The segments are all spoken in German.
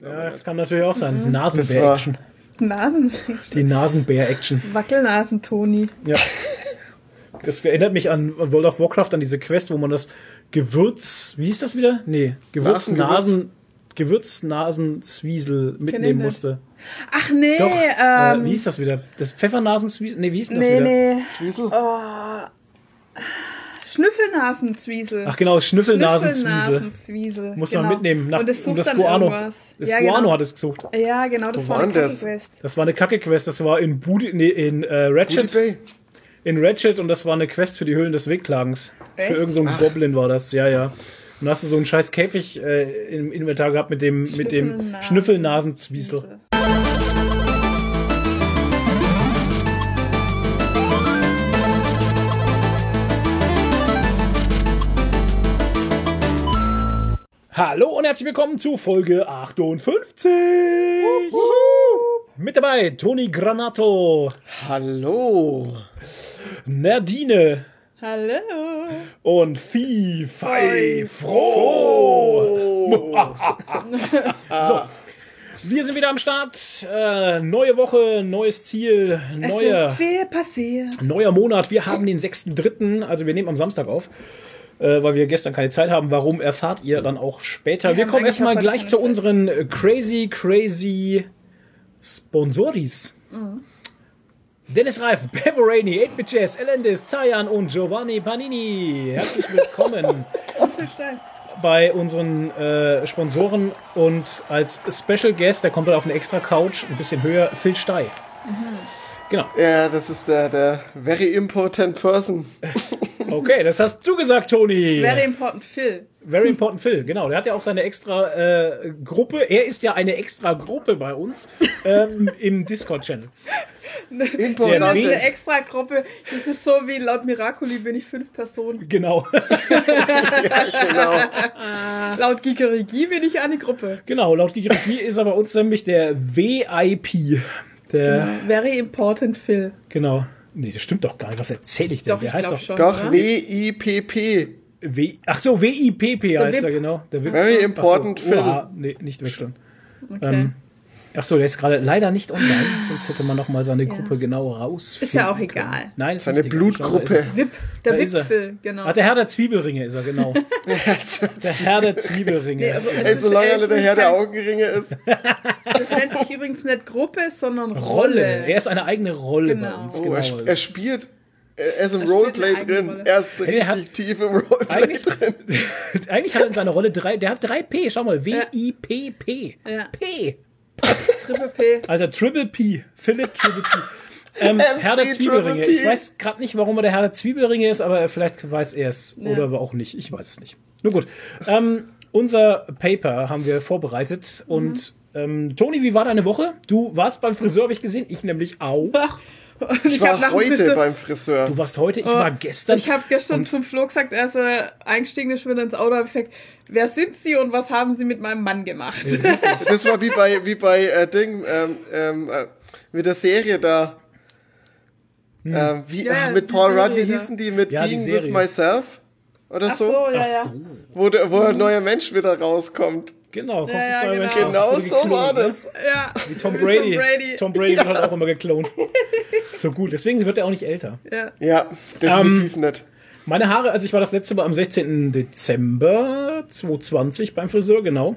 Ja, das kann natürlich auch sein. Nasenbär-Action. Nasen. Die Nasenbär-Action. Wackelnasen-Toni. Ja. Das erinnert mich an World of Warcraft, an diese Quest, wo man das Gewürz, wie hieß das wieder? Nee, Gewürznasen, Gewürznasenzwiesel mitnehmen nicht. musste. Ach nee, Doch, äh, ähm, wie hieß das wieder? Das Pfeffernasenzwiesel? Nee, wie hieß denn das nee, wieder? nee. Zwiesel? Schnüffelnasenzwiesel. Ach genau, Schnüffelnasenzwiesel. Schnüffelnasenzwiesel. Muss genau. man mitnehmen. Nach, Und es um sucht das dann Guano. irgendwas. Das ja, Guano genau. hat es gesucht. Ja, genau, das Wo war eine denn das? Quest. Das war eine Kacke-Quest, das war in, Budi, nee, in äh, Ratchet. Bay. In Ratchet und das war eine Quest für die Höhlen des Wehklagens. Für Echt? irgendeinen so Goblin war das, ja, ja. Und da hast du so einen scheiß Käfig äh, im Inventar gehabt mit dem, mit dem Schnüffelnasen- Schnüffelnasenzwiesel. Hallo und herzlich willkommen zu Folge 58. Mit dabei Toni Granato, Hallo. Nerdine Hallo. und Vieh, Fei, Froh. Oh. So, wir sind wieder am Start. Äh, neue Woche, neues Ziel, Es neuer, ist viel passiert. neuer Monat. Wir haben den 6.3., also wir nehmen am Samstag auf, äh, weil wir gestern keine Zeit haben. Warum erfahrt ihr dann auch später? Wir Wir kommen erstmal gleich zu unseren äh, crazy, crazy Sponsoris. Mhm. Dennis Reif, Rainey, 8-Bit Jazz, Elendis, Zayan und Giovanni Panini. Herzlich willkommen bei unseren äh, Sponsoren und als Special Guest, der kommt dann auf eine extra Couch, ein bisschen höher, Phil Stey. Genau. Ja, das ist der, der very important person. Okay, das hast du gesagt, Toni. Very important Phil. Very important Phil, genau. Der hat ja auch seine extra äh, Gruppe. Er ist ja eine extra Gruppe bei uns ähm, im Discord-Channel. Ist eine extra Gruppe. Das ist so wie laut Miracoli bin ich fünf Personen. Genau. genau. Laut Gigerigi bin ich eine Gruppe. genau, laut Gigi ist er bei uns nämlich der VIP. Der, Very important Phil. genau. Nee, das stimmt doch gar nicht. Was erzähle ich denn? Doch, der ich heißt doch schon. Doch? W-I-P-P. W Ach so, WIPP heißt er, genau. Der. Very important so, Phil. oha, nee, nicht wechseln. Okay. Ähm, ach so, der ist gerade leider nicht online, sonst hätte man noch mal seine Gruppe genau raus. Ist ja auch egal. Nein, ist Seine Blutgruppe. Vip, der er. Wip-Phil, genau. er. Ach, der Herr der Zwiebelringe ist er, genau. Der Herr der Zwiebelringe. Nee, aber- Ey, solange er der Herr der Augenringe ist. Das nennt sich übrigens nicht Gruppe, sondern Rolle. Rolle. Er ist eine eigene Rolle bei Genau. uns. Oh, Genau. er, sp- er spielt. Er ist im Er Roleplay drin. Rolle. Er ist er richtig hat- tief im Roleplay eigentlich, drin. eigentlich hat er in seiner Rolle drei, der hat drei P, schau mal, W-I-P-P. Ja. P. Triple P. Alter, Triple P. Philipp Triple P. Ähm, Herr der Zwiebelringe. Ich weiß gerade nicht, warum er der Herr der Zwiebelringe ist, aber vielleicht weiß er es. Oder aber auch nicht. Ich weiß es nicht. Nur gut. Ähm, unser Paper haben wir vorbereitet. Und ähm, Toni, wie war deine Woche? Du warst beim Friseur, habe ich gesehen. Ich nämlich auch. Und Ich nach war heute Friseur- beim Friseur. Du warst heute, ich war gestern. Ich habe gestern zum Flo gesagt, er eingestiegen ist wieder ins Auto, habe ich gesagt, wer sind Sie und was haben Sie mit meinem Mann gemacht? Das war wie bei, wie bei äh, Ding, ähm, ähm, äh, mit der Serie da. Ähm, wie, Ja, ah, mit Paul Rudd, wie hießen die? Mit Ja, die Being with. Myself? Oder Ach so? so, ja, Ach ja. so. Wo, der, wo ein neuer Mensch wieder rauskommt. Genau, kommst Ja, ja, zwei genau. Menschen Genau so war ne? das. Ja. Wie Tom Brady. Tom Brady. Tom Brady wird halt auch immer geklont. So gut, deswegen wird er auch nicht älter. Ja. Ja, definitiv Ähm, nicht. Meine Haare, also ich war das letzte Mal am 16. Dezember 2020 beim Friseur, genau.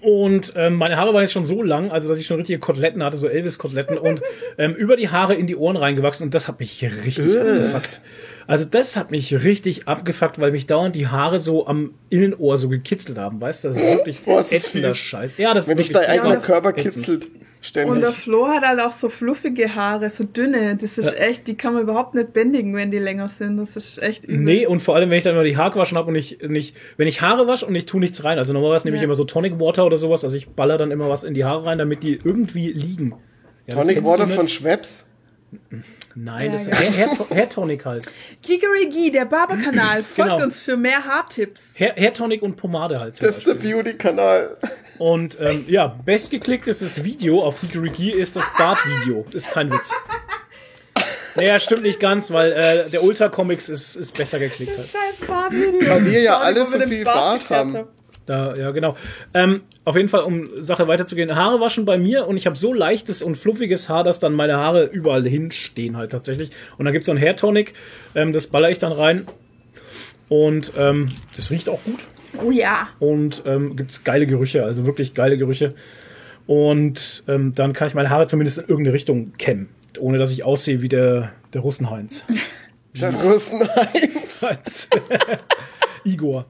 Und ähm, meine Haare waren jetzt schon so lang, also dass ich schon richtige Koteletten hatte, so Elvis-Koteletten und ähm, über die Haare in die Ohren reingewachsen und das hat mich richtig abgefuckt. Also das hat mich richtig abgefuckt, weil mich dauernd die Haare so am Innenohr so gekitzelt haben, weißt du? Das ist wirklich Boah, ätzender. Scheiß. Ja, das Wenn ist dich dein eigener Körper ätzend. kitzelt. Und Ständig. der Flo hat halt auch so fluffige Haare, so dünne. Das ist echt, die kann man überhaupt nicht bändigen, wenn die länger sind. Das ist echt übel. Nee, und vor allem, wenn ich dann immer die Haare gewaschen habe und ich nicht, wenn ich Haare wasche und ich tue nichts rein, also normalerweise nehme ich Ja. immer so Tonic Water oder sowas, also ich baller dann immer was in die Haare rein, damit die irgendwie liegen. Ja, Tonic Water von Schweppes. Nein, Ja, das genau. ist Hair, Hair, Hair Tonic halt. Gigerigi, der Barberkanal, folgt Genau. uns für mehr Haartipps. Hair, Hair Tonic und Pomade halt. Das ist der. Beauty-Kanal. Und ähm, ja, bestgeklicktes Video auf Hikiriki ist das Bart-Video. Ist kein Witz. Naja, stimmt nicht ganz, weil äh, der Ultra Comics ist, ist besser geklickt halt. Scheiß Bartvideo. Weil wir ja alle so viel Bart Bart haben. Da, ja, genau. Ähm, auf jeden Fall, um Sache weiterzugehen, Haare waschen bei mir und ich habe so leichtes und fluffiges Haar, dass dann meine Haare überall hinstehen halt tatsächlich. Und dann gibt's so ein Hair Tonic, ähm, das baller ich dann rein. Und ähm, das riecht auch gut. Oh ja. Und ähm, gibt's geile Gerüche, also wirklich geile Gerüche. Und ähm, dann kann ich meine Haare zumindest in irgendeine Richtung kämmen, ohne dass ich aussehe wie der, der Russenheinz. Der Russenheinz. Heinz. Igor.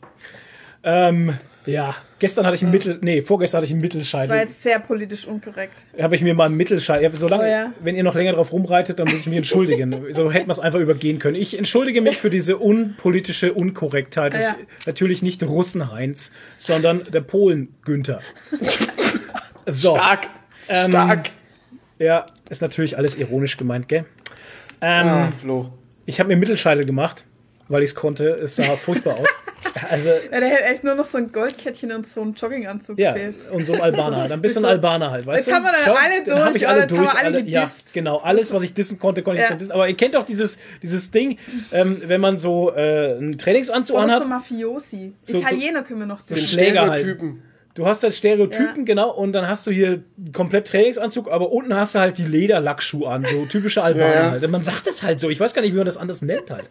Ähm, ja, gestern hatte ich einen Mittel, nee, vorgestern hatte ich einen Das war Mittelscheitel. jetzt sehr politisch unkorrekt. Habe ich mir mal einen Mittelscheitel. Ja, solange, Oh ja. wenn ihr noch länger drauf rumreitet, dann muss ich mich entschuldigen. so hätten wir es einfach übergehen können. Ich entschuldige mich für diese unpolitische Unkorrektheit. Das Ja. ist natürlich nicht Russenheinz, sondern der Polen Günther. So, Stark. Ähm, Stark. ja, ist natürlich alles ironisch gemeint, gell? Ähm, ah, Flo. Ich habe mir Mittelscheitel gemacht, weil ich es konnte. Es sah furchtbar aus. Also, Ja, der hätte echt nur noch so ein Goldkettchen und so einen Jogginganzug ja, gefehlt. und so ein Albaner. Dann bist du ein Albaner halt, weißt Jetzt du? haben wir dann alle dann hab durch, ich alle durch. wir alle ja, genau. Alles, was ich dissen konnte, konnte ich Ja. jetzt dissen. Aber ihr kennt doch dieses, dieses Ding, ähm, wenn man so äh, einen Trainingsanzug so anhat. Mafiosi. So- so- Italiener können wir noch so. Den Schläger halt. Du hast halt Stereotypen, Ja. genau, und dann hast du hier komplett Trainingsanzug, aber unten hast du halt die Lederlackschuhe an, so typische Albaner halt. Man sagt es halt so, ich weiß gar nicht, wie man das anders nennt halt.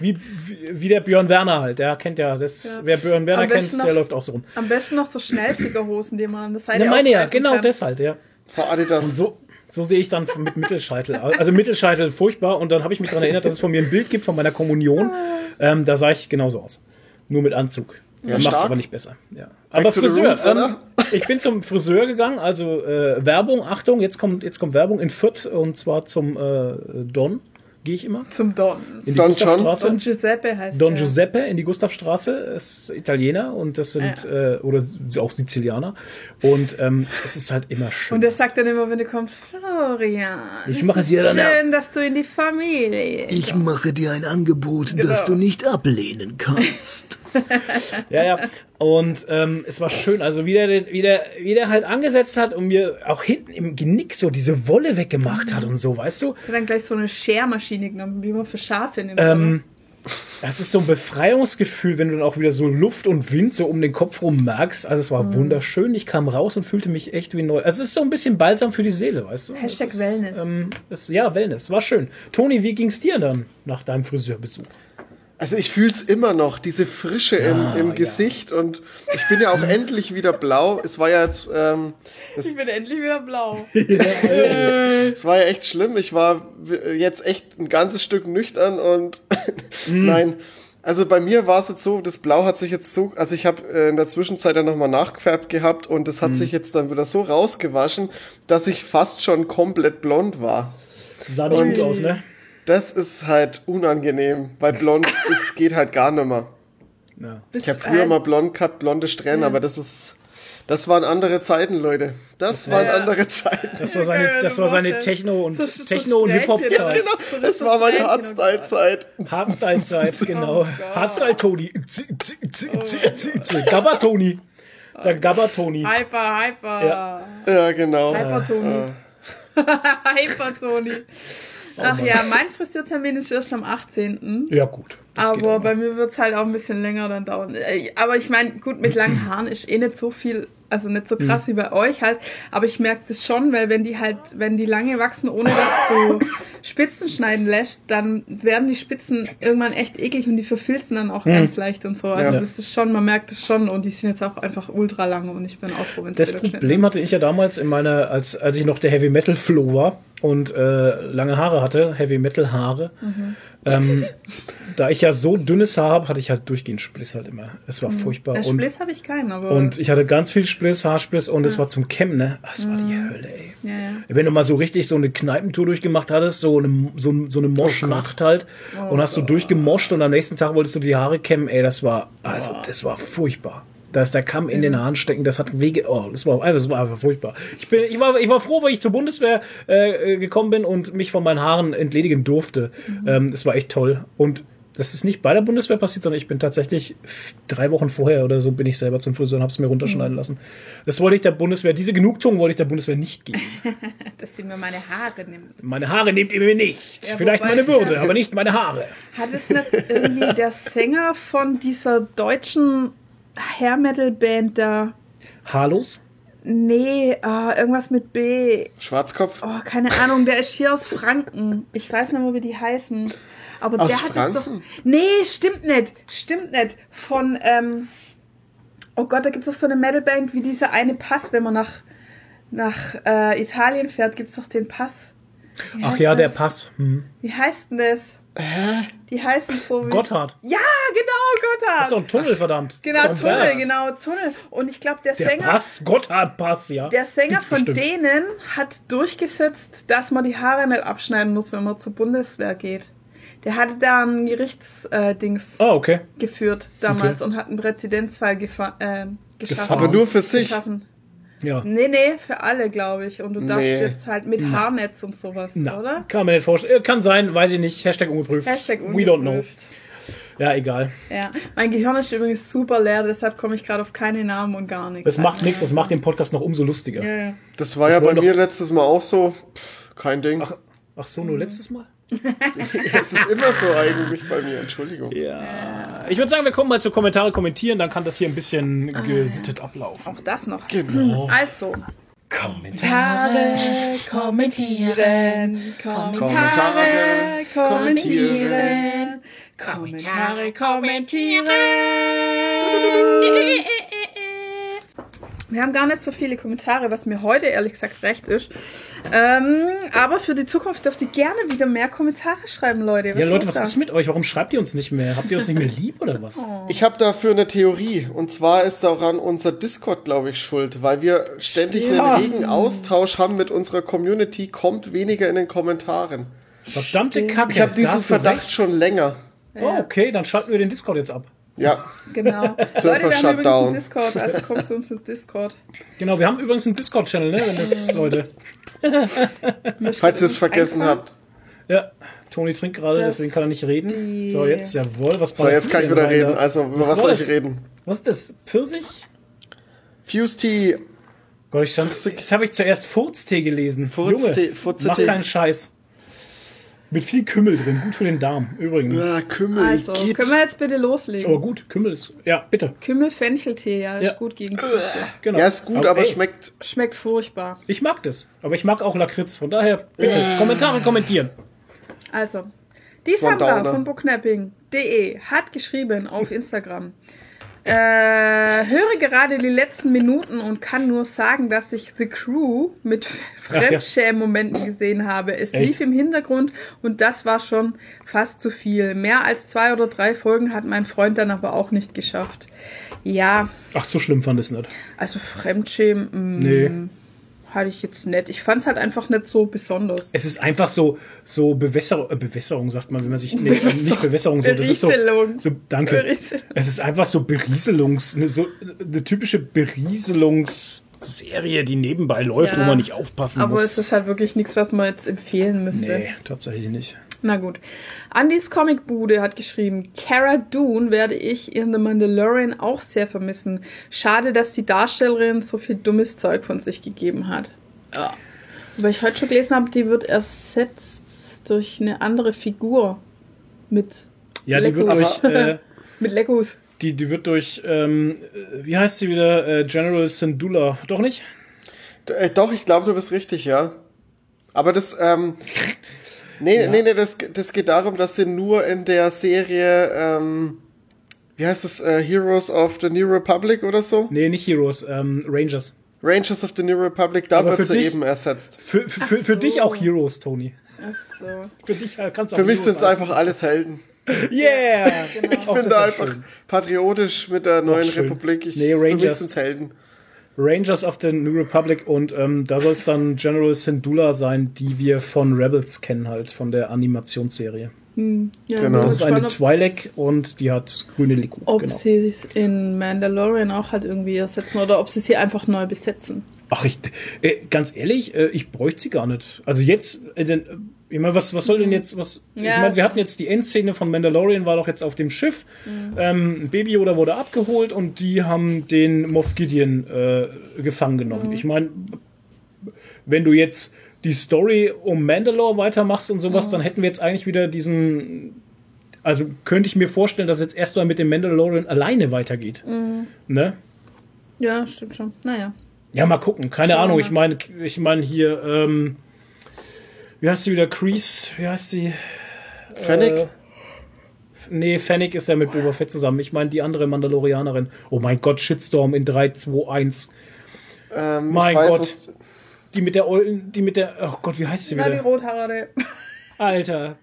Wie, wie, wie der Björn Werner halt, der kennt ja, das, Ja. wer Björn Werner kennt, noch- der läuft auch so rum. Am besten noch so Schnellfickerhosen, die man an der Seite Ne, meine ja, genau kann. das halt, ja. Frau Adidas. Und so, so sehe ich dann mit Mittelscheitel. aus. Also Mittelscheitel furchtbar. Und dann habe ich mich daran erinnert, dass es von mir ein Bild gibt von meiner Kommunion. Ähm, da sah ich genauso aus. Nur mit Anzug. Ja, Macht es aber nicht besser. Ja. Aber Friseur. roots, ähm, ich bin zum Friseur gegangen. Also äh, Werbung, Achtung, jetzt kommt, jetzt kommt Werbung in Fürth. Und zwar zum äh, Don. Gehe ich immer. Zum Don. In die Don Gustavstraße. Don Giuseppe heißt Don der. Giuseppe in die Gustavstraße ist Italiener und das sind äh, oder auch Sizilianer und ähm, es ist halt immer schön. Und er sagt dann immer, wenn du kommst, Florian, Ich mache dir dann- schön, dass du in die Familie Ich mache dir ein Angebot, das du nicht ablehnen kannst. Ja, ja. Und ähm, es war schön. Also wie der, wie, der, wie der halt angesetzt hat und mir auch hinten im Genick so diese Wolle weggemacht hat und so, weißt du? Ich dann gleich so eine Schermaschine genommen, wie man für Schafe nimmt. Ähm, das ist so ein Befreiungsgefühl, wenn du dann auch wieder so Luft und Wind so um den Kopf rum merkst. Also es war wunderschön. Ich kam raus und fühlte mich echt wie neu. Also es ist so ein bisschen balsam für die Seele, weißt du? Hashtag es ist, Wellness. Ähm, es, ja, Wellness. War schön. Toni, wie ging's dir dann nach deinem Friseurbesuch? Also ich fühl's immer noch, diese Frische im, im ja. Gesicht und ich bin ja auch endlich wieder blau. Es war ja jetzt, ähm, es, ich bin endlich wieder blau. es war ja echt schlimm. Ich war jetzt echt ein ganzes Stück nüchtern und nein. Also bei mir war es jetzt so, das Blau hat sich jetzt so, also ich habe äh, in der Zwischenzeit dann nochmal nachgefärbt gehabt und das hat sich jetzt dann wieder so rausgewaschen, dass ich fast schon komplett blond war. Sah nicht gut aus, ne? Das ist halt unangenehm, weil blond, es geht halt gar nicht mehr. Ja. Ich habe früher mal blond gehabt, blonde Strähnen, aber das ist, das waren andere Zeiten, Leute. Das waren Ja. andere Zeiten. Das war seine, das war seine Techno- und, So- so Techno- und. Hip-Hop-Zeit. Genau, So das so war meine Hardstyle-Zeit. Hardstyle-Zeit, genau. Oh. Hardstyle-Toni. Gabba-Toni. Der Gabba-Toni. Hyper, hyper. Ja. Ja, genau. Hyper-Toni. Äh, Hyper-Toni. Ach ja, mein Friseurtermin ist erst am 18. Ja, gut. Das aber bei mir wird es halt auch ein bisschen länger dann dauern. Äh, Aber ich meine, gut, mit langen Haaren ist eh nicht so viel, also nicht so Mhm. krass wie bei euch halt. Aber ich merke das schon, weil wenn die halt, wenn die lange wachsen, ohne dass du Spitzen schneiden lässt, dann werden die Spitzen irgendwann echt eklig und die verfilzen dann auch ganz leicht und so. Also Ja. das ist schon, man merkt es schon und die sind jetzt auch einfach ultra lang und ich bin auch froh, wenn Das Problem hatte ich ja damals in meiner, als, als ich noch der Heavy Metal Flow war und äh, lange Haare hatte, Heavy Metal Haare. Mhm. Ähm, da ich ja so dünnes Haar habe, hatte ich halt durchgehend Spliss halt immer. Es war furchtbar. Ja, und, Spliss habe ich keinen, aber. und ich hatte ganz viel Spliss, Haarspliss und es war zum Kämmen, ne? Ach, Das war die Hölle, ey. ja, ja. Wenn du mal so richtig so eine Kneipentour durchgemacht hattest, so eine, so, so eine Moschnacht halt, und hast du durchgemoscht und am nächsten Tag wolltest du die Haare kämmen, ey, das war, also, das war furchtbar. Da ist der Kamm in den Haaren stecken, das hat Wege, oh, das war, also, das war einfach furchtbar. Ich, bin, ich, war, ich war froh, weil ich zur Bundeswehr äh, gekommen bin und mich von meinen Haaren entledigen durfte. Ähm, das war echt toll. Und das ist nicht bei der Bundeswehr passiert, sondern ich bin tatsächlich drei Wochen vorher oder so bin ich selber zum Friseur und habe es mir runterschneiden lassen. Das wollte ich der Bundeswehr, diese Genugtuung wollte ich der Bundeswehr nicht geben. Dass sie mir meine Haare nimmt. Meine Haare nehmt ihr mir nicht. Ja, Vielleicht meine Würde, aber nicht meine Haare. Hat es nicht irgendwie der Sänger von dieser deutschen Hair Metal Band da. Haarlos? Nee, ah, irgendwas mit B. Schwarzkopf. Oh, keine Ahnung, der ist hier aus Franken. Ich weiß nicht mehr, wie die heißen. Aber Aus der hat es doch. Franken? Nee, stimmt nicht. Stimmt nicht. Von, ähm, oh Gott, da gibt es doch so eine Metalband wie dieser eine Pass, wenn man nach, nach äh, Italien fährt, gibt es doch den Pass. Wie Ach ja, der das? Pass. Hm. Wie heißt denn das? Die heißen so wie. Gotthard. Ja, genau, Gotthard. Das ist doch ein Tunnel, verdammt. Genau, Tunnel, genau, Tunnel. Und ich glaube, der, Der Sänger. Pass, Gotthard-Pass, ja. Der Sänger Gibt's von bestimmt. denen hat durchgesetzt, dass man die Haare nicht abschneiden muss, wenn man zur Bundeswehr geht. Der hatte da ein Gerichtsdings Ah, okay. geführt damals Okay. und hat einen Präzedenzfall äh, geschaffen. Aber nur für sich. geschaffen. Ja. Nee, nee, für alle, glaube ich. Und du darfst Nee. jetzt halt mit Haarnetz und sowas, Na, oder? Kann man nicht vorstellen. Kann sein, weiß ich nicht. Hashtag ungeprüft. Hashtag We don't know. ungeprüft. Ja, egal. Ja, mein Gehirn ist übrigens super leer, deshalb komme ich gerade auf keine Namen und gar nichts. Das macht nichts, das macht den Podcast noch umso lustiger. Ja, ja. Das war Das ja bei mir letztes Mal auch so. Pff, kein Ding. Ach so, nur letztes Mal? Es ist immer so eigentlich bei mir. Entschuldigung. Ja. Ich würde sagen, wir kommen mal zu Kommentare kommentieren, dann kann das hier ein bisschen gesittet ablaufen. Auch das noch. Genau. Also, Kommentare. kommentieren, Kommentare, kommentieren, Kommentare, kommentieren. Wir haben gar nicht so viele Kommentare, was mir heute ehrlich gesagt recht ist. Ähm, aber für die Zukunft dürft ihr gerne wieder mehr Kommentare schreiben, Leute. Ja, Leute, was da? ist mit euch? Warum schreibt ihr uns nicht mehr? Habt ihr uns nicht mehr lieb oder was? Oh. Ich habe dafür eine Theorie. Und zwar ist daran unser Discord, glaube ich, schuld. Weil wir ständig Ja. einen regen Austausch haben mit unserer Community, kommt weniger in den Kommentaren. Verdammte Kacke. Ich habe diesen Verdacht recht. schon länger. Oh, okay, dann schalten wir den Discord jetzt ab. Ja, Genau. Server Leute, wir haben übrigens einen Discord, also kommt zu uns in Discord. Genau, wir haben übrigens einen Discord-Channel, ne? Wenn das, Leute. falls ihr es vergessen habt. Ja, Toni trinkt gerade, Das- deswegen kann er nicht reden. So, jetzt, jawohl. Was So, jetzt kann ich wieder reden. Also, über Was was soll ich das? reden? Was ist das? Pfirsich? Fuse Tea, Gott, ich stand, jetzt habe ich zuerst Furztee gelesen. Furztee, Junge, Furztee. mach keinen Scheiß. Mit viel Kümmel drin, gut für den Darm, übrigens. ah, Kümmel, Also, geht. können wir jetzt bitte Ist aber loslegen? gut, Kümmel ist, ja, bitte. Kümmel-Fencheltee, ja, ist Ja. gut gegen Füße. Genau. Ja, ist gut, aber, ey, schmeckt. Schmeckt furchtbar. Ich mag das, aber ich mag auch Lakritz, von daher, bitte, Kommentare kommentieren. Also, die Sandra von booknapping.de hat geschrieben auf Instagram. Äh, höre gerade die letzten Minuten und kann nur sagen, dass ich The Crew mit Ach ja. Fremdschämen-Momenten gesehen habe. Es Echt? lief im Hintergrund und das war schon fast zu viel. Mehr als zwei oder drei Folgen hat mein Freund dann aber auch nicht geschafft. Ja, Ach, so schlimm fand ich es nicht. also Fremdschämen mm, Nee. Hatte ich jetzt nicht. Ich fand es halt einfach nicht so besonders. Es ist einfach so, so Bewässerung, äh, Bewässerung sagt man, wenn man sich, nee, nicht Bewässerung, so, das ist so, Berieselung. so, danke. Berieselung. Es ist einfach so Berieselungs, eine, so, eine typische Berieselungsserie, die nebenbei läuft, Ja. wo man nicht aufpassen Aber muss. es ist halt wirklich nichts, was man jetzt empfehlen müsste. nee, tatsächlich nicht. Na gut. Andys Comicbude hat geschrieben, Cara Dune werde ich in The Mandalorian auch sehr vermissen. Schade, dass die Darstellerin so viel dummes Zeug von sich gegeben hat. Ja. Aber ich heute schon gelesen habe, die wird ersetzt durch eine andere Figur. Mit, Ja, die wird Legos. durch, äh, mit Legos. die, die wird durch, ähm, äh, wie heißt sie wieder, äh, General Syndulla, doch nicht? Äh, doch, ich glaube, du bist richtig, ja. Aber das, ähm. Nee, Ja. nee, nee, das, das geht darum, dass sie nur in der Serie, ähm, wie heißt es, äh, Heroes of the New Republic oder so? Nee, nicht Heroes, ähm, Rangers. Rangers of the New Republic, da Aber wird sie dich- eben ersetzt. Für, für, für, für so. dich auch Heroes, Tony. Ach so. Für dich äh, kannst du auch Für mich sind es einfach alles Helden. Yeah! Ich bin da einfach patriotisch mit der neuen schön. Republik. Ich, Nee, für mich Rangers. sind es Helden. Rangers of the New Republic und ähm, da soll es dann General Syndulla sein, die wir von Rebels kennen halt, von der Animationsserie. Ja, Genau. Das ist eine Twi'lek und die hat das grüne Liku. Ob Genau. sie es in Mandalorian auch halt irgendwie ersetzen oder ob sie sie einfach neu besetzen. Ach, ich, äh, ganz ehrlich, äh, ich bräuchte sie gar nicht. Also jetzt, denn, äh, ich meine, was, was soll denn jetzt, was, ich Ja. meine, wir hatten jetzt die Endszene von Mandalorian, war doch jetzt auf dem Schiff, ähm, Baby Yoda wurde abgeholt und die haben den Moff Gideon äh, gefangen genommen. Ich meine, wenn du jetzt die Story um Mandalore weitermachst und sowas, dann hätten wir jetzt eigentlich wieder diesen Also könnte ich mir vorstellen, dass jetzt erstmal mit dem Mandalorian alleine weitergeht. Ne? Ja, stimmt schon. Naja. Ja, mal gucken. Keine Ahnung. Ich meine, ich meine hier, ähm, wie heißt sie wieder? Crease? Wie heißt sie? Fennec? Äh, nee, Fennec ist ja mit Boba Fett zusammen. Ich meine die andere Mandalorianerin. Oh mein Gott, Shitstorm in 3, 2, 1. ähm, mein ich weiß, Gott. Die mit der, Ol- die mit der, oh Gott, wie heißt sie Na, die wieder? Rothaarige. Alter.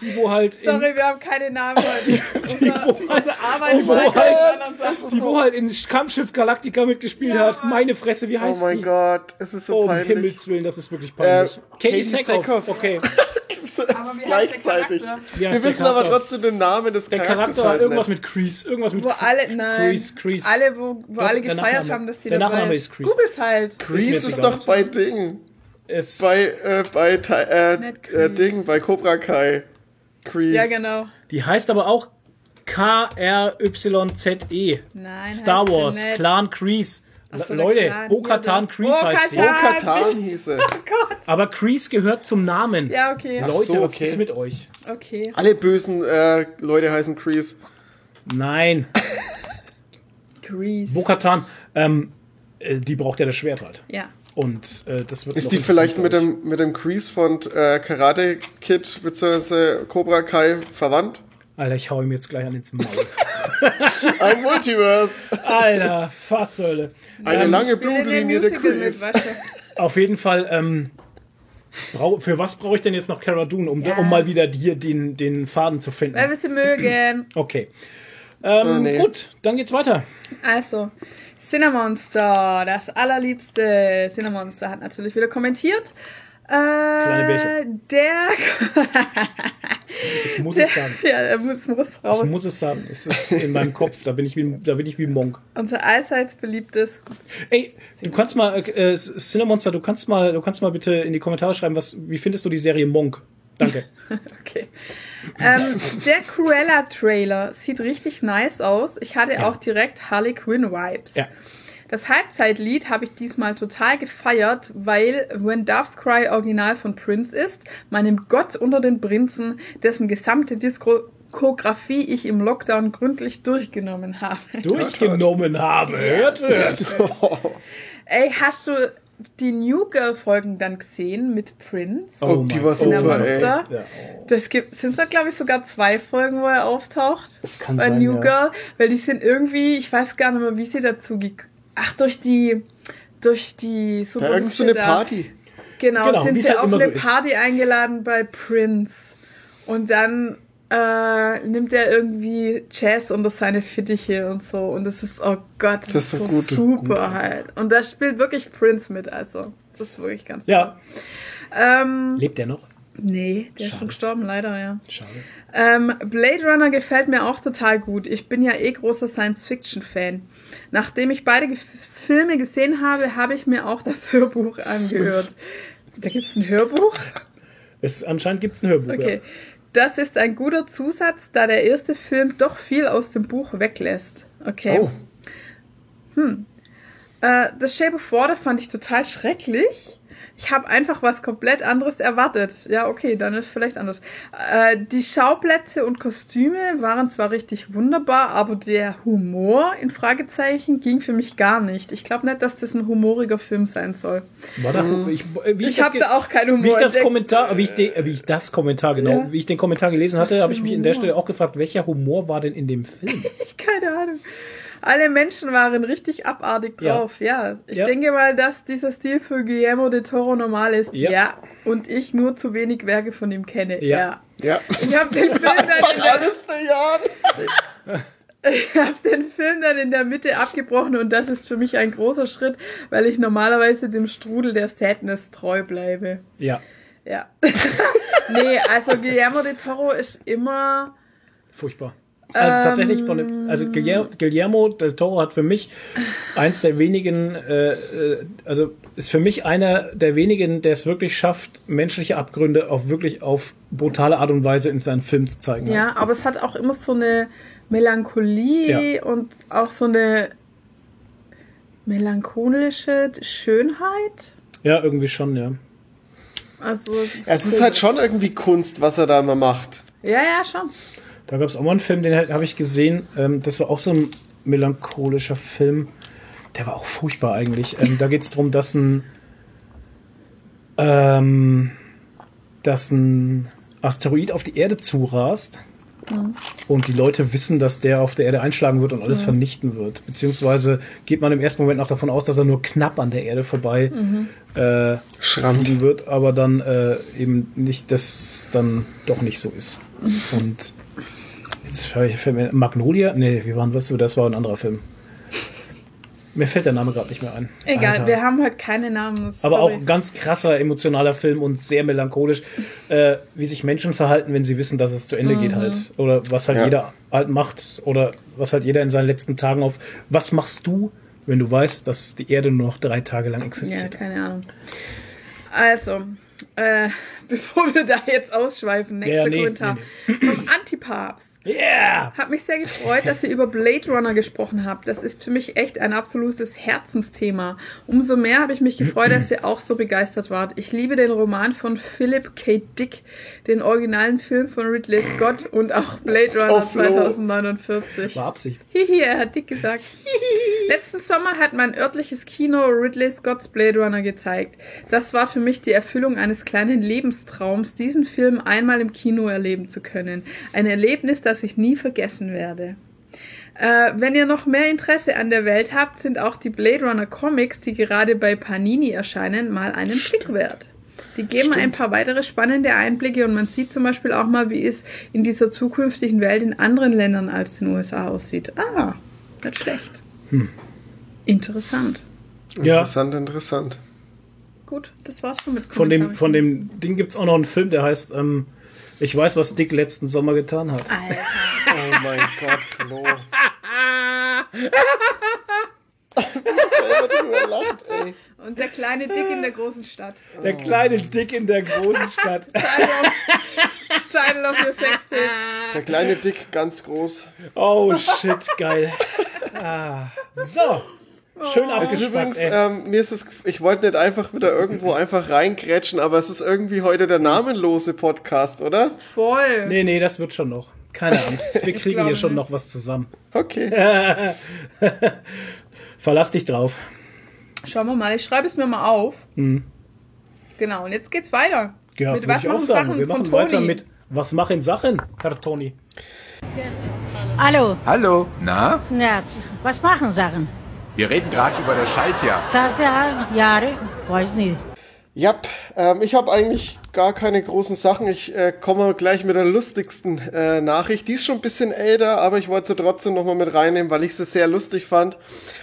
Die, wo halt Sorry, wir haben keine Namen heute. Wo halt- unsere Arbeit die, wo steigt halt, bei anderen Sachen. die, wo halt in Kampfschiff Galactica mitgespielt Ja, hat. Meine Fresse, wie Oh heißt mein sie? Gott, es ist so Oh, um peinlich. Himmels Willen, das ist wirklich peinlich. Äh, Katie Katie Sackhoff. Okay. Der gleichzeitig. Wir der wissen aber trotzdem den Namen des Der Charakters Charakter hat halt irgendwas nicht. mit Crease. Irgendwas mit Wo alle, nein, Crease, Crease. alle, wo, wo Ja, alle der gefeiert Nachname. haben, dass die Der dabei Nachname ist Crease. Googles halt. Ist jetzt ist doch bei Ding. Es, Bei, äh, bei, äh, äh. Ding, bei Cobra Kai. Grease. Ja, genau. die heißt aber auch K-R-Y-Z-E. Nein, E. Star Wars, nicht. Clan Crease. So, Leute, der- Crease heißt sie. Bo-Katan. Bo-Katan hieße. Gott. Aber Crease gehört zum Namen. Ja, okay. Ach Leute, so, was okay. ist mit euch? Okay. Alle bösen äh, Leute heißen Grease. Nein, Grease. Bo-Katan, ähm, äh, die braucht ja das Schwert halt. ja. Und äh, das wird Ist die vielleicht mit dem, mit dem Grease von äh, Karate Kid bzw. Cobra Kai verwandt? Alter, ich hau ihm jetzt gleich an ins Maul. Ein Multiverse. Alter, Fahrzeuge. Eine Ähm, lange Blutlinie der du? Auf jeden Fall, ähm, brau für was brauche ich denn jetzt noch Cara Dune, um, Ja. um mal wieder hier den, den Faden zu finden? Weil wir sie mögen. Okay. Ähm, Ah, nee. Gut, dann geht's weiter. Also, Cinemonster, das allerliebste Cinemonster, hat natürlich wieder kommentiert. Äh, Kleine Bärchen. Der. Ich muss der es sagen. ja, er muss, muss raus. Ich muss es sagen. Es ist in meinem Kopf. Da bin ich wie, da bin ich wie Monk. Unser allseits beliebtes. Ey, du kannst mal, äh, Cinemonster, du kannst mal, du kannst mal bitte in die Kommentare schreiben, was, wie findest du die Serie Monk? Danke. Okay. Ähm, der Cruella-Trailer sieht richtig nice aus. Ich hatte Ja. auch direkt Harley Quinn-Vibes. Ja. Das Halbzeitlied habe ich diesmal total gefeiert, weil When Doves Cry Original von Prince ist, meinem Gott unter den Prinzen, dessen gesamte Diskografie ich im Lockdown gründlich durchgenommen habe. Durchgenommen habe. Hört, hört. Ey, hast du die New Girl Folgen dann gesehen mit Prince? Oh, die war der super, ey. Monster? Ja, Das gibt, sind da glaube ich sogar zwei Folgen, wo er auftaucht. Das kann bei sein, New ja. Girl, weil die sind irgendwie, ich weiß gar nicht mehr, wie sie dazu Ach, durch die, durch die Da Super irgend so eine Party. Genau, Genau, sind sie halt auf eine so ist. Party eingeladen bei Prince. Und dann äh, nimmt er irgendwie Jazz unter seine Fittiche und so. Und das ist, oh Gott, das, Das ist so ist gut. super halt. Und da spielt wirklich Prince mit, also. Das ist wirklich ganz Ja. toll. Ähm, Lebt der noch? nee, der ist Schade. schon gestorben, leider, ja. Schade. Ähm, Blade Runner gefällt mir auch total gut. Ich bin ja eh großer Science-Fiction-Fan. Nachdem ich beide Ge Filme gesehen habe, habe ich mir auch das Hörbuch angehört. Da gibt es ein Hörbuch? Es, anscheinend gibt es ein Hörbuch. Okay. Das ist ein guter Zusatz, da der erste Film doch viel aus dem Buch weglässt. Okay. Oh, Äh, The Shape of Water fand ich total schrecklich. Ich habe einfach was komplett anderes erwartet. Ja, okay, dann ist vielleicht anders. Äh, die Schauplätze und Kostüme waren zwar richtig wunderbar, aber der Humor in Fragezeichen ging für mich gar nicht. Ich glaube nicht, dass das ein humoriger Film sein soll. War da, ich, wie Ich das habe da auch keinen Humor. Wie ich das entdeckt. Kommentar, wie ich, de, wie ich das Kommentar genau, Ja. wie ich den Kommentar gelesen hatte, habe ich mich ein in der Humor? Stelle auch gefragt, welcher Humor war denn in dem Film? Keine Ahnung. Alle Menschen waren richtig abartig Ja. drauf. Ja, ich Ja. denke mal, dass dieser Stil für Guillermo de Toro normal ist. Ja. Ja. Und ich nur zu wenig Werke von ihm kenne. Ja. Ja. ja. Ich habe den Film dann in der Alles bejahen. Ich habe den Film dann in der Mitte abgebrochen und das ist für mich ein großer Schritt, weil ich normalerweise dem Strudel der Sadness treu bleibe. Ja, Ja. nee, also Guillermo de Toro ist immer. furchtbar. Also tatsächlich von dem, also Guillermo, del Toro hat für mich eins der wenigen, äh, äh, also ist für mich einer der wenigen, der es wirklich schafft, menschliche Abgründe auch wirklich auf brutale Art und Weise in seinen Filmen zu zeigen. Ja, aber es hat auch immer so eine Melancholie Ja. und auch so eine melancholische Schönheit. ja irgendwie schon, ja. Also Es ist halt schon irgendwie Kunst, was er da immer macht. Ja, ja, schon. Da gab es auch mal einen Film, den halt, habe ich gesehen. Ähm, das war auch so ein melancholischer Film. Der war auch furchtbar eigentlich. Ähm, da geht es darum, dass ein, ähm, dass ein Asteroid auf die Erde zurast. Und die Leute wissen, dass der auf der Erde einschlagen wird und alles vernichten wird. Beziehungsweise geht man im ersten Moment auch davon aus, dass er nur knapp an der Erde vorbei äh, Schrammt. fliegen wird, aber dann äh, eben nicht, dass dann doch nicht so ist. Und jetzt fällt mir Magnolia? Nee, wie waren das? Das war ein anderer Film. Mir fällt der Name gerade nicht mehr ein. Egal, Alter. wir haben heute keine Namen. Aber auch sorry. ein ganz krasser emotionaler Film und sehr melancholisch, äh, wie sich Menschen verhalten, wenn sie wissen, dass es zu Ende geht Mhm. halt. Oder was halt Ja. jeder halt macht oder was halt jeder in seinen letzten Tagen auf. Was machst du, wenn du weißt, dass die Erde nur noch drei Tage lang Ja, existiert? keine Ahnung. Also, äh, bevor wir da jetzt ausschweifen, nächster Ja, nee, Kommentar. Vom Antipapst. Yeah! Hat mich sehr gefreut, dass ihr über Blade Runner gesprochen habt. Das ist für mich echt ein absolutes Herzensthema. Umso mehr habe ich mich gefreut, dass ihr auch so begeistert wart. Ich liebe den Roman von Philip K. Dick, den originalen Film von Ridley Scott und auch Blade Runner Oh, Flo. 2049. War Absicht. Hihi, er hat dick gesagt. Letzten Sommer hat mein örtliches Kino Ridley Scott's Blade Runner gezeigt. Das war für mich die Erfüllung eines kleinen Lebenstraums, diesen Film einmal im Kino erleben zu können. Ein Erlebnis, das ich nie vergessen werde. Äh, wenn ihr noch mehr Interesse an der Welt habt, sind auch die Blade Runner Comics, die gerade bei Panini erscheinen, mal einen Blick wert. Die geben ein paar weitere spannende Einblicke und man sieht zum Beispiel auch mal, wie es in dieser zukünftigen Welt in anderen Ländern als den USA aussieht. Ah, nicht schlecht. Interessant. Ja, Interessant, interessant. Gut, das war's schon mit von dem, von dem Ding gibt es auch noch einen Film, der heißt ähm, Ich weiß, was Dick letzten Sommer getan hat. Alter. Oh mein Gott, Flo. selber drüber lacht, ey. Und der kleine Dick in der großen Stadt. Der kleine Dick in der großen Stadt. Title of, your Sextape. Der kleine Dick, ganz groß. Oh shit, geil. Ah, so. Schön Es ist abgespackt, übrigens, ey. ähm, mir ist es, ich wollte nicht einfach wieder irgendwo einfach reingrätschen, aber es ist irgendwie heute der namenlose Podcast, oder? Voll. Nee, nee, das wird schon noch. Keine Angst. Wir kriegen hier schon noch was zusammen. Okay. Verlass dich drauf. Schauen wir mal, ich schreibe es mir mal auf. Genau, und jetzt geht's weiter. Ja, mit was ich auch machen sagen. Sachen Wir von machen Toni? weiter mit Was machen Sachen, Herr Toni? Hallo, Hallo, na? Nerz. Was machen Sachen? Wir reden gerade über das Schaltjahr. Sache, Jahre, weiß nicht. Ja, ähm, ich habe eigentlich gar keine großen Sachen. Ich äh, komme gleich mit der lustigsten äh, Nachricht. Die ist schon ein bisschen älter, aber ich wollte sie trotzdem nochmal mit reinnehmen, weil ich sie sehr lustig fand.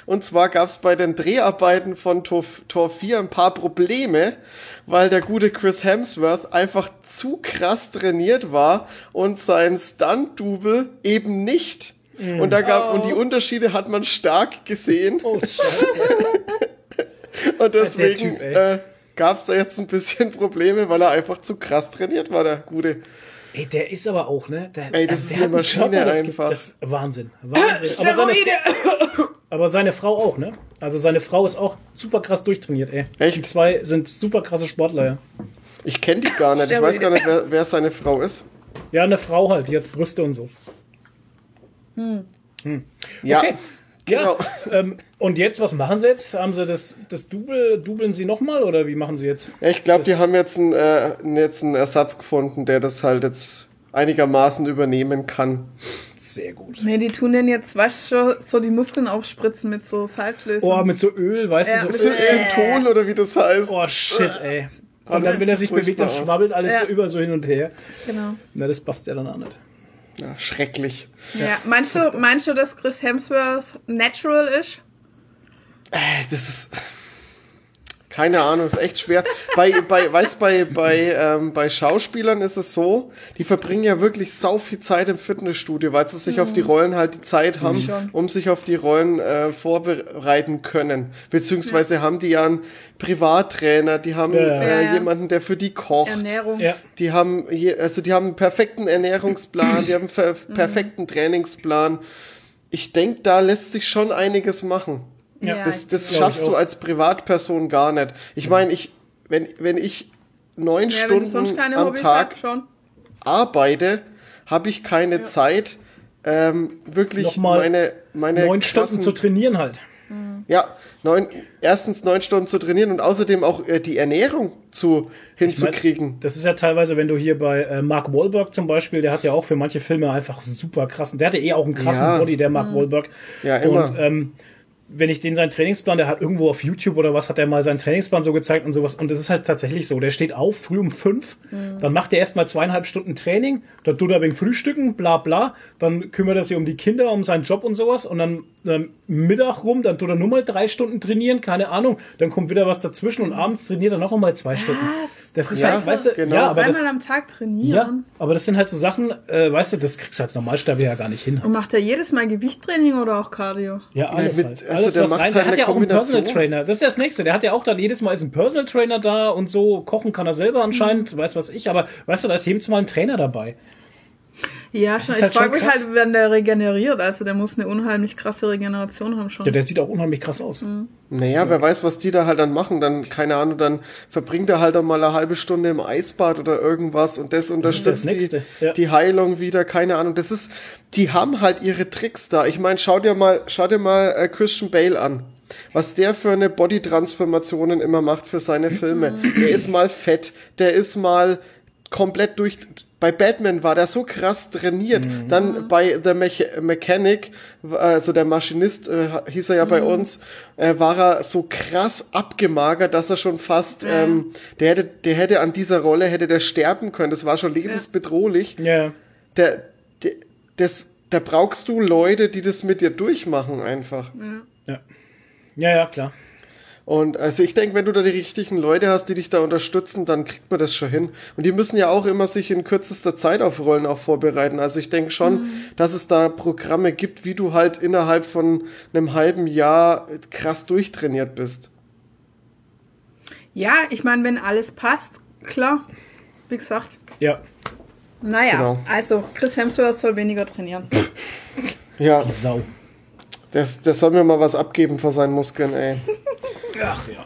Und zwar gab es bei den Dreharbeiten von Tor, Tor 4 ein paar Probleme, weil der gute Chris Hemsworth einfach zu krass trainiert war und sein Stunt-Double eben nicht. Und da gab und die Unterschiede hat man stark gesehen. Oh, scheiße. Und deswegen Typ, äh, gab es da jetzt ein bisschen Probleme, weil er einfach zu krass trainiert war, der Gute. Ey, der ist aber auch, ne? Der, Ey, das der ist hat eine Maschine Körper, das gibt- einfach. Das Wahnsinn. Wahnsinn. Aber seine, aber seine Frau auch, ne? Also seine Frau ist auch super krass durchtrainiert, ey. Echt? Die zwei sind super krasse Sportler, ja. Ich kenne die gar nicht. Ich weiß gar nicht, wer, wer seine Frau ist. Ja, eine Frau halt, die hat Brüste und so. Ja, Okay. genau. Ja, ähm, und jetzt, was machen sie jetzt? Haben sie das, das Double, dubeln sie nochmal oder wie machen sie jetzt? Ja, ich glaube, die haben jetzt einen, äh, jetzt einen Ersatz gefunden, der das halt jetzt einigermaßen übernehmen kann. Sehr gut. Nee, die tun den jetzt, weißt du, schon, so die Muskeln aufspritzen mit so Salzlösung. Oh, mit so Öl, weißt Ja, du, mit so. so- Synton oder wie das heißt. Oh, shit, ey. Und Alles dann, wenn er sich bewegt, dann schwabbelt alles Ja. so über so hin und her. genau. Na, das passt ja dann auch nicht. Ja, schrecklich. Ja. Meinst, du, meinst du, dass Chris Hemsworth natural ist? Äh, Das ist. Keine Ahnung, ist echt schwer. Bei, bei, weißt bei, bei, ähm, bei Schauspielern ist es so, die verbringen ja wirklich sau viel Zeit im Fitnessstudio, weil sie sich auf die Rollen halt die Zeit haben, Schon. um sich auf die Rollen äh, vorbereiten können. Beziehungsweise haben die ja einen Privattrainer, die haben Ja. äh, Ja, ja. jemanden, der für die kocht. Ernährung. Ja. Die haben also die haben einen perfekten Ernährungsplan, die haben einen per perfekten Trainingsplan. Ich denke, da lässt sich schon einiges machen. Ja. Ja, Das, ich das schaffst ich du als Privatperson gar nicht. Ich meine, ich, wenn, wenn ich neun Ja, Stunden am Hobbys Tag schon. arbeite, habe ich keine Zeit, ähm, wirklich Nochmal meine, meine Neun Stunden zu trainieren halt. ja, neun, erstens neun Stunden zu trainieren und außerdem auch äh, die Ernährung zu hinzukriegen. Das ist ja teilweise, wenn du hier bei äh, Mark Wahlberg zum Beispiel, der hat ja auch für manche Filme einfach super krassen, der hatte eh auch einen krassen Ja. Body, der Mark Wahlberg. Ja, immer. Und ähm, wenn ich den seinen Trainingsplan, der hat irgendwo auf YouTube oder was, hat er mal seinen Trainingsplan so gezeigt und sowas. Und das ist halt tatsächlich so. Der steht auf früh um fünf, dann macht er erstmal zweieinhalb Stunden Training, dann tut er wegen Frühstücken, bla bla, dann kümmert er sich um die Kinder, um seinen Job und sowas und dann, dann Mittag rum, dann tut er nur mal drei Stunden trainieren, keine Ahnung, dann kommt wieder was dazwischen und abends trainiert er noch einmal zwei Stunden. Das ist Ja, halt, weißt du, genau. ja, aber das, am Tag ja, trainieren. aber das sind halt so Sachen, äh, weißt du, das kriegst du als Normalsterblicher ja gar nicht hin. Und macht er jedes Mal Gewichttraining oder auch Cardio? Ja, alles mit- halt. also Alles, der was rein. Der hat ja auch einen Personal. Trainer. Das ist ja das Nächste. Der hat ja auch dann jedes Mal ist ein Personal Trainer da und so. Kochen kann er selber anscheinend, Mhm. weiß was ich. Aber weißt du, da ist jedes Mal ein Trainer dabei. Ja, Das schon. Ich halt frage mich krass. halt, wenn der regeneriert. Also der muss eine unheimlich krasse Regeneration haben schon. Der, der sieht auch unheimlich krass aus. Mhm. Naja, wer weiß, was die da halt dann machen. Dann, keine Ahnung, dann verbringt er halt auch mal eine halbe Stunde im Eisbad oder irgendwas und das unterstützt das die, Nächste, ja. die Heilung wieder, keine Ahnung. Das ist, die haben halt ihre Tricks da. Ich meine, schau dir mal, schau dir mal äh, Christian Bale an. Was der für eine Body-Transformationen immer macht für seine Filme. Der ist mal fett, der ist mal komplett durch. Bei Batman war der so krass trainiert. Dann bei The Mech Mechanic, also der Maschinist äh, hieß er ja bei uns, äh, war er so krass abgemagert, dass er schon fast, ähm, der hätte, der hätte an dieser Rolle hätte der sterben können. Das war schon lebensbedrohlich. Ja. Der, der, das, da brauchst du Leute, die das mit dir durchmachen einfach. Ja. Ja, ja, klar. Und also ich denke, wenn du da die richtigen Leute hast, die dich da unterstützen, dann kriegt man das schon hin. Und die müssen ja auch immer sich in kürzester Zeit auf Rollen auch vorbereiten. Also ich denke schon, dass es da Programme gibt, wie du halt innerhalb von einem halben Jahr krass durchtrainiert bist. Ja, ich meine, wenn alles passt, klar. Wie gesagt. Ja. Naja, Genau. also Chris Hemsworth soll weniger trainieren. Ja, Sau. Der, der soll mir mal was abgeben vor seinen Muskeln, ey. Ach ja.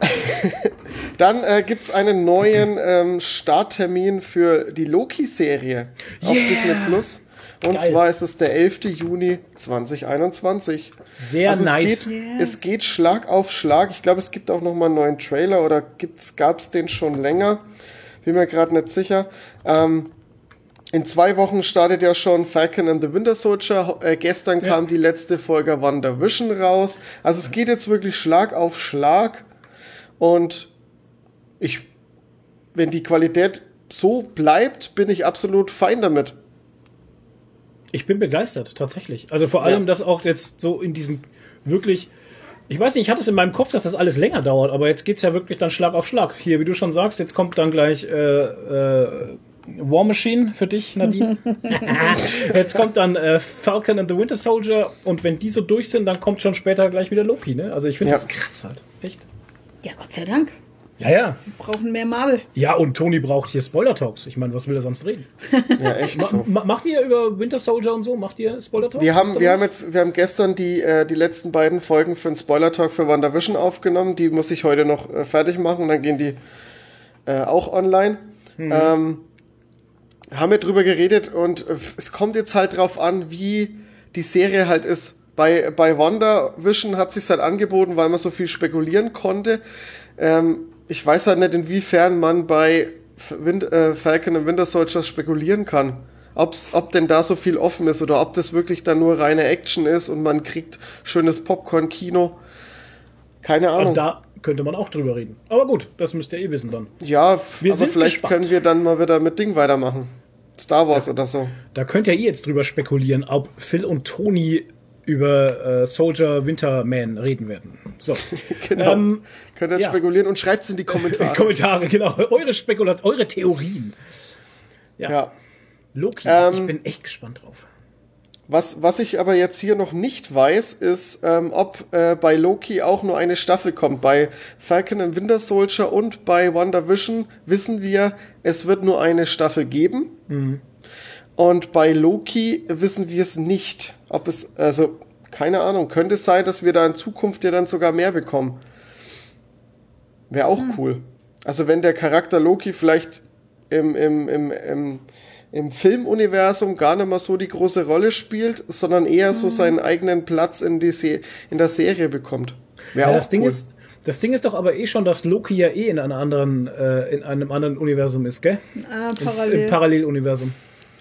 Dann äh, gibt's einen neuen ähm, Starttermin für die Loki-Serie auf Yeah! Disney Plus. Und Geil. zwar ist es der 11. Juni 2021. Sehr Also nice. Es geht, es geht Schlag auf Schlag. Ich glaube, es gibt auch noch mal einen neuen Trailer oder gibt's, gab's den schon länger? Bin mir gerade nicht sicher. Ähm, in zwei Wochen startet ja schon Falcon and the Winter Soldier. Äh, gestern kam die letzte Folge WandaVision raus. Also es geht jetzt wirklich Schlag auf Schlag. Und ich, wenn die Qualität so bleibt, bin ich absolut fein damit. Ich bin begeistert, tatsächlich. Also vor allem, Ja. dass auch jetzt so in diesen wirklich. Ich weiß nicht, ich hatte es in meinem Kopf, dass das alles länger dauert, aber jetzt geht's ja wirklich dann Schlag auf Schlag. Hier, wie du schon sagst, jetzt kommt dann gleich äh, äh, War Machine für dich, Nadine. jetzt kommt dann äh, Falcon and the Winter Soldier und wenn die so durch sind, dann kommt schon später gleich wieder Loki, ne? Also ich finde Ja. das krass halt. Echt. Ja, Gott sei Dank. Ja, ja. Wir brauchen mehr Marvel. Ja, und Tony braucht hier Spoiler-Talks. Ich meine, was will er sonst reden? Ja, echt so. Ma macht ihr über Winter Soldier und so? Macht ihr Spoiler-Talks? Wir haben, wir haben jetzt, wir haben gestern die, äh, die letzten beiden Folgen für einen Spoiler-Talk für WandaVision aufgenommen. Die muss ich heute noch äh, fertig machen und dann gehen die äh, auch online. Ähm, haben wir drüber geredet und äh, es kommt jetzt halt drauf an, wie die Serie halt ist. Bei, bei WandaVision hat sich halt angeboten, weil man so viel spekulieren konnte. Ähm, ich weiß halt nicht, inwiefern man bei Wind, äh, Falcon und Winter Soldier spekulieren kann. Ob's, ob denn da so viel offen ist oder ob das wirklich dann nur reine Action ist und man kriegt schönes Popcorn-Kino. Keine Ahnung. Und da könnte man auch drüber reden. Aber gut, das müsst ihr eh wissen dann. ja, Wir aber sind vielleicht gespannt. können wir dann mal wieder mit Ding weitermachen. Star Wars oder so. Da könnt ihr eh jetzt drüber spekulieren, ob Phil und Tony über äh, Soldier Winterman reden werden. So. Genau. Ähm, Könnt ihr ja. spekulieren und schreibt's in die Kommentare. Kommentare, genau. Eure Spekulation, eure Theorien. ja. Loki, Ähm, ich bin echt gespannt drauf. Was, was ich aber jetzt hier noch nicht weiß, ist, ähm, ob äh, bei Loki auch nur eine Staffel kommt. Bei Falcon and Winter Soldier und bei WandaVision wissen wir, es wird nur eine Staffel geben. Und bei Loki wissen wir es nicht. Ob es, also, keine Ahnung, könnte es sein, dass wir da in Zukunft ja dann sogar mehr bekommen. Wäre auch cool. Also wenn der Charakter Loki vielleicht im, im, im, im im Filmuniversum gar nicht mehr so die große Rolle spielt, sondern eher so seinen eigenen Platz in, die Se in der Serie bekommt. Wäre Ja, auch das Ding cool. ist, das Ding ist doch aber eh schon, dass Loki ja eh in einer anderen, äh, in einem anderen Universum ist, gell? Ah, Im parallel. Paralleluniversum.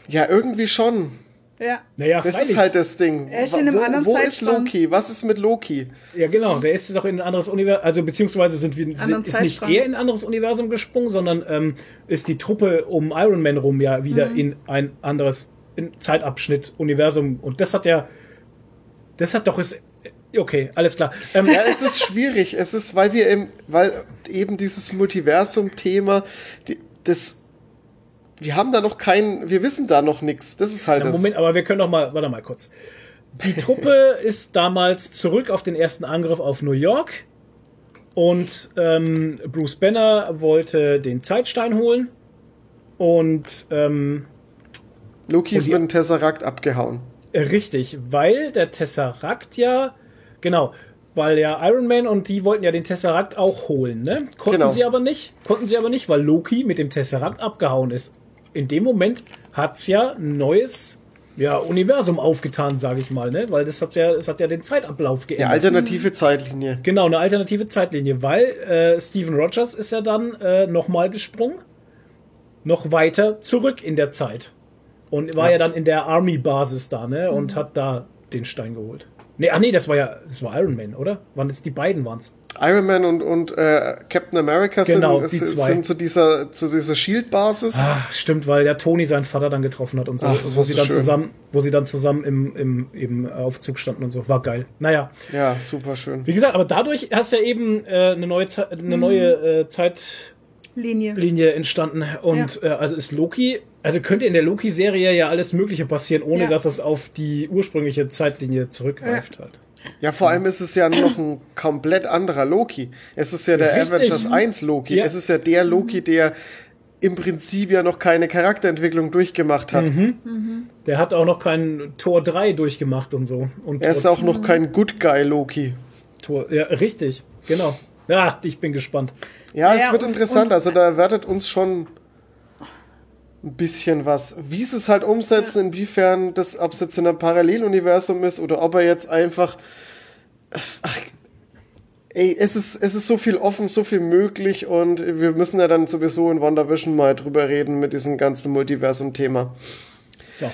ja, irgendwie schon. Ja. Naja, Das freilich. ist halt das Ding. Er ist in einem wo anderen wo ist. Loki? Was ist mit Loki? Ja, genau, der ist doch in ein anderes Universum, also beziehungsweise sind wir, sind, ist nicht er in ein anderes Universum gesprungen, sondern ähm, ist die Truppe um Iron Man rum ja wieder Mhm. in ein anderes in Zeitabschnitt, Universum. Und das hat ja, das hat doch es, okay, alles klar. Ähm, Ja, es ist schwierig. Es ist, weil wir im, weil eben dieses Multiversum-Thema, die- das, wir haben da noch keinen, wir wissen da noch nichts. Das ist halt Ja, das. Moment, aber wir können doch mal, warte mal kurz. Die Truppe ist damals zurück auf den ersten Angriff auf New York und ähm, Bruce Banner wollte den Zeitstein holen und ähm, Loki ist mit dem Tesseract abgehauen. richtig, weil der Tesseract ja, genau, weil ja Iron Man und die wollten ja den Tesseract auch holen, ne? Konnten Genau. sie aber nicht, konnten sie aber nicht, weil Loki mit dem Tesseract abgehauen ist. In dem Moment hat's ja ein neues ja, Universum aufgetan, sage ich mal, ne? Weil das hat ja, es hat ja den Zeitablauf Ja, geändert. alternative Zeitlinie. Genau, eine alternative Zeitlinie, weil äh, Steven Rogers ist ja dann äh, nochmal gesprungen, noch weiter zurück in der Zeit. Und war ja, dann in der Army-Basis da, ne? Und hat da den Stein geholt. Nee, ach nee, das war ja, das war Iron Man, oder? Wann es die beiden waren's? Iron Man und, und äh, Captain America sind, Genau, die sind, zwei. sind zu dieser, zu dieser Shield-Basis. Ah, stimmt, weil der Tony seinen Vater dann getroffen hat und so, Ach, das wo sie so dann schön. zusammen, wo sie dann zusammen im, im, im Aufzug standen und so. War geil. Naja. Ja, super schön. Wie gesagt, aber dadurch hast ja eben äh, eine neue, eine neue äh, Zeitlinie Linie. entstanden. Und äh, also ist Loki, also könnte in der Loki-Serie ja alles Mögliche passieren, ohne Ja. dass es auf die ursprüngliche Zeitlinie zurückgreift halt. Ja, vor allem ist es ja noch ein komplett anderer Loki. Es ist ja der Richtig. Avengers 1 Loki. Ja. Es ist ja der Loki, der im Prinzip ja noch keine Charakterentwicklung durchgemacht hat. Mhm. Der hat auch noch keinen Tor 3 durchgemacht und so. Und Er ist auch noch kein Good Guy Loki. Tor, ja, richtig, genau. Ja, ich bin gespannt. Ja, Ja, es wird und- interessant. und- also da erwartet uns schon ein bisschen was. Wie sie es halt umsetzen, inwiefern das, ob es jetzt in einem Paralleluniversum ist oder ob er jetzt einfach. Ach, ey, es ist, es ist so viel offen, so viel möglich und wir müssen ja dann sowieso in WandaVision mal drüber reden mit diesem ganzen Multiversum-Thema. So.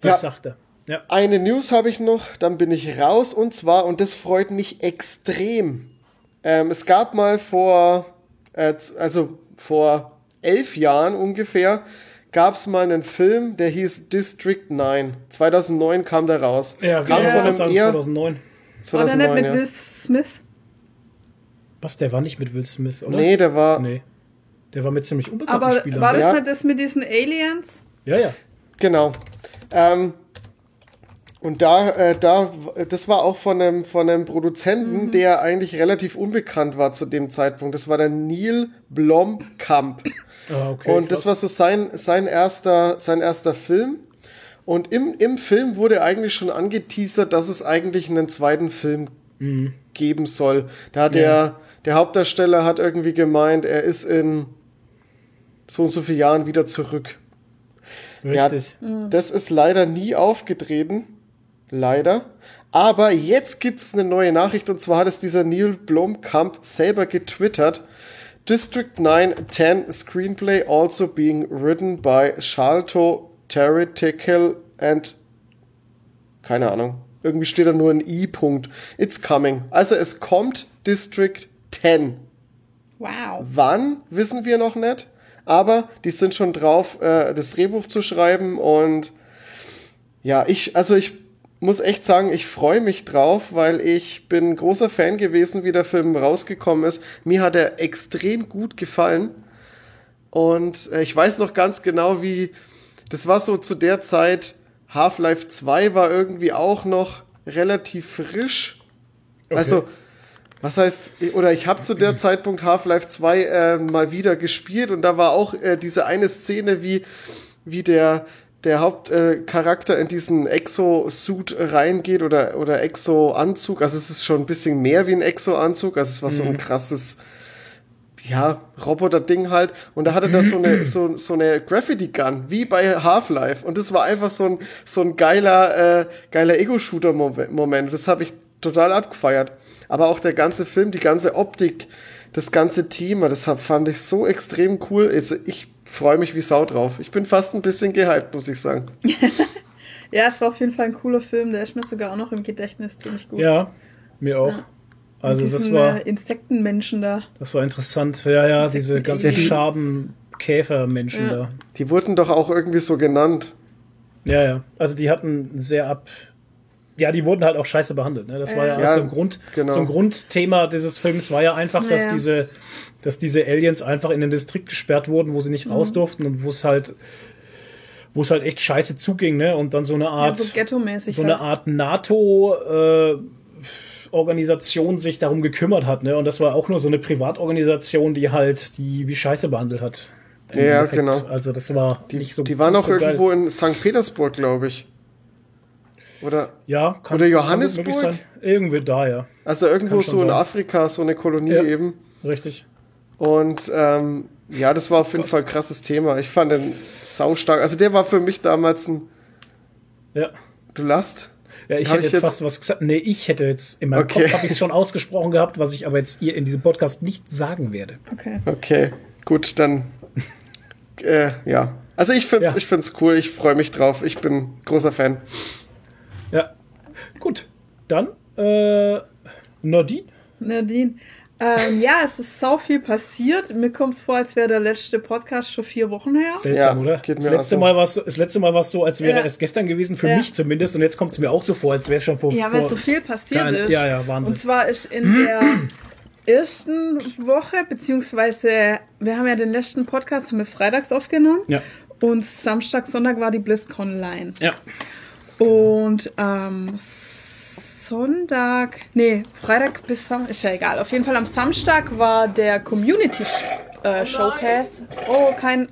Was Ja. sagt er? Ja. Eine News habe ich noch, dann bin ich raus und zwar, und das freut mich extrem. Ähm, es gab mal vor, äh, also vor elf Jahren ungefähr, gab es mal einen Film, der hieß District 9. 2009 kam der raus. Ja, kam genau, von einem sagen, eher 2009. War der nicht 2009, mit ja. Will Smith? Was, der war nicht mit Will Smith, oder? Nee, der war, Nee. Der war mit ziemlich unbekannten Aber Spielern. war das Ja. nicht das mit diesen Aliens? Ja, ja. Genau. Ähm, und da, äh, da, das war auch von einem, von einem Produzenten, der eigentlich relativ unbekannt war zu dem Zeitpunkt. Das war der Neil Blomkamp. Ah, okay, und das war so sein, sein erster, sein erster Film. Und im, im Film wurde eigentlich schon angeteasert, dass es eigentlich einen zweiten Film geben soll. Da hat der, der Hauptdarsteller hat irgendwie gemeint, er ist in so und so vielen Jahren wieder zurück. Richtig. Das ist leider nie aufgetreten. Leider. Aber jetzt gibt's eine neue Nachricht und zwar hat es dieser Neil Blomkamp selber getwittert. District 9 10 Screenplay also being written by Shalto Theoretical and keine Ahnung. Irgendwie steht da nur ein I-Punkt. It's coming. Also es kommt District 10. Wow. Wann, wissen wir noch nicht. Aber die sind schon drauf, äh, das Drehbuch zu schreiben. Und ja, ich, also ich muss echt sagen, ich freue mich drauf, weil ich bin großer Fan gewesen, wie der Film rausgekommen ist. Mir hat er extrem gut gefallen. Und äh, ich weiß noch ganz genau, wie, das war so zu der Zeit, Half-Life 2 war irgendwie auch noch relativ frisch. Also, was heißt, oder ich habe zu der Zeitpunkt Half-Life 2 äh, mal wieder gespielt und da war auch äh, diese eine Szene, wie, wie der, der Hauptcharakter Charakter in diesen Exo-Suit reingeht oder, oder Exo-Anzug. Also es ist schon ein bisschen mehr wie ein Exo-Anzug. Also es war so ein krasses, wie ja, Roboter-Ding halt. Und da hatte das so eine, so, so eine Graffiti-Gun, wie bei Half-Life. Und das war einfach so ein, so ein geiler, äh, geiler Ego-Shooter-Moment. Das habe ich total abgefeiert. Aber auch der ganze Film, die ganze Optik, das ganze Thema, das fand ich so extrem cool. Also ich freue mich wie Sau drauf. Ich bin fast ein bisschen gehypt, muss ich sagen. Ja, es war auf jeden Fall ein cooler Film. Der ist mir sogar auch noch im Gedächtnis ziemlich gut. Ja, mir auch. Ja. Also das war, äh, Insektenmenschen da. das war interessant. Ja, ja, diese ganzen. Schaben-Käfer-Menschen Ja. da. Die wurden doch auch irgendwie so genannt. Ja, ja. Also die hatten sehr ab. Ja, die wurden halt auch scheiße behandelt. Ne? Das war ja, Ja, so ein Grund, genau. so ein Grundthema dieses Films war ja einfach, dass Naja. diese, dass diese Aliens einfach in den Distrikt gesperrt wurden, wo sie Mhm. nicht raus durften und wo es halt, wo es halt echt scheiße zuging, ne? Und dann so eine Ja, Art, so ghetto-mäßig. so eine halt. Art NATO äh, Organisation sich darum gekümmert hat, ne? Und das war auch nur so eine Privatorganisation, die halt die wie Scheiße behandelt hat. Ja, Endeffekt. genau. Also das war Die, nicht so die waren auch so geil. irgendwo in St. Petersburg, glaube ich. Oder, Ja, kann, Oder Johannesburg? sein. Irgendwie da, ja. also irgendwo so in sein. Afrika, so eine Kolonie Ja. eben. Richtig. Und ähm, ja, das war auf jeden Fall ein krasses Thema. Ich fand den saustark. Also der war für mich damals ein Ja. Du last. Ja, ich Hab hätte ich jetzt jetzt- fast was gesagt. Nee, ich hätte jetzt in meinem Okay. Kopf habe ich es schon ausgesprochen gehabt, was ich aber jetzt ihr in diesem Podcast nicht sagen werde. Okay. Okay, gut, dann äh, ja. Also ich find's, Ja. ich find's cool. Ich freue mich drauf. Ich bin großer Fan. Ja. Gut. Dann äh, Nadine. Nadine. Ähm, ja, es ist sau viel passiert. Mir kommt es vor, als wäre der letzte Podcast schon vier Wochen her. Seltsam, Ja, oder? Das letzte, auch so. Mal war's, das letzte Mal war es so, als wäre Ja. es gestern gewesen, für Ja. mich zumindest. Und jetzt kommt es mir auch so vor, als wäre es schon vor. Ja, weil vor so viel passiert Keine- ist. Ja, ja, Wahnsinn. Und zwar ist in der ersten Woche, beziehungsweise wir haben ja den letzten Podcast haben wir freitags aufgenommen. Ja. Und Samstag, Sonntag war die BlizzCon Line. Ja. Und am Sonntag, nee, Freitag bis Samstag, ist ja egal. Auf jeden Fall am Samstag war der Community äh, Showcase. Oh, kein.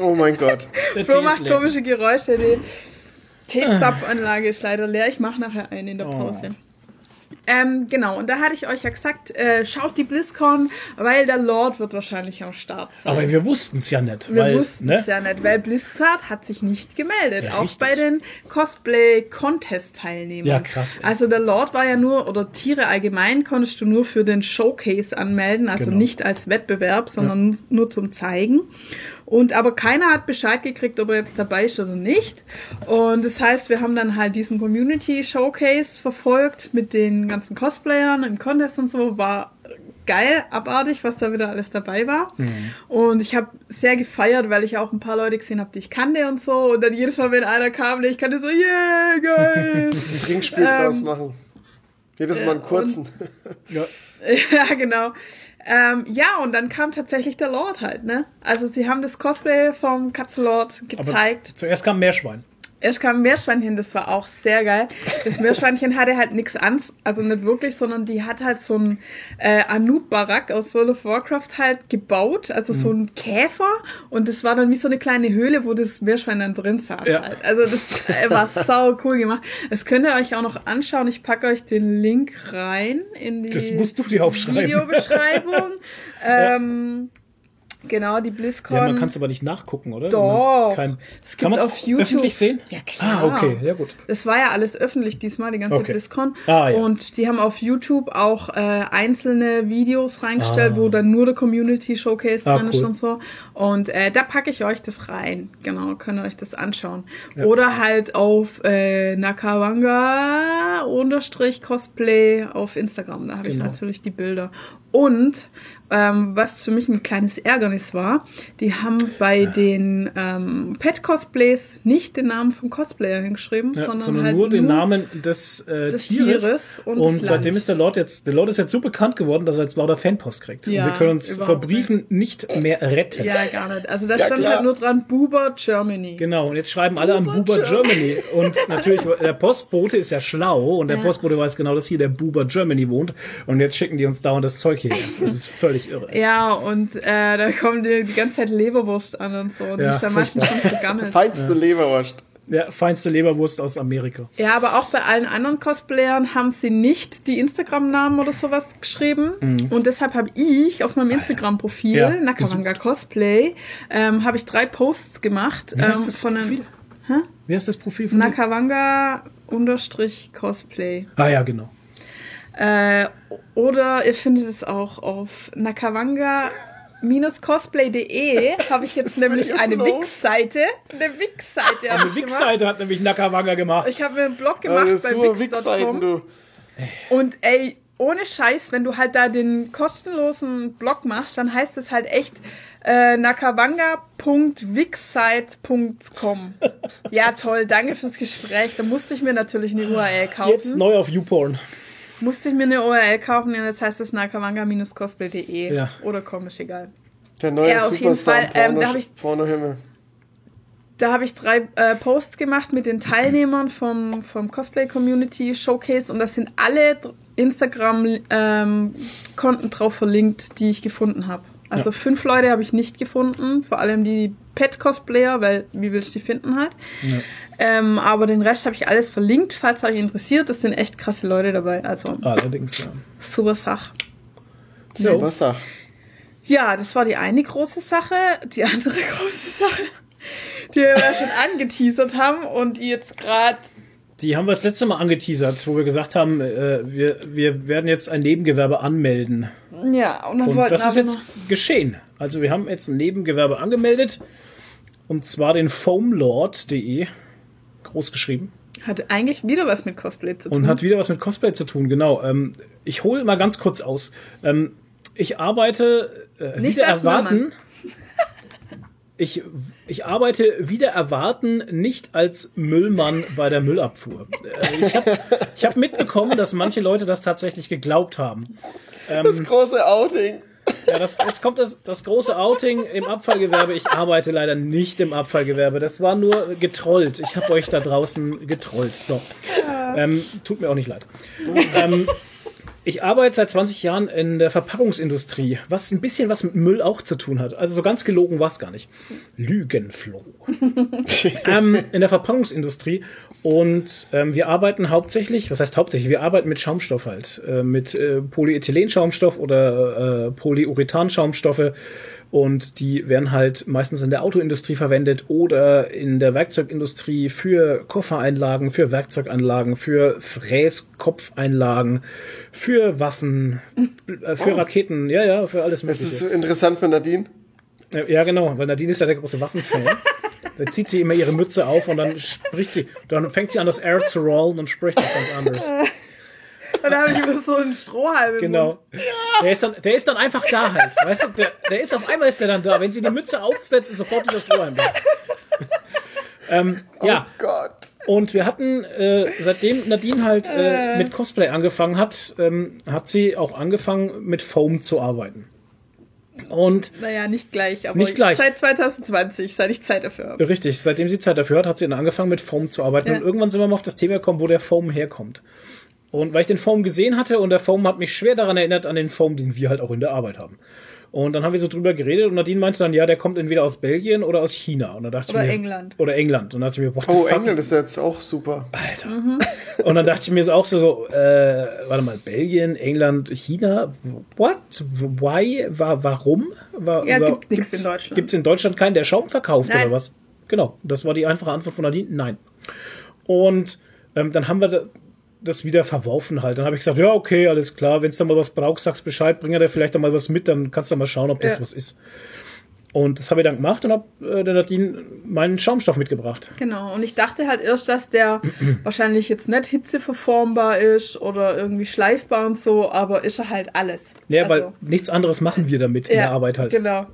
Oh mein Gott. Der Flo macht komische Geräusche. Die Teezapfanlage ist leider leer. Ich mache nachher eine in der Oh. Pause. Ähm, genau, und da hatte ich euch ja gesagt, äh, schaut die BlizzCon, weil der Lord wird wahrscheinlich am Start sein. Aber wir wussten es ja nicht. Wir wussten ne? es ja nicht, weil Blizzard hat sich nicht gemeldet, Ja, auch richtig. bei den Cosplay-Contest-Teilnehmern. Ja, krass, ey. Also der Lord war ja nur, oder Tiere allgemein konntest du nur für den Showcase anmelden, also Genau. nicht als Wettbewerb, sondern nur zum Zeigen. Und aber keiner hat Bescheid gekriegt, ob er jetzt dabei ist oder nicht. Und das heißt, wir haben dann halt diesen Community Showcase verfolgt mit den ganzen Cosplayern im Contest und so. War geil, abartig, was da wieder alles dabei war. Und ich habe sehr gefeiert, weil ich auch ein paar Leute gesehen habe, die ich kannte und so. Und dann jedes Mal, wenn einer kam, ich kannte, so, yeah, geil. Ein Trinkspiel Ähm, draus machen. Jedes Mal einen kurzen. Ja. ja, genau. Ähm, ja, und dann kam tatsächlich der Lord halt, ne? Also sie haben das Cosplay vom Katzenlord gezeigt. zuerst kam Meerschwein. Erst kam ein Meerschweinchen, das war auch sehr geil. Das Meerschweinchen hatte halt nichts an, also nicht wirklich, sondern die hat halt so ein äh, Anub-Barak aus World of Warcraft halt gebaut, also so Mhm. ein Käfer und das war dann wie so eine kleine Höhle, wo das Meerschwein dann drin saß Ja. halt. Also das äh, war sau cool gemacht. Das könnt ihr euch auch noch anschauen. Ich packe euch den Link rein in die Das musst du dir aufschreiben. Videobeschreibung. ähm, Genau, die BlizzCon. Ja, man kann es aber nicht nachgucken, oder? Doch. Kein, Es kann man auf YouTube- öffentlich sehen? Ja, klar. Ah, okay, ja gut. Das war ja alles öffentlich diesmal, die ganze Okay. BlizzCon. Ah, ja. Und die haben auf YouTube auch äh, einzelne Videos reingestellt, Ah. wo dann nur der Community Showcase Ah, drin ist cool. und so. Und äh, da packe ich euch das rein. Genau, könnt ihr euch das anschauen. Oder halt auf äh, Nakawanga unterstrich Cosplay auf Instagram. Da habe ich Genau. natürlich die Bilder. Und ähm, was für mich ein kleines Ärgernis war, die haben bei den ähm, Pet-Cosplays nicht den Namen vom Cosplayer hingeschrieben, Ja, sondern, sondern halt nur den Namen des, äh, des Tieres. Tieres und und des seitdem ist der Lord jetzt, der Lord ist jetzt so bekannt geworden, dass er jetzt lauter Fanpost kriegt. Ja, und wir können uns vor Briefen nicht mehr retten. Ja, gar nicht. Also da Ja, stand klar. halt nur dran Buber Germany. Genau, und jetzt schreiben alle an Buber Germany. Und natürlich, der Postbote ist ja schlau und der Ja. Postbote weiß genau, dass hier der Buber Germany wohnt. Und jetzt schicken die uns dauernd das Zeug hierher. Das ist völlig irre. Ja, und äh, da kommt die, die ganze Zeit Leberwurst an und so. Und Ja, die ist meistens furchtbar. schon vergammelt. Feinste Leberwurst. Ja, feinste Leberwurst aus Amerika. Ja, aber auch bei allen anderen Cosplayern haben sie nicht die Instagram-Namen oder sowas geschrieben. Und deshalb habe ich auf meinem Instagram-Profil, Mhm. Ja, Nakawanga Cosplay, ähm, habe ich drei Posts gemacht. Wie heißt ähm, das von einem Profil? Wie heißt das Profil von? Nakawanga unterstrich Cosplay. Ah ja, genau. Äh, oder ihr findet es auch auf nakawanga cosplay.de habe ich jetzt nämlich eine. Wix-Seite. Eine Wix-Seite Eine. Wix-Seite hat nämlich Nakawanga gemacht. Ich habe mir einen Blog gemacht das bei wix.com. Und ey, ohne Scheiß, wenn du halt da den kostenlosen Blog machst, dann heißt es halt echt äh, nakawanga.wixsite.com. Ja, toll, danke fürs Gespräch. Da musste ich mir natürlich eine URL kaufen. Jetzt neu auf YouPorn. Musste ich mir eine URL kaufen und jetzt heißt es nakawanga-cosplay.de Ja. oder komm, ist egal. Der neue Ja, auf jeden Superstar Fall, ähm, Porno, ich- Pornohimmel. Da habe ich drei äh, Posts gemacht mit den Teilnehmern vom, vom Cosplay Community Showcase und das sind alle Instagram-Konten drauf verlinkt, die ich gefunden habe. Also Ja. fünf Leute habe ich nicht gefunden, vor allem die Pet-Cosplayer, weil wie willst du die finden halt. Ähm, aber den Rest habe ich alles verlinkt, falls euch interessiert. Das sind echt krasse Leute dabei. Also Allerdings, ja. super Sache. So. Was sag? Ja, das war die eine große Sache. Die andere große Sache, die wir ja schon angeteasert haben und die jetzt gerade Die haben wir das letzte Mal angeteasert, wo wir gesagt haben, äh, wir, wir werden jetzt ein Nebengewerbe anmelden. Ja, und dann Und wollten das ist jetzt geschehen. Also wir haben jetzt ein Nebengewerbe angemeldet. Und zwar den foamlord.de. Groß geschrieben. hat eigentlich wieder was mit Cosplay zu tun. Und hat wieder was mit Cosplay zu tun, genau. Ähm, ich hole mal ganz kurz aus. Ähm, ich arbeite äh, Nicht wieder als erwarten. Müllmann. Ich, ich arbeite wieder erwarten nicht als Müllmann bei der Müllabfuhr. Äh, ich habe ich hab mitbekommen, dass manche Leute das tatsächlich geglaubt haben. Das große Outing. Ja, das, jetzt kommt das, das große Outing im Abfallgewerbe. Ich arbeite leider nicht im Abfallgewerbe. Das war nur getrollt. Ich habe euch da draußen getrollt. So. Ähm, tut mir auch nicht leid. Ähm, ich arbeite seit 20 Jahren in der Verpackungsindustrie, was ein bisschen was mit Müll auch zu tun hat. Also so ganz gelogen war es gar nicht. Lügenfloh. ähm, in der Verpackungsindustrie. Und ähm, wir arbeiten hauptsächlich, was heißt hauptsächlich, wir arbeiten mit Schaumstoff halt. Äh, mit äh, Polyethylenschaumstoff oder äh, Polyurethanschaumstoffe. Und die werden halt meistens in der Autoindustrie verwendet oder in der Werkzeugindustrie für Koffereinlagen, für Werkzeuganlagen, für Fräskopfeinlagen, für Waffen, äh, für Raketen, ja, ja, für alles Das Mögliche. ist interessant für Nadine. Ja, Ja, genau, weil Nadine ist ja der große Waffenfan. da zieht sie immer ihre Mütze auf und dann spricht sie, dann fängt sie an, das Air zu rollen und spricht das ganz anders. Und da habe ich immer so einen Strohhalm im Genau. Mund. Der, ist dann, der ist dann einfach da halt. Weißt du, der, der ist auf einmal ist der dann da. Wenn sie die Mütze aufsetzt, ist sofort dieser Strohhalm da. ähm, ja, Gott. und wir hatten, äh, seitdem Nadine halt äh, mit Cosplay angefangen hat, ähm, hat sie auch angefangen mit Foam zu arbeiten. Und Naja, nicht gleich, aber Nicht gleich. seit 2020, seit ich Zeit dafür habe. Richtig, seitdem sie Zeit dafür hat, hat sie dann angefangen mit Foam zu arbeiten. Ja. Und irgendwann sind wir mal auf das Thema gekommen, wo der Foam herkommt. Und weil ich den Foam gesehen hatte und der Foam hat mich schwer daran erinnert, an den Foam, den wir halt auch in der Arbeit haben. Und dann haben wir so drüber geredet und Nadine meinte dann, ja, der kommt entweder aus Belgien oder aus China. Und dann dachte Oder ich mir, England. Oder England. Und dann dachte ich mir, the Oh? England ist jetzt auch super. Alter. Und dann dachte ich mir so auch so, so äh, warte mal, Belgien, England, China, what? Why? Wa warum? Wa Ja, wa- gibt nichts gibt's- in Deutschland. Gibt's in Deutschland keinen, der Schaum verkauft Nein. oder was? Genau, das war die einfache Antwort von Nadine, nein. Und ähm, dann haben wir da- das wieder verworfen halt. Dann habe ich gesagt, ja, okay, alles klar, wenn es da mal was brauchst, sagst Bescheid, bring dir vielleicht da mal was mit, dann kannst du mal schauen, ob das Ja. was ist. Und das habe ich dann gemacht und habe äh, der Nadine meinen Schaumstoff mitgebracht. Genau, und ich dachte halt erst, dass der wahrscheinlich jetzt nicht hitzeverformbar ist oder irgendwie schleifbar und so, aber ist er halt alles. Ja, weil Also, nichts anderes machen wir damit in ja, der Arbeit halt. Genau.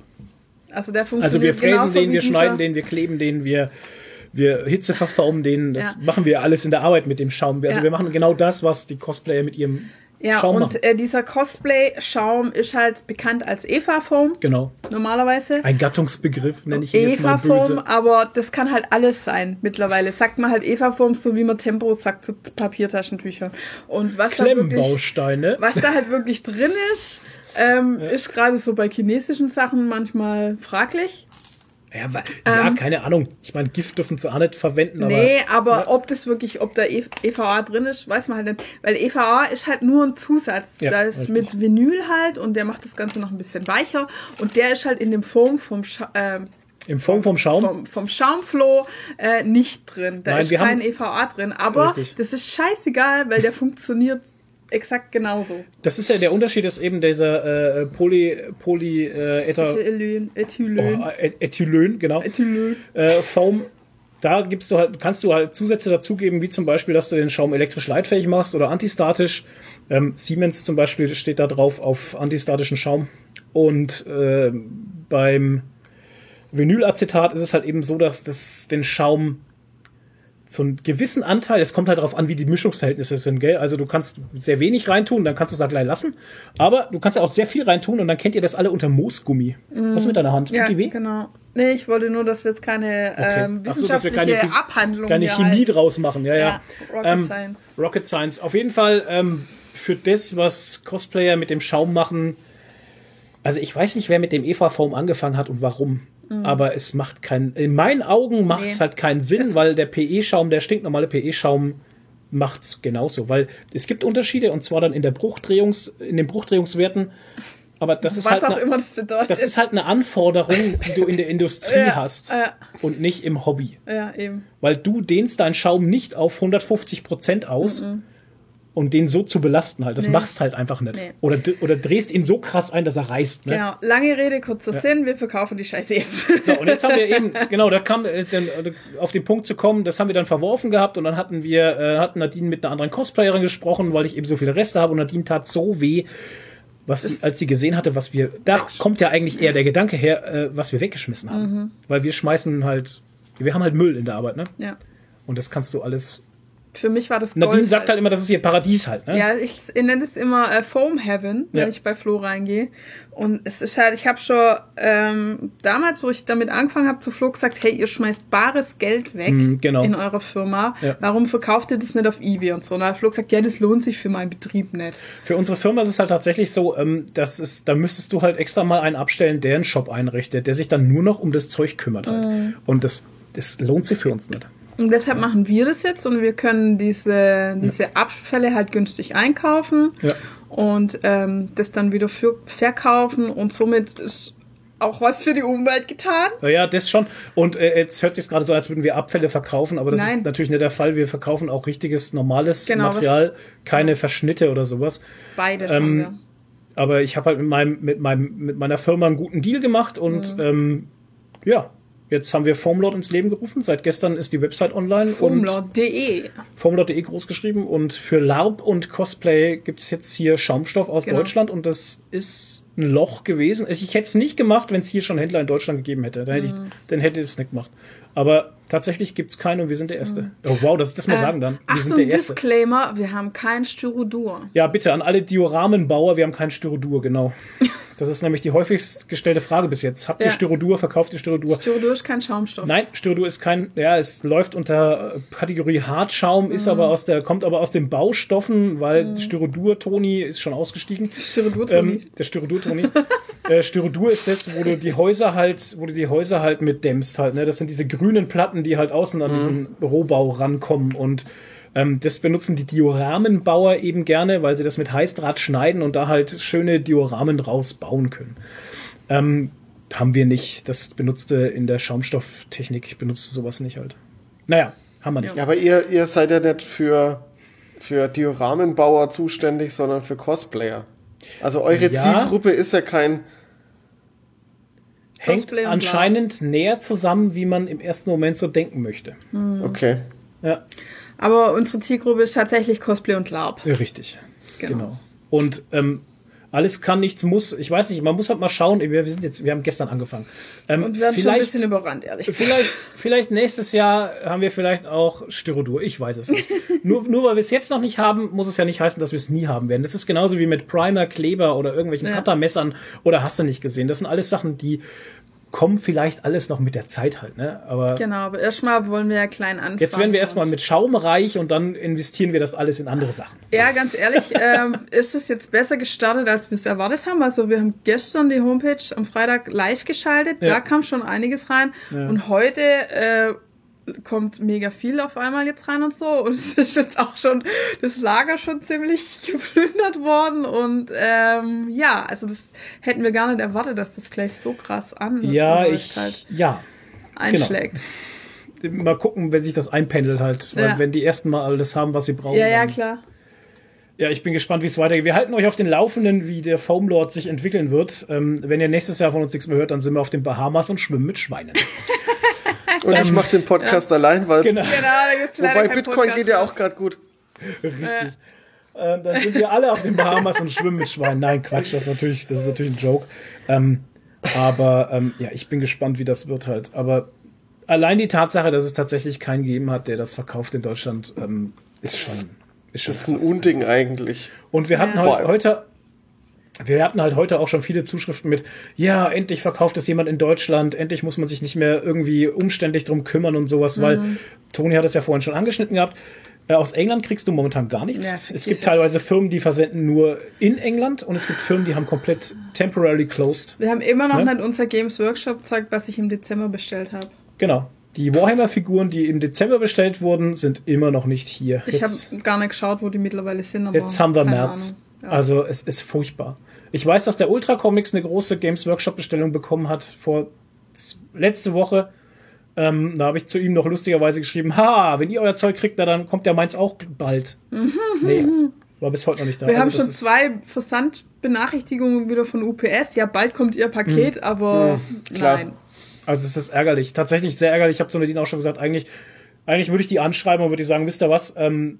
Also der funktioniert Also wir fräsen den, wir schneiden den, wir kleben den, wir, wir Hitze verformen den. Das Ja. machen wir alles in der Arbeit mit dem Schaum. Also Ja. wir machen genau das, was die Cosplayer mit ihrem Ja, Schaum machen. und äh, dieser Cosplay-Schaum ist halt bekannt als Eva-Foam, Genau. normalerweise. Ein Gattungsbegriff nenne ich ihn jetzt mal Eva-Foam, böse. aber das kann halt alles sein mittlerweile. Sagt man halt Eva-Foam, so wie man Tempo sagt zu Papiertaschentüchern. Und was da wirklich, was da halt wirklich drin ist, ähm, ist gerade so bei chinesischen Sachen manchmal fraglich. Ja, ja keine Ahnung. Ich meine, Gift dürfen sie auch nicht verwenden, aber. Nee, aber ob das wirklich, ob da E- EVA drin ist, weiß man halt nicht. Weil EVA ist halt nur ein Zusatz. Ja, da ist mit Vinyl halt und der macht das Ganze noch ein bisschen weicher. Und der ist halt in dem Foam vom, Scha ähm, Im Form vom Schaum. vom, vom Schaumfloh äh, nicht drin. Da Nein, ist kein EVA drin. Aber Richtig. das ist scheißegal, weil der funktioniert exakt genauso. Das ist ja der Unterschied, ist eben dieser äh, Poly, Poly äh, Ether, Ethylen, Ethylen, oh, Eth- Ethylön, genau. Ethylen. äh, Foam. Da gibst du halt, kannst du halt Zusätze dazugeben, wie zum Beispiel, dass du den Schaum elektrisch leitfähig machst oder antistatisch. Ähm, Siemens zum Beispiel steht da drauf auf antistatischen Schaum. Und äh, beim Vinylacetat ist es halt eben so, dass das den Schaum so einen gewissen Anteil, es kommt halt darauf an, wie die Mischungsverhältnisse sind, gell? Also du kannst sehr wenig reintun, dann kannst du es da gleich lassen. Aber du kannst ja auch sehr viel reintun und dann kennt ihr das alle unter Moosgummi. Was mit deiner Hand? Tut Ja, die weh? genau. Nee, ich wollte nur, dass wir jetzt keine ähm, Ach so, wissenschaftliche keine Abhandlung Keine Chemie halten. draus machen, ja, ja. Ja, Rocket Ähm, Science. Rocket Science. Auf jeden Fall ähm, für das, was Cosplayer mit dem Schaum machen. Also ich weiß nicht, wer mit dem Eva-Foam angefangen hat und warum. Aber es macht keinen. In meinen Augen macht es Mhm. Nee. halt keinen Sinn, weil der PE-Schaum, der stinknormale PE-Schaum macht's genauso. Weil es gibt Unterschiede und zwar dann in der Bruchdrehungs, in den Bruchdrehungswerten. Aber das ist halt eine, immer das bedeutet. das ist halt eine Anforderung, die du in der Industrie Ja, hast ja. und nicht im Hobby ja, eben. weil du dehnst deinen Schaum nicht auf 150 Prozent aus und den so zu belasten halt. Das Nee. machst halt einfach nicht. Nee. Oder, oder drehst ihn so krass ein, dass er reißt. Ne? Genau. Lange Rede, kurzer Sinn, wir verkaufen die Scheiße jetzt. So, und jetzt haben wir eben, genau, da kam äh, dann, äh, auf den Punkt zu kommen, das haben wir dann verworfen gehabt und dann hatten wir, äh, hatten Nadine mit einer anderen Cosplayerin gesprochen, weil ich eben so viele Reste habe und Nadine tat so weh, was sie, als sie gesehen hatte, was wir, da kommt ja eigentlich eher der Gedanke her, äh, was wir weggeschmissen haben. Mhm. Weil wir schmeißen halt, wir haben halt Müll in der Arbeit, ne? ja. Und das kannst du alles. Für mich war das Nadine Gold sagt halt immer, das ist ihr Paradies halt, ne? Ja, ich, ich nenne es immer äh, Foam Heaven, wenn Ja. ich bei Flo reingehe. Und es ist halt, ich habe schon ähm, damals, wo ich damit angefangen habe, zu Flo gesagt, hey, ihr schmeißt bares Geld weg Mhm, genau. in eurer Firma. Ja. Warum verkauft ihr das nicht auf Ebay und so? Und dann hat Flo gesagt, ja, das lohnt sich für meinen Betrieb nicht. Für unsere Firma ist es halt tatsächlich so, ähm, dass es, da müsstest du halt extra mal einen abstellen, der einen Shop einrichtet, der sich dann nur noch um das Zeug kümmert halt. Mhm. Und das, das lohnt sich für uns nicht. Und deshalb machen wir das jetzt und wir können diese, diese Abfälle halt günstig einkaufen Ja. und ähm, das dann wieder für, verkaufen und somit ist auch was für die Umwelt getan. Ja, das schon. Und äh, jetzt hört sich gerade so, als würden wir Abfälle verkaufen, aber das Nein. ist natürlich nicht der Fall. Wir verkaufen auch richtiges, normales Genau, Material, keine Verschnitte oder sowas. Beides Ähm, haben wir. Aber ich habe halt mit meinem, mit meinem, mit meiner Firma einen guten Deal gemacht und ähm, ja, jetzt haben wir Formlord ins Leben gerufen. Seit gestern ist die Website online und Formlord.de. Formula.de groß geschrieben und für LARP und Cosplay gibt es jetzt hier Schaumstoff aus Genau. Deutschland und das ist ein Loch gewesen. Also Ich hätte es nicht gemacht, wenn es hier schon Händler in Deutschland gegeben hätte. Dann hätte ich, dann hätte ich es nicht gemacht. Aber tatsächlich gibt es keinen und wir sind der Erste. Oh wow, das, das mal sagen dann. Wir Achtung, sind der Erste. Disclaimer, wir haben kein Styrodur. Ja, bitte an alle Dioramenbauer, wir haben kein Styrodur, genau. Das ist nämlich die häufigst gestellte Frage bis jetzt. Habt ihr Ja. Styrodur, verkauft ihr Styrodur? Styrodur ist kein Schaumstoff. Nein, Styrodur ist kein, ja, es läuft unter äh, Kategorie Hartschaum, ist Mhm. aber aus der, kommt aber aus den Baustoffen, weil Styrodur, Toni, ist schon ausgestiegen. Styrodur, Ähm, der Styrodur, Toni. äh, Styrodur ist das, wo du die Häuser halt, wo du die Häuser halt mitdämmst halt, ne? Das sind diese grünen Platten, die halt außen an diesen Rohbau rankommen und ähm, das benutzen die Dioramenbauer eben gerne, weil sie das mit Heißdraht schneiden und da halt schöne Dioramen rausbauen können. Ähm, haben wir nicht. Das benutzte in der Schaumstofftechnik, benutzte sowas nicht halt. Naja, haben wir nicht. Ja, aber ihr, ihr seid ja nicht für, für Dioramenbauer zuständig, sondern für Cosplayer. Also eure Ja. Zielgruppe ist ja kein. Hängt anscheinend näher zusammen, wie man im ersten Moment so denken möchte. Okay. Ja. Aber unsere Zielgruppe ist tatsächlich Cosplay und LARP. Ja, Richtig. Genau. Genau. Und ähm, alles kann, nichts muss. Ich weiß nicht, man muss halt mal schauen. Wir, wir sind jetzt, wir haben gestern angefangen. Ähm, Und wir werden schon ein bisschen überrannt, ehrlich gesagt. vielleicht, vielleicht nächstes Jahr haben wir vielleicht auch Styrodur. Ich weiß es nicht. nur, nur weil wir es jetzt noch nicht haben, muss es ja nicht heißen, dass wir es nie haben werden. Das ist genauso wie mit Primer, Kleber oder irgendwelchen Ja. Cuttermessern oder hast du nicht gesehen. Das sind alles Sachen, die kommt vielleicht alles noch mit der Zeit halt, ne? Aber Genau, aber erstmal wollen wir ja klein anfangen. jetzt werden wir erstmal mit Schaum reich und dann investieren wir das alles in andere Sachen. Ja, ganz ehrlich, ähm, ist es jetzt besser gestartet, als wir es erwartet haben. Also wir haben gestern die Homepage am Freitag live geschaltet, Ja. da kam schon einiges rein. Und heute äh, kommt mega viel auf einmal jetzt rein und so. Und es ist jetzt auch schon das Lager schon ziemlich geplündert worden. Und ähm, ja, also das hätten wir gar nicht erwartet, dass das gleich so krass an Ja, ich, halt ja. einschlägt. Mal gucken, wenn sich das einpendelt halt. Weil Ja. wenn die ersten mal alles haben, was sie brauchen. Ja, ja, klar. Ja, ich bin gespannt, wie es weitergeht. Wir halten euch auf den Laufenden, wie der Foam Lord sich entwickeln wird. Ähm, wenn ihr nächstes Jahr von uns nichts mehr hört, dann sind wir auf den Bahamas und schwimmen mit Schweinen. Und ich mache den Podcast allein, weil genau. Genau, wobei Bitcoin Podcast geht ja auch gerade gut. Richtig. Ähm, dann sind wir alle auf den Bahamas und schwimmen mit Schweinen. Nein, Quatsch, das ist natürlich, das ist natürlich ein Joke. Ähm, aber ähm, ja, ich bin gespannt, wie das wird halt. Aber allein die Tatsache, dass es tatsächlich keinen gegeben hat, der das verkauft in Deutschland, ähm, ist schon, ist schon Das ist ein. Unding eigentlich. Und wir hatten Ja. Halt heute, wir hatten halt heute auch schon viele Zuschriften mit, ja, endlich verkauft es jemand in Deutschland, endlich muss man sich nicht mehr irgendwie umständlich drum kümmern und sowas, weil Mhm. Toni hat es ja vorhin schon angeschnitten gehabt. Äh, Aus England kriegst du momentan gar nichts. Ja, es gibt teilweise Firmen, die versenden nur in England und es gibt Firmen, die haben komplett temporarily closed. Wir haben immer noch Ne? nicht unser Games Workshop Zeug, was ich im Dezember bestellt habe. Genau. Die Warhammer-Figuren, die im Dezember bestellt wurden, sind immer noch nicht hier. Ich habe gar nicht geschaut, wo die mittlerweile sind. Jetzt haben wir März. Ahnung. Ja. Also es ist furchtbar. Ich weiß, dass der Ultra Comics eine große Games Workshop Bestellung bekommen hat vor letzte Woche. Ähm, da habe ich zu ihm noch lustigerweise geschrieben, ha, wenn ihr euer Zeug kriegt, na, dann kommt ja meins auch bald. nee, war bis heute noch nicht da. wir haben Also das schon zwei Versandbenachrichtigungen wieder von UPS. Ja, bald kommt ihr Paket, aber klar. nein. Also es ist ärgerlich, tatsächlich sehr ärgerlich. Ich habe zu Nadine auch schon gesagt, eigentlich, eigentlich würde ich die anschreiben und würde ich sagen, wisst ihr was, ähm,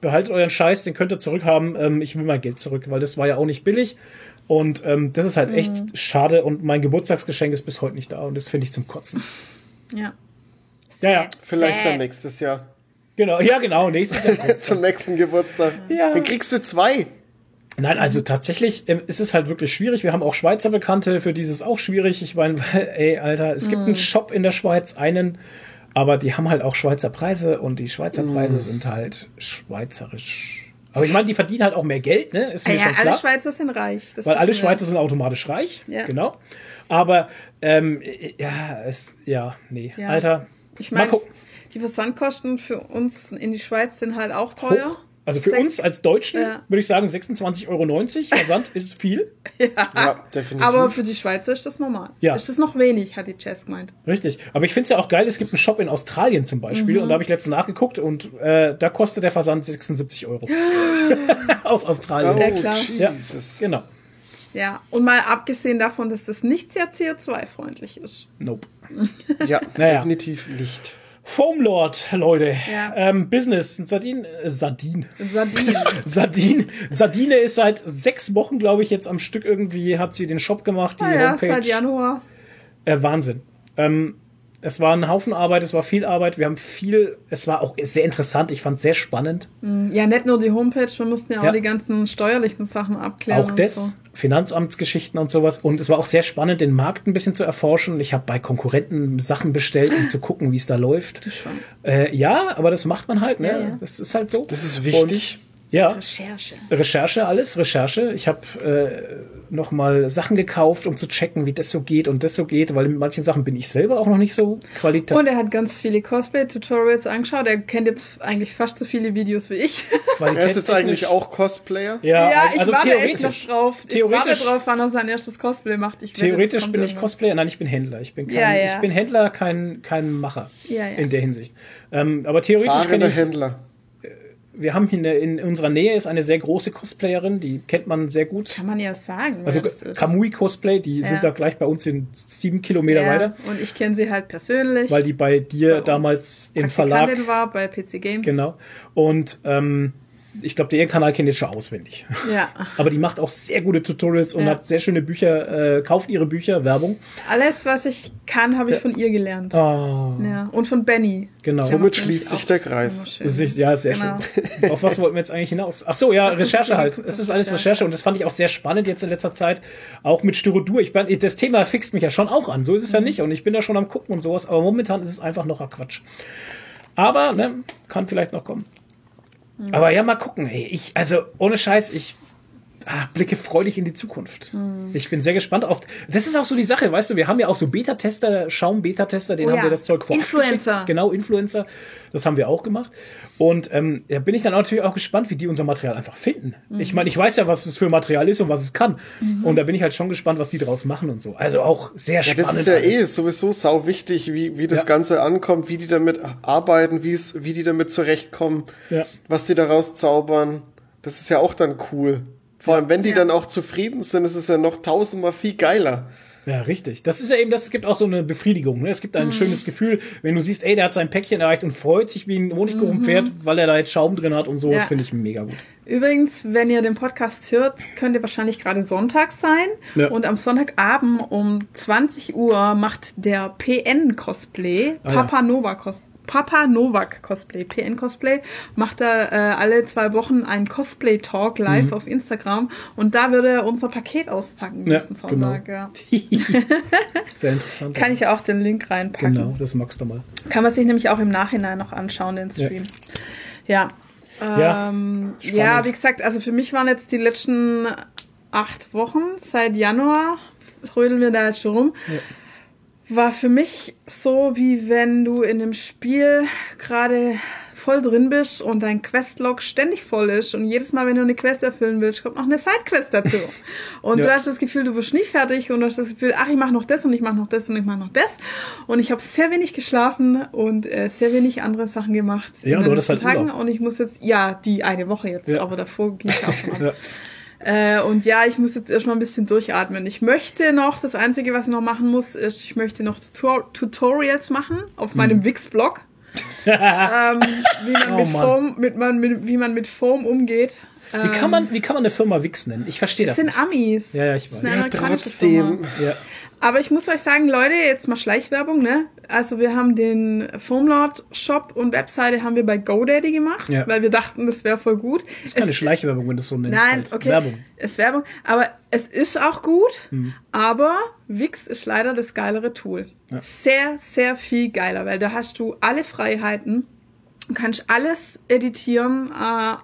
behaltet euren Scheiß, den könnt ihr zurückhaben. Ähm, ich will mein Geld zurück, weil das war ja auch nicht billig. Und ähm, das ist halt echt schade und mein Geburtstagsgeschenk ist bis heute nicht da und das finde ich zum Kotzen. Ja. Ja, ja, Vielleicht dann nächstes Jahr. genau, ja, genau, nächstes Jahr. Zum nächsten Geburtstag. Ja. Dann kriegst du zwei. Nein, also tatsächlich ähm, ist es halt wirklich schwierig. Wir haben auch Schweizer Bekannte, für die ist es auch schwierig. Ich meine, weil, ey, Alter, es gibt einen Shop in der Schweiz, einen, aber die haben halt auch Schweizer Preise und die Schweizer Preise sind halt schweizerisch. Aber ich meine, die verdienen halt auch mehr Geld, ne? Ist mir ja, schon alle klar. Schweizer sind reich. Das Weil alle. Schweizer sind automatisch reich. Ja. Genau. Aber, ähm, ja, es, ja, nee. Ja. Alter, Ich meine, die Versandkosten für uns in die Schweiz sind halt auch teuer. Hoch. Also für Sech- uns als Deutschen Ja. würde ich sagen 26,90 Euro. Versand ist viel. Ja, definitiv. Aber für die Schweizer ist das normal. Ja. Ist das noch wenig, hat die Jess gemeint. Richtig. Aber ich finde es ja auch geil, es gibt einen Shop in Australien zum Beispiel Mhm. und da habe ich letztens nachgeguckt und äh, da kostet der Versand 76 Euro. Aus Australien. oh, Ja, klar. Jesus. Genau. Ja, und mal abgesehen davon, dass das nicht sehr CO2-freundlich ist. Nope. Ja, Naja. definitiv nicht. Foam Lord, Leute. Ja. Ähm, Business. Sardin. Äh, Sardin. Sardinen. Sardin. Sardine ist seit sechs Wochen, glaube ich, jetzt am Stück irgendwie, hat sie den Shop gemacht, die ah ja, Homepage. seit Januar. Äh, Wahnsinn. Ähm, es war ein Haufen Arbeit, es war viel Arbeit, wir haben viel, es war auch sehr interessant, ich fand es sehr spannend. Ja, nicht nur die Homepage, wir mussten ja auch Ja. die ganzen steuerlichen Sachen abklären. auch das, So. Finanzamtsgeschichten und sowas. Und es war auch sehr spannend, den Markt ein bisschen zu erforschen. Ich habe bei Konkurrenten Sachen bestellt, um zu gucken, wie es da läuft. Äh, ja, aber das macht man halt, ne? Ja, ja. Das ist halt so. Das ist wichtig. Und, ja, Recherche. Recherche, alles, Recherche. Ich habe äh, noch mal Sachen gekauft, um zu checken, wie das so geht und das so geht, weil mit manchen Sachen bin ich selber auch noch nicht so qualitativ. Und er hat ganz viele Cosplay-Tutorials angeschaut. Er kennt jetzt eigentlich fast so viele Videos wie ich. er ist jetzt eigentlich auch Cosplayer. Ja, ja, ich also warte echt noch theoretisch. drauf. Ich Theoretisch- warte drauf, wann er sein erstes Cosplay macht. Ich Theoretisch bin ich. Cosplayer, nein, ich bin Händler. Ich bin kein, Ja, ja. Ich bin Händler, kein, kein Macher Ja, ja. in der Hinsicht. Ähm, aber theoretisch kann Fahrender ich, Händler. Wir haben in, der- in unserer Nähe ist eine sehr große Cosplayerin, die kennt man sehr gut. Kann man ja sagen. Also. Kamui Cosplay, die Ja. sind da gleich bei uns in sieben Kilometer ja, weiter, Und ich kenne sie halt persönlich. weil die bei dir Bei damals im Verlag war bei PC Games. Genau. Und ähm, ich glaube, der Kanal kennt jetzt schon auswendig. Ja. Aber die macht auch sehr gute Tutorials und Ja. hat sehr schöne Bücher, äh, kauft ihre Bücher, Werbung. Alles, was ich kann, habe ich von ihr gelernt. Ah, Ja. Und von Benny. genau. Somit schließt sich der Kreis. Das ja, sehr Genau. schön. Auf was wollten wir jetzt eigentlich hinaus? Ach so, ja, ist Recherche das? halt. Es ist alles Recherche und das fand ich auch sehr spannend jetzt in letzter Zeit. Auch mit Styrodur. Ich bin, das Thema fixt mich ja schon auch an. So ist es Mhm. ja nicht und ich bin da schon am gucken und sowas. Aber momentan ist es einfach noch ein Quatsch. Aber, ne, kann vielleicht noch kommen. Aber ja, mal gucken. Ey, ich, also, ohne Scheiß, ich ah, blicke freudig in die Zukunft. Mhm. Ich bin sehr gespannt auf. Das ist auch so die Sache, weißt du, wir haben ja auch so Beta-Tester, Schaum-Beta-Tester, denen Oh haben ja. wir das Zeug vorab Influencer. geschickt. Genau, Influencer. Das haben wir auch gemacht. Und ähm, da bin ich dann natürlich auch gespannt, wie die unser Material einfach finden. Mhm. Ich meine, ich weiß ja, was es für Material ist und was es kann. Und da bin ich halt schon gespannt, was die draus machen und so. Also auch sehr Ja, spannend. das ist ja alles. eh sowieso sau wichtig, wie, wie das Ja. Ganze ankommt, wie die damit arbeiten, wie es, wie die damit zurechtkommen, Ja. was die daraus zaubern. Das ist ja auch dann cool. Vor allem, wenn die Ja. dann auch zufrieden sind, ist es ja noch tausendmal viel geiler. Ja, richtig. Das ist ja eben, das es gibt auch so eine Befriedigung. Ne? Es gibt ein Mhm. schönes Gefühl, wenn du siehst, ey, der hat sein Päckchen erreicht und freut sich wie ein Honigkuchenpferd, weil er da jetzt Schaum drin hat und so. Das Mhm. Ja. finde ich mega gut. Übrigens, wenn ihr den Podcast hört, könnte wahrscheinlich gerade Sonntag sein. Ja. Und am Sonntagabend um 20 Uhr macht der PN Cosplay, Ah, ja. Papa Nova Cosplay. Papa Novak Cosplay, PN Cosplay, macht er äh, alle zwei Wochen einen Cosplay-Talk live Mhm. auf Instagram und da würde er unser Paket auspacken Ja, nächsten Sonntag. genau. Ja. Sehr interessant. Kann ich auch den Link reinpacken. Genau, das magst du mal. Kann man sich nämlich auch im Nachhinein noch anschauen, den Stream. Ja. Ja, Ähm, ja, wie gesagt, also für mich waren jetzt die letzten acht Wochen, seit Januar, trödeln wir da jetzt schon rum, war für mich so, wie wenn du in einem Spiel gerade voll drin bist und dein Questlog ständig voll ist und jedes Mal, wenn du eine Quest erfüllen willst, kommt noch eine Sidequest dazu. Und Ja. du hast das Gefühl, du wirst nie fertig und du hast das Gefühl, ach, ich mache noch das und ich mache noch das und ich mache noch das. Und ich habe sehr wenig geschlafen und äh, sehr wenig andere Sachen gemacht Ja, in du hattest halt Tagen. Urlaub. Und ich muss jetzt, ja, die eine Woche jetzt, Ja. aber davor ging es auch schon ab. Ja. Äh, und ja, ich muss jetzt erstmal ein bisschen durchatmen. Ich möchte noch, das Einzige, was ich noch machen muss, ist, ich möchte noch Tutor Tutorials machen auf Hm. meinem Wix-Blog. ähm, wie, man Oh mit. Foam, mit man, mit, wie man mit Foam umgeht. Wie kann man, wie kann man eine Firma Wix nennen? Ich verstehe Das das. sind nicht. Amis. Ja, ja, ich Das ist weiß. eine Ja, amerikanische Firma. trotzdem. Ja. Aber ich muss euch sagen, Leute, jetzt mal Schleichwerbung, ne? Also wir haben den Foamlord Shop und Webseite haben wir bei GoDaddy gemacht, Ja. weil wir dachten, das wäre voll gut. Das ist keine Es- Schleichwerbung, wenn du es so nennst. Nein, halt. okay. Werbung. Ist Werbung. Aber es ist auch gut. Hm. Aber Wix ist leider das geilere Tool. Ja. Sehr, sehr viel geiler, weil da hast du alle Freiheiten. Kannst alles editieren, äh,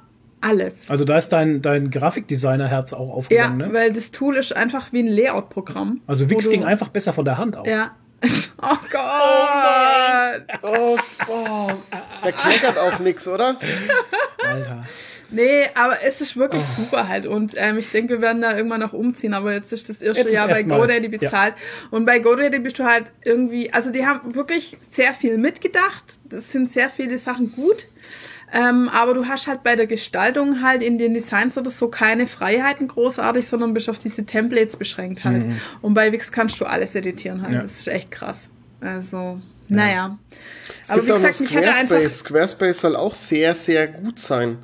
alles. Also da ist dein, dein Grafikdesigner-Herz auch ja, aufgegangen, ne? weil das Tool ist einfach wie ein Layout-Programm. Also Wix ging einfach besser von der Hand auf. Ja. Oh Gott. Oh, oh. Der kleckert auch nix, oder? Alter. Nee, aber es ist wirklich super halt. Und ähm, ich denke, wir werden da irgendwann noch umziehen. Aber jetzt ist das erste Jetzt Jahr bei GoDaddy bezahlt. Und bei GoDaddy bist du halt irgendwie, also die haben wirklich sehr viel mitgedacht. Das sind sehr viele Sachen gut. Ähm, aber du hast halt bei der Gestaltung halt in den Designs oder so keine Freiheiten großartig, sondern bist auf diese Templates beschränkt halt. Und bei Wix kannst du alles editieren halt. Mhm. Ja. Das ist echt krass. Also, naja. Es gibt auch noch Squarespace. Squarespace soll auch sehr, sehr gut sein.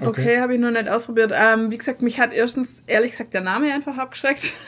Okay, habe ich noch nicht ausprobiert. Ähm, wie gesagt, mich hat erstens, ehrlich gesagt, der Name einfach abgeschreckt.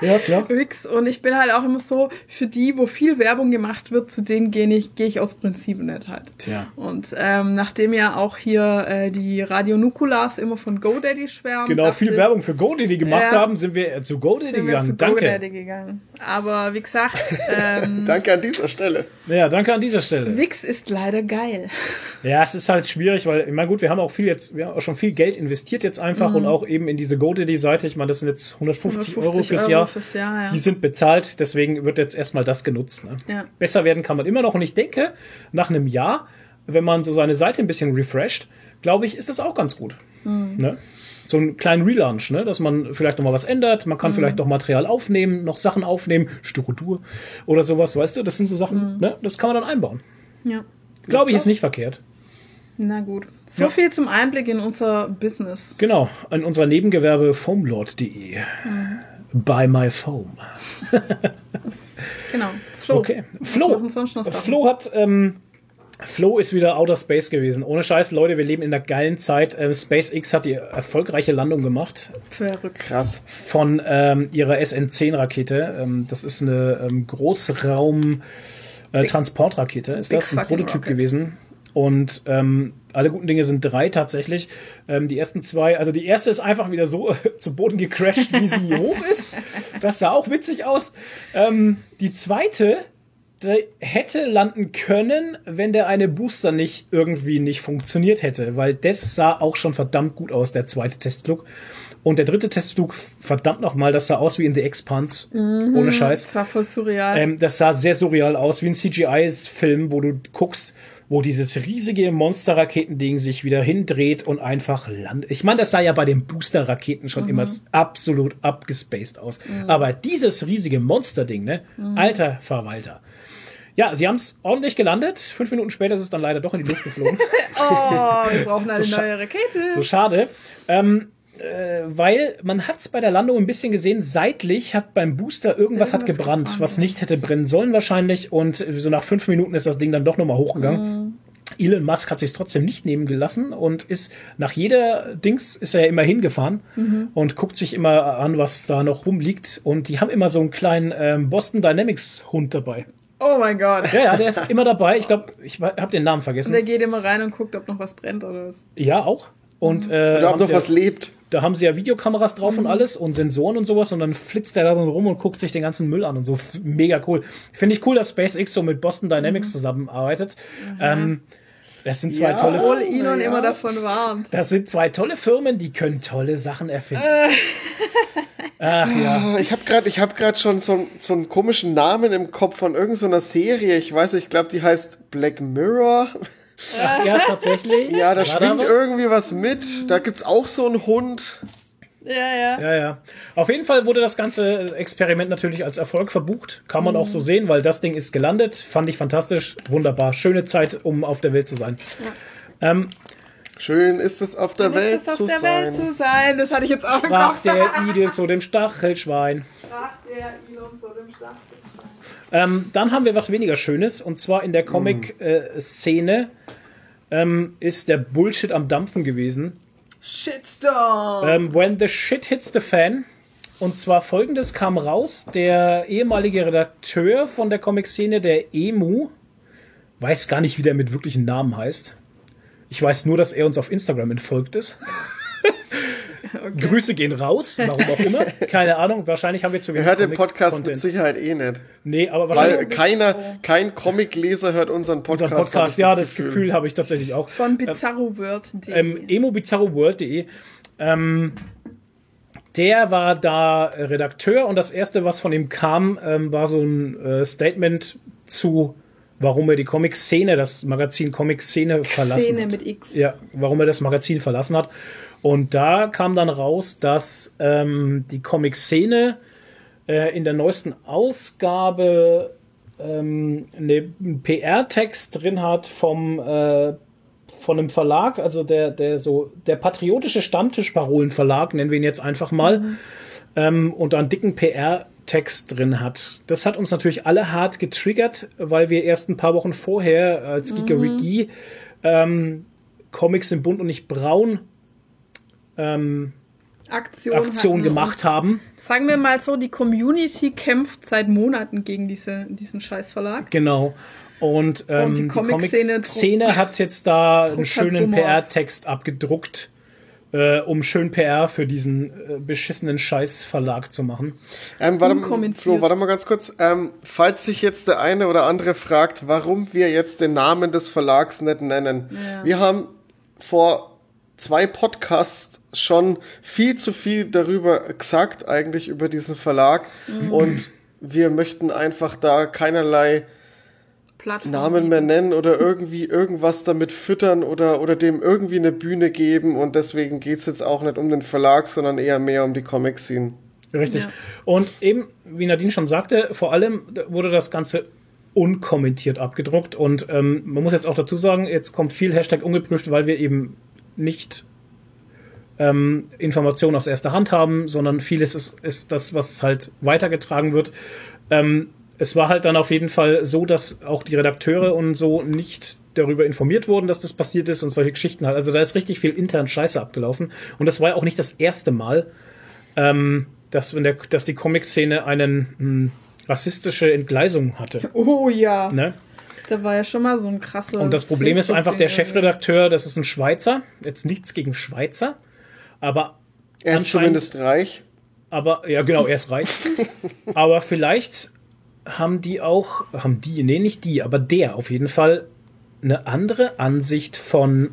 Ja, klar. Wix. Und ich bin halt auch immer so, für die, wo viel Werbung gemacht wird, zu denen gehe ich, gehe ich aus Prinzip nicht halt. Tja. Und ähm, nachdem ja auch hier äh, die Radio Nukulas immer von GoDaddy schwärmen. Genau, dachte viel Werbung für GoDaddy gemacht Ja. haben, sind wir zu GoDaddy gegangen. zu Danke. GoDaddy gegangen. Aber wie gesagt, ähm, Danke an dieser Stelle. Ja, danke an dieser Stelle. Wix ist leider geil. Ja, es ist halt schwierig, weil, ich meine, gut, wir haben auch viel jetzt, wir haben auch schon viel Geld investiert jetzt einfach Mhm. und auch eben in diese GoDaddy-Seite. Ich meine, das sind jetzt 150, Euro fürs Euro Jahr. Fürs Jahr ja. Die sind bezahlt, deswegen wird jetzt erstmal das genutzt. Ne? Ja. Besser werden kann man immer noch. Und ich denke, nach einem Jahr, wenn man so seine Seite ein bisschen refresht, glaube ich, ist das auch ganz gut. Mhm. Ne? So einen kleinen Relaunch, ne? dass man vielleicht noch mal was ändert. Man kann Mhm. vielleicht noch Material aufnehmen, noch Sachen aufnehmen, Styrodur oder sowas, weißt du? Das sind so Mhm. Sachen, ne? das kann man dann einbauen. ja. Glaube ich, ist nicht verkehrt. Na gut. So Ja. viel zum Einblick in unser Business. Genau, an unserer Nebengewerbe foamlord.de. Mhm. Buy my foam. Genau. Flo. Okay. Flo? Flo hat ähm, Flo ist wieder Outer Space gewesen. Ohne Scheiß, Leute, wir leben in einer geilen Zeit. Ähm, SpaceX hat die erfolgreiche Landung gemacht Verrückt. Krass. von ähm, ihrer SN-10-Rakete. Ähm, das ist eine ähm, Großraum äh, Transportrakete. Ist Big das ein Prototyp rocket. gewesen? Und ähm, alle guten Dinge sind drei tatsächlich. Ähm, die ersten zwei, also die erste ist einfach wieder so zu Boden gecrashed, wie sie hoch ist. Das sah auch witzig aus. Ähm, die zweite, der hätte landen können, wenn der eine Booster nicht irgendwie nicht funktioniert hätte, weil das sah auch schon verdammt gut aus, der zweite Testflug. Und der dritte Testflug, verdammt nochmal, das sah aus wie in The Expanse, ohne Scheiß. Das war voll surreal. Ähm, das sah sehr surreal aus, wie ein CGI-Film, wo du guckst, wo dieses riesige Monster-Raketending sich wieder hindreht und einfach landet. Ich meine, das sah ja bei den Booster-Raketen schon immer s- absolut abgespaced aus. Aber dieses riesige Monster-Ding, ne? Alter Verwalter. Ja, sie haben es ordentlich gelandet. Fünf Minuten später ist es dann leider doch in die Luft geflogen. oh, wir brauchen eine So neue Rakete. So schade. Ähm, äh, weil man hat es bei der Landung ein bisschen gesehen, seitlich hat beim Booster irgendwas, hat Irgendwas gebrannt, gebrannt, was nicht hätte brennen sollen wahrscheinlich. Und so nach fünf Minuten ist das Ding dann doch nochmal hochgegangen. Mhm. Elon Musk hat sich trotzdem nicht nehmen gelassen und ist nach jeder Dings ist er ja immer hingefahren Mhm. und guckt sich immer an, was da noch rumliegt. Und die haben immer so einen kleinen ähm, Boston Dynamics Hund dabei. Oh mein Gott. Ja, ja, der ist immer dabei. Ich glaube, ich habe den Namen vergessen. Und der geht immer rein und guckt, ob noch was brennt oder was. Ja, auch. Und äh, Oder ob noch was lebt. da haben sie ja Videokameras drauf Mhm. und alles und Sensoren und sowas und dann flitzt er da drin rum und guckt sich den ganzen Müll an und so. Mega cool. Finde ich cool, dass SpaceX so mit Boston Mhm. Dynamics zusammenarbeitet. Ähm, das sind zwei Ja. tolle Obwohl Elon ja. immer davon warnt. das sind zwei tolle Firmen, die können tolle Sachen erfinden. Äh. Ach ja. Ah, Ich habe gerade ich hab grad schon so, einen- so einen komischen Namen im Kopf von irgendeiner Serie. Ich weiß, nicht, ich glaube, die heißt Black Mirror. Ach, ja, tatsächlich. Ja, da War schwingt was? irgendwie was mit. Da gibt's auch so einen Hund. Ja, ja. Ja, ja. Auf jeden Fall wurde das ganze Experiment natürlich als Erfolg verbucht. Kann man Mhm. auch so sehen, weil das Ding ist gelandet. Fand ich fantastisch. Wunderbar. Schöne Zeit, um auf der Welt zu sein. Ähm, Schön ist es auf der Welt Ist es auf zu der sein. Welt zu sein. Das hatte ich jetzt auch im sprach Kopf. der Idel zu dem Stachelschwein. Sprach der Elon vor dem Stachel. Ähm, dann haben wir was weniger Schönes und zwar in der Mhm. Comic-Szene ähm, ist der Bullshit am Dampfen gewesen. Shitstorm. Ähm, when the shit hits the fan. Und zwar folgendes kam raus: Der ehemalige Redakteur von der Comic-Szene, der Emu, weiß gar nicht, wie der mit wirklichen Namen heißt. Ich weiß nur, dass er uns auf Instagram entfolgt ist. Grüße gehen raus, warum auch immer. Keine Ahnung, wahrscheinlich haben wir zu Er wenig hört den Podcast Comic-Content. mit Sicherheit eh nicht. Nee, aber wahrscheinlich Weil keiner, kein Comicleser hört unseren Podcast. unser Podcast, ja, das Gefühl, habe ich tatsächlich auch. Von bizarroworld.de. ähm, emobizarroworld.de. Ähm, der war da Redakteur und das erste, was von ihm kam, ähm, war so ein äh, Statement zu, warum er die Comic-Szene, das Magazin Comic-Szene verlassen Szene hat. mit X. Ja, warum er das Magazin verlassen hat. Und da kam dann raus, dass ähm, die Comic-Szene äh, in der neuesten Ausgabe ähm, eine- einen PR-Text drin hat vom äh, von einem Verlag, also der der so der patriotische Stammtisch-Parolen-Verlag, nennen wir ihn jetzt einfach mal, ähm, und einen dicken PR-Text drin hat. Das hat uns natürlich alle hart getriggert, weil wir erst ein paar Wochen vorher als Gigarigi ähm, Comics in bunt und nicht braun ähm, Aktion, Aktion gemacht haben. Sagen wir mal so, die Community kämpft seit Monaten gegen diese, diesen Scheißverlag. Genau. Und, ähm, die die Comic-Szene Comic-Szene hat jetzt da einen halt schönen. PR-Text abgedruckt, äh, um schön PR für diesen äh, beschissenen Scheißverlag zu machen. Ähm, warte, Unkommentiert. Flo, warte mal ganz kurz. Ähm, falls sich jetzt der eine oder andere fragt, warum wir jetzt den Namen des Verlags nicht nennen. Ja. Wir haben vor zwei Podcasts schon viel zu viel darüber gesagt, eigentlich über diesen Verlag. Mhm. Und wir möchten einfach da keinerlei Plattform. Namen mehr nennen oder irgendwie irgendwas damit füttern oder, oder dem irgendwie eine Bühne geben. Und deswegen geht's jetzt auch nicht um den Verlag, sondern eher mehr um die Comic-Scene. Richtig. Ja. Und eben, wie Nadine schon sagte, vor allem wurde das Ganze unkommentiert abgedruckt. Und ähm, man muss jetzt auch dazu sagen, jetzt kommt viel Hashtag ungeprüft, weil wir eben nicht ähm, Informationen aus erster Hand haben, sondern vieles ist, ist das, was halt weitergetragen wird. Ähm, es war halt dann auf jeden Fall so, dass auch die Redakteure und so nicht darüber informiert wurden, dass das passiert ist und solche Geschichten halt. Also da ist richtig viel intern Scheiße abgelaufen. Und das war ja auch nicht das erste Mal, ähm, dass, wenn der, dass die Comic-Szene einen mh, rassistische Entgleisung hatte. Oh ja. Ne? Da war ja schon mal so ein krasser. Und das Problem ist einfach, der. Chefredakteur, das ist ein Schweizer. Jetzt nichts gegen Schweizer. Aber Er ist zumindest reich. Aber, ja, genau, er ist reich. aber vielleicht haben die auch, haben die, nee, nicht die, aber der auf jeden Fall eine andere Ansicht von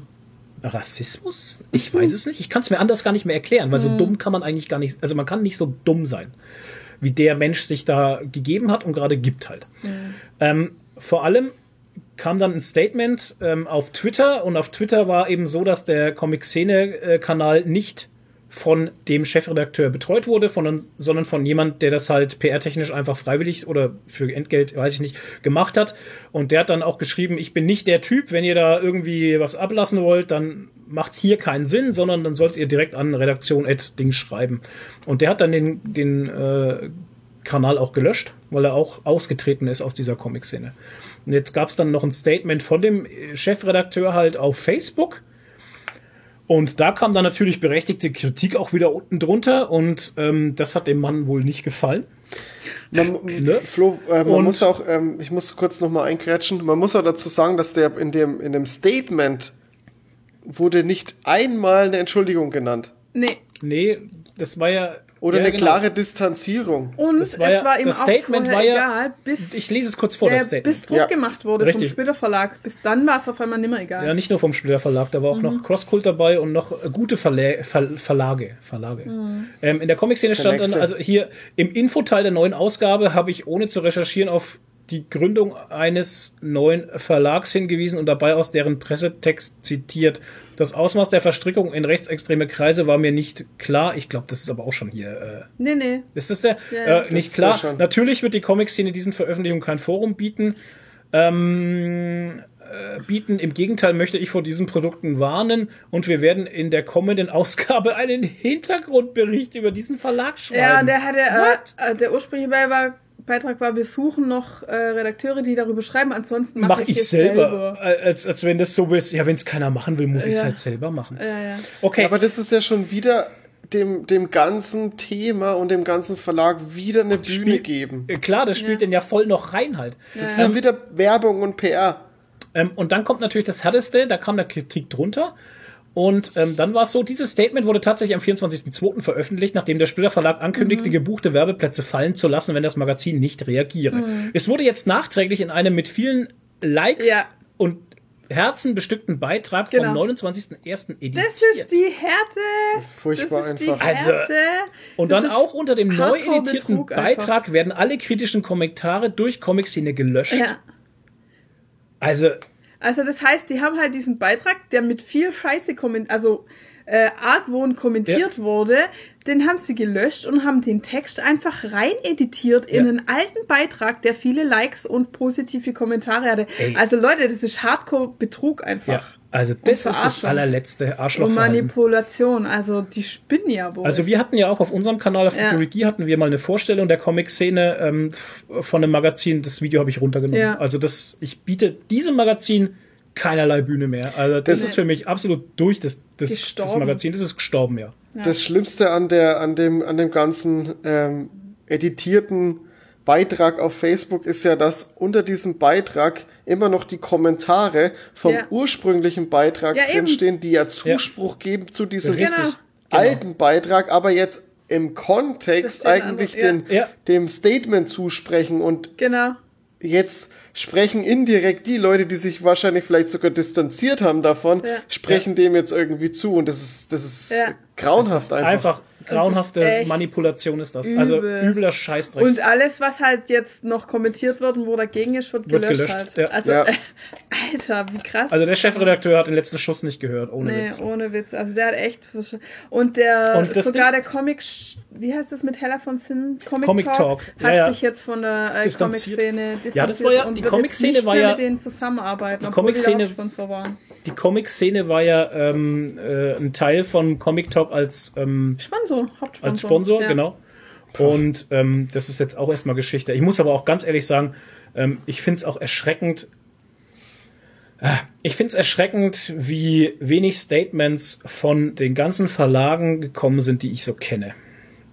Rassismus? Ich weiß es nicht. Ich kann es mir anders gar nicht mehr erklären, weil so dumm kann man eigentlich gar nicht, also man kann nicht so dumm sein, wie der Mensch sich da gegeben hat und gerade gibt halt. Ähm, vor allem kam dann ein Statement ähm, auf Twitter und auf Twitter war eben so, dass der Comic-Szene-Kanal nicht von dem Chefredakteur betreut wurde, von, sondern von jemand, der das halt PR-technisch einfach freiwillig oder für Entgelt, weiß ich nicht, gemacht hat. Und der hat dann auch geschrieben, ich bin nicht der Typ, wenn ihr da irgendwie was ablassen wollt, dann macht's hier keinen Sinn, sondern dann solltet ihr direkt an Redaktion Ding schreiben. Und der hat dann den, den äh, Kanal auch gelöscht, weil er auch ausgetreten ist aus dieser Comic-Szene. Und jetzt gab es dann noch ein Statement von dem Chefredakteur halt auf Facebook. Und da kam dann natürlich berechtigte Kritik auch wieder unten drunter und ähm, das hat dem Mann wohl nicht gefallen. Man, Ne? Flo, äh, man Und- muss auch, ähm, ich muss kurz nochmal eingrätschen, man muss auch dazu sagen, dass der in dem, in dem Statement wurde nicht einmal eine Entschuldigung genannt. Nee. Nee, das war ja. Oder ja, eine genau. klare Distanzierung. Und Das war es ja- war ihm das auch Statement war ja- egal, bis, Ich lese es kurz vor, der, das Statement. bis Druck Ja. gemacht wurde Richtig. vom Splitter Verlag. Bis dann war es auf einmal nimmer egal. Ja, nicht nur vom Splitter Verlag, da war auch noch Crosskult dabei und noch gute Verlä Ver Verlage. Verlage. Ähm, in der Comic-Szene stand dann, also hier im Infoteil der neuen Ausgabe habe ich ohne zu recherchieren auf die Gründung eines neuen Verlags hingewiesen und dabei aus deren Pressetext zitiert. Das Ausmaß der Verstrickung in rechtsextreme Kreise war mir nicht klar. Ich glaube, das ist aber auch schon hier. Äh, Nee, nee. ist das der? Ja, äh, Das nicht klar. Natürlich wird die Comic-Szene diesen Veröffentlichungen kein Forum bieten. Ähm, äh, bieten. Im Gegenteil möchte ich vor diesen Produkten warnen und wir werden in der kommenden Ausgabe einen Hintergrundbericht über diesen Verlag schreiben. Ja, der hatte, äh, äh, der ursprüngliche Bei- war, Beitrag war, wir suchen noch äh, Redakteure, die darüber schreiben, ansonsten mache Mach ich, ich es selber. Äh, Als, als wenn das so ist, ja, wenn es keiner machen will, muss ich es Ja. halt selber machen. Ja, ja. Okay. Aber das ist ja schon wieder dem, dem ganzen Thema und dem ganzen Verlag wieder eine Bühne Spiel- geben. Äh, Klar, das spielt Ja. denn ja voll noch rein halt. Das ist ja wieder Werbung und PR. Ähm, und dann kommt natürlich das Härteste, da kam der Kritik drunter. Und ähm, dann war es so, dieses Statement wurde tatsächlich am 24.02. veröffentlicht, nachdem der Splitter Verlag ankündigte, gebuchte Werbeplätze fallen zu lassen, wenn das Magazin nicht reagiere. Es wurde jetzt nachträglich in einem mit vielen Likes Ja. und Herzen bestückten Beitrag Genau. vom 29.01. editiert. Das ist die Härte. Das ist furchtbar das ist einfach. Die Also, und Das dann ist auch unter dem neu editierten einfach. Beitrag werden alle kritischen Kommentare durch Comic-Szene gelöscht. Ja. Also, Also das heißt, die haben halt diesen Beitrag, der mit viel Scheiße kommentiert, also äh, Argwohn kommentiert wurde, den haben sie gelöscht und haben den Text einfach rein editiert in Ja. einen alten Beitrag, der viele Likes und positive Kommentare hatte. Ey. Also Leute, das ist Hardcore-Betrug ja, einfach. Also das ist das allerletzte Und Arschlochverhalten. Manipulation, also die spinnen ja wohl. Also wir hatten ja auch auf unserem Kanal auf Ja. Futurologie hatten wir mal eine Vorstellung der Comic-Szene ähm, von einem Magazin. Das Video habe ich runtergenommen. Ja. Also das, ich biete diesem Magazin keinerlei Bühne mehr. Also das Das- ist für mich absolut durch das, das, das. Magazin. Das ist gestorben, ja. Das Schlimmste an der, an dem, an dem ganzen ähm, editierten Beitrag auf Facebook ist ja, dass unter diesem Beitrag immer noch die Kommentare vom Ja. ursprünglichen Beitrag Ja, eben. drinstehen, die ja Zuspruch geben zu diesem Richtig. Genau. alten Beitrag, aber jetzt im Kontext eigentlich anders, ja. den, Ja. dem Statement zusprechen und genau. jetzt sprechen indirekt die Leute, die sich wahrscheinlich vielleicht sogar distanziert haben davon, Ja. sprechen dem jetzt irgendwie zu und das ist, das ist Ja. Grauenhaft einfach. Einfach grauenhafte echt Manipulation ist das. Also übel. übler Scheißdreck. Und alles, was halt jetzt noch kommentiert wird und wo dagegen ist, wird Wird gelöscht, gelöscht, halt. ja. Also, Ja. äh, Alter, wie krass. also der Chefredakteur hat den letzten Schuss nicht gehört, ohne Nee, Witz. ohne Witz. Also der hat echt. Und der Und das sogar Ding- der Comic, wie heißt das mit Hella von Sinn? Comic, Comic Talk, Talk, ja, hat ja. sich jetzt von der äh, Distanziert. Comic-Szene Ja, das war ja- und die Comic-Szene war ja- mit denen zusammenarbeiten, die obwohl die Comic-Szene- der Hauptsponsor waren. Die Comic-Szene war ja ähm, äh, ein Teil von Comic Talk als ähm, Sponsor, Hauptsponsor. als Sponsor, ja. genau. Und ähm, das ist jetzt auch erstmal Geschichte. Ich muss aber auch ganz ehrlich sagen, ähm, ich finde es auch erschreckend. Ich finde es erschreckend, wie wenig Statements von den ganzen Verlagen gekommen sind, die ich so kenne.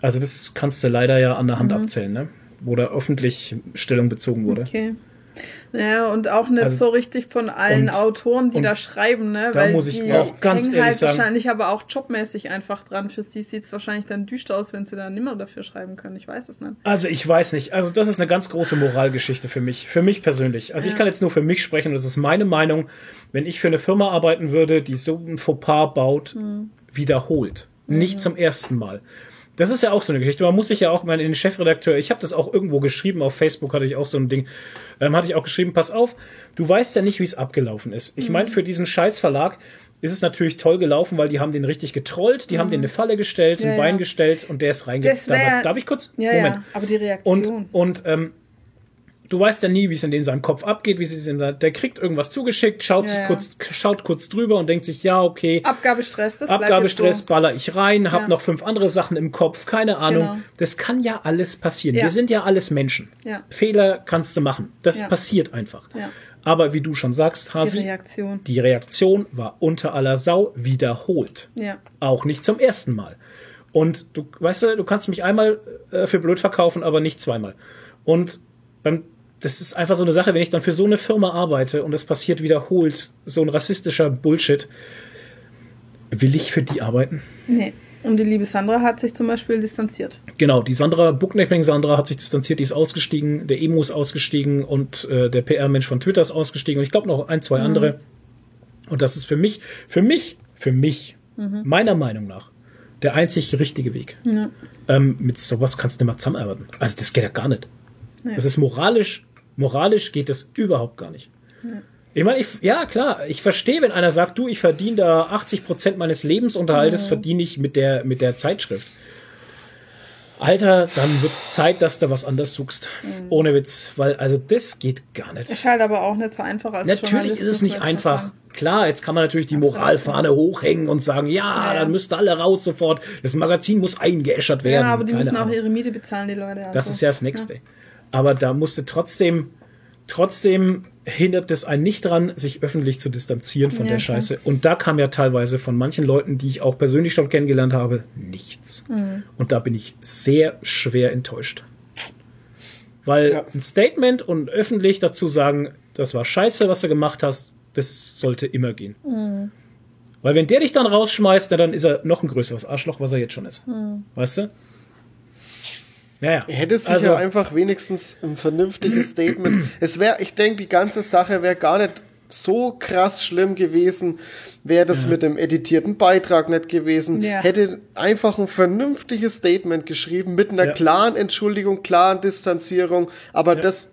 Also das kannst du leider ja an der Mhm. Hand abzählen, ne? wo da öffentlich Stellung bezogen wurde. Okay. Naja, und auch nicht Also- so richtig von allen und- Autoren, die da schreiben, ne? da Weil muss ich die auch ganz hängen ehrlich halt sagen- wahrscheinlich aber auch jobmäßig einfach dran. Für die sieht es wahrscheinlich dann düster aus, wenn sie da nimmer dafür schreiben können. Ich weiß es nicht. Also ich weiß nicht. Also das ist eine ganz große Moralgeschichte für mich. Für mich persönlich. Also ich Ja. kann jetzt nur für mich sprechen. Das ist meine Meinung. Wenn ich für eine Firma arbeiten würde, die so ein Fauxpas baut, Hm. wiederholt. Nicht zum ersten Mal. Das ist ja auch so eine Geschichte. Man muss sich ja auch mal in den Chefredakteur, ich habe das auch irgendwo geschrieben, auf Facebook hatte ich auch so ein Ding, ähm, hatte ich auch geschrieben, pass auf, du weißt ja nicht, wie es abgelaufen ist. Ich Mhm. meine, für diesen Scheißverlag ist es natürlich toll gelaufen, weil die haben den richtig getrollt, die haben den eine Falle gestellt, Mhm. Ja, ein Bein ja. gestellt und der ist reingegangen. Darf ich kurz? Ja, Moment. ja. Aber die Reaktion. Und, und ähm, du weißt ja nie, wie es in den seinem Kopf abgeht, wie es in seinem, der kriegt irgendwas zugeschickt, schaut Ja, sich ja. kurz, schaut kurz drüber und denkt sich, ja, okay, Abgabestress, das Abgabestress, so. baller ich rein, hab Ja. noch fünf andere Sachen im Kopf, keine Ahnung. Genau. Das kann ja alles passieren. Wir sind ja alles Menschen. Fehler kannst du machen. Das passiert einfach. Aber wie du schon sagst, Die Hasi, Reaktion. die Reaktion war unter aller Sau wiederholt. Ja. Auch nicht zum ersten Mal. Und du weißt du, du kannst mich einmal äh, für blöd verkaufen, aber nicht zweimal. Und beim, das ist einfach so eine Sache, wenn ich dann für so eine Firma arbeite und es passiert wiederholt, so ein rassistischer Bullshit, will ich für die arbeiten? Nee. Und die liebe Sandra hat sich zum Beispiel distanziert. Genau, die Sandra, Booknapping Sandra hat sich distanziert, die ist ausgestiegen, der Emo ist ausgestiegen und äh, der PR-Mensch von Twitter ist ausgestiegen und ich glaube noch ein, zwei andere. Und das ist für mich, für mich, für mich, meiner Meinung nach, der einzig richtige Weg. Ähm, mit sowas kannst du nicht mal zusammenarbeiten. Also das geht ja gar nicht. Das ist moralisch, moralisch geht das überhaupt gar nicht. Ich meine, ich, ja klar, ich verstehe, wenn einer sagt, du, ich verdiene da 80 Prozent meines Lebensunterhaltes, verdiene ich mit der, mit der Zeitschrift. Alter, dann wird's Zeit, dass du was anderes suchst. Ohne Witz, weil also das geht gar nicht. Ist halt aber auch nicht so einfach als Natürlich ist es nicht einfach. Klar, jetzt kann man natürlich die Moralfahne hochhängen und sagen, ja, Ja, ja. dann müsst ihr alle raus sofort. Das Magazin muss eingeäschert werden. Ja, aber die Keine müssen auch Ahnung. ihre Miete bezahlen, die Leute. Das also. ist ja das Nächste. Aber da musste trotzdem, trotzdem hindert es einen nicht dran, sich öffentlich zu distanzieren von Ja, der klar. Scheiße. Und da kam ja teilweise von manchen Leuten, die ich auch persönlich schon kennengelernt habe, nichts. Mhm. Und da bin ich sehr schwer enttäuscht. Weil Ja. ein Statement und öffentlich dazu sagen, das war scheiße, was du gemacht hast, das sollte immer gehen. Mhm. Weil wenn der dich dann rausschmeißt, na, dann ist er noch ein größeres Arschloch, was er jetzt schon ist. Mhm. Weißt du? Naja. Er hätte sich Also- ja einfach wenigstens ein vernünftiges Statement. Es wäre, ich denke, die ganze Sache wäre gar nicht so krass schlimm gewesen, wäre das mit dem editierten Beitrag nicht gewesen. Ja. Hätte einfach ein vernünftiges Statement geschrieben mit einer Ja. klaren Entschuldigung, klaren Distanzierung. Aber das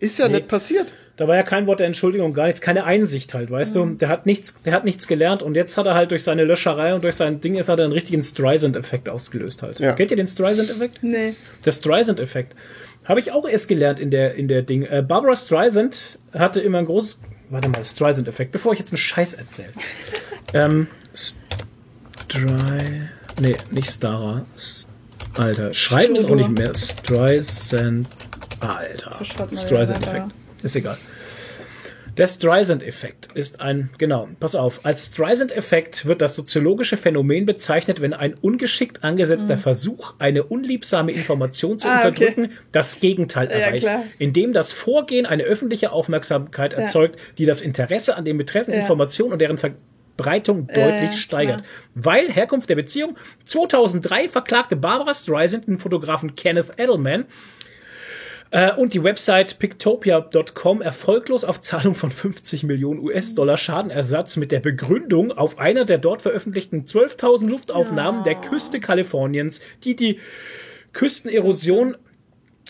ist ja Nee. nicht passiert. Da war ja kein Wort der Entschuldigung, gar nichts, keine Einsicht halt, weißt du? Der hat nichts, der hat nichts gelernt und jetzt hat er halt durch seine Löscherei und durch sein Ding ist hat er einen richtigen Streisand-Effekt ausgelöst halt. Ja. Kennt ihr den Streisand-Effekt? Nee. Der Streisand-Effekt. Habe ich auch erst gelernt in der, in der Ding. Äh, Barbara Streisand hatte immer ein großes, warte mal, Streisand-Effekt, bevor ich jetzt einen Scheiß erzähle. ähm, Stry, nee, nicht Stara. S Alter, schreiben ist auch nicht mehr. Streisand, Alter. Streisand-Effekt. Ist egal. Der Streisand-Effekt ist ein, genau, pass auf, als Streisand-Effekt wird das soziologische Phänomen bezeichnet, wenn ein ungeschickt angesetzter Versuch, eine unliebsame Information zu Mhm. Ah, okay. unterdrücken, das Gegenteil Ja, erreicht, klar. indem das Vorgehen eine öffentliche Aufmerksamkeit erzeugt, die das Interesse an den betreffenden Ja. Informationen und deren Verbreitung deutlich ja, steigert. klar. Weil Herkunft der Beziehung 2003 verklagte Barbara Streisand den Fotografen Kenneth Edelman äh, und die Website pictopia.com erfolglos auf Zahlung von 50 Millionen US-Dollar Schadenersatz mit der Begründung auf einer der dort veröffentlichten 12.000 Luftaufnahmen der Küste Kaliforniens, die die Küstenerosion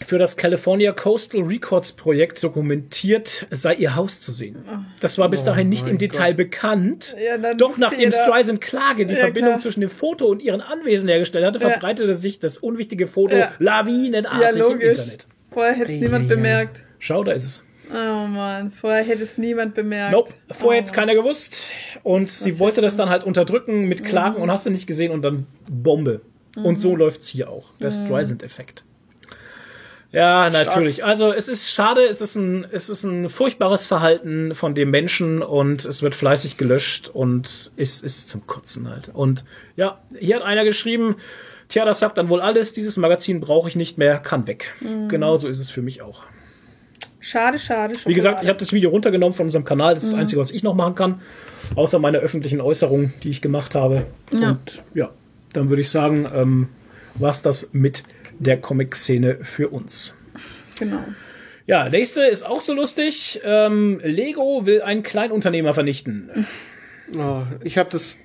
für das California Coastal Records Projekt dokumentiert, sei ihr Haus zu sehen. Das war bis dahin nicht im Detail bekannt. Ja, Doch nachdem Streisand Klage die Ja, Verbindung klar. zwischen dem Foto und ihren Anwesen hergestellt hatte, Ja. verbreitete sich das unwichtige Foto Ja. lawinenartig Ja, im. Internet. Vorher hätte es niemand bemerkt. Schau, da ist es. Oh Mann, vorher hätte es niemand bemerkt. Nope, vorher oh, hätte es keiner gewusst. Und sie wollte das dann halt unterdrücken mit Klagen Mhm. und hast du nicht gesehen und dann Bombe. Und so läuft's hier auch. Der Streisand-Effekt. Ja, natürlich. Also es ist schade, es ist ein, es ist ein furchtbares Verhalten von dem Menschen und es wird fleißig gelöscht und es ist zum Kotzen halt. Und ja, hier hat einer geschrieben, tja, das sagt dann wohl alles, dieses Magazin brauche ich nicht mehr, kann weg. Genauso ist es für mich auch. Schade, schade. Wie gesagt, ich habe das Video runtergenommen von unserem Kanal, das ist das Einzige, was ich noch machen kann, außer meine öffentlichen Äußerungen, die ich gemacht habe. Ja. Und ja, dann würde ich sagen, ähm, was das mit der Comic-Szene für uns. Genau. Ja, nächste ist auch so lustig. Ähm, Lego will einen Kleinunternehmer vernichten. Oh, ich habe das.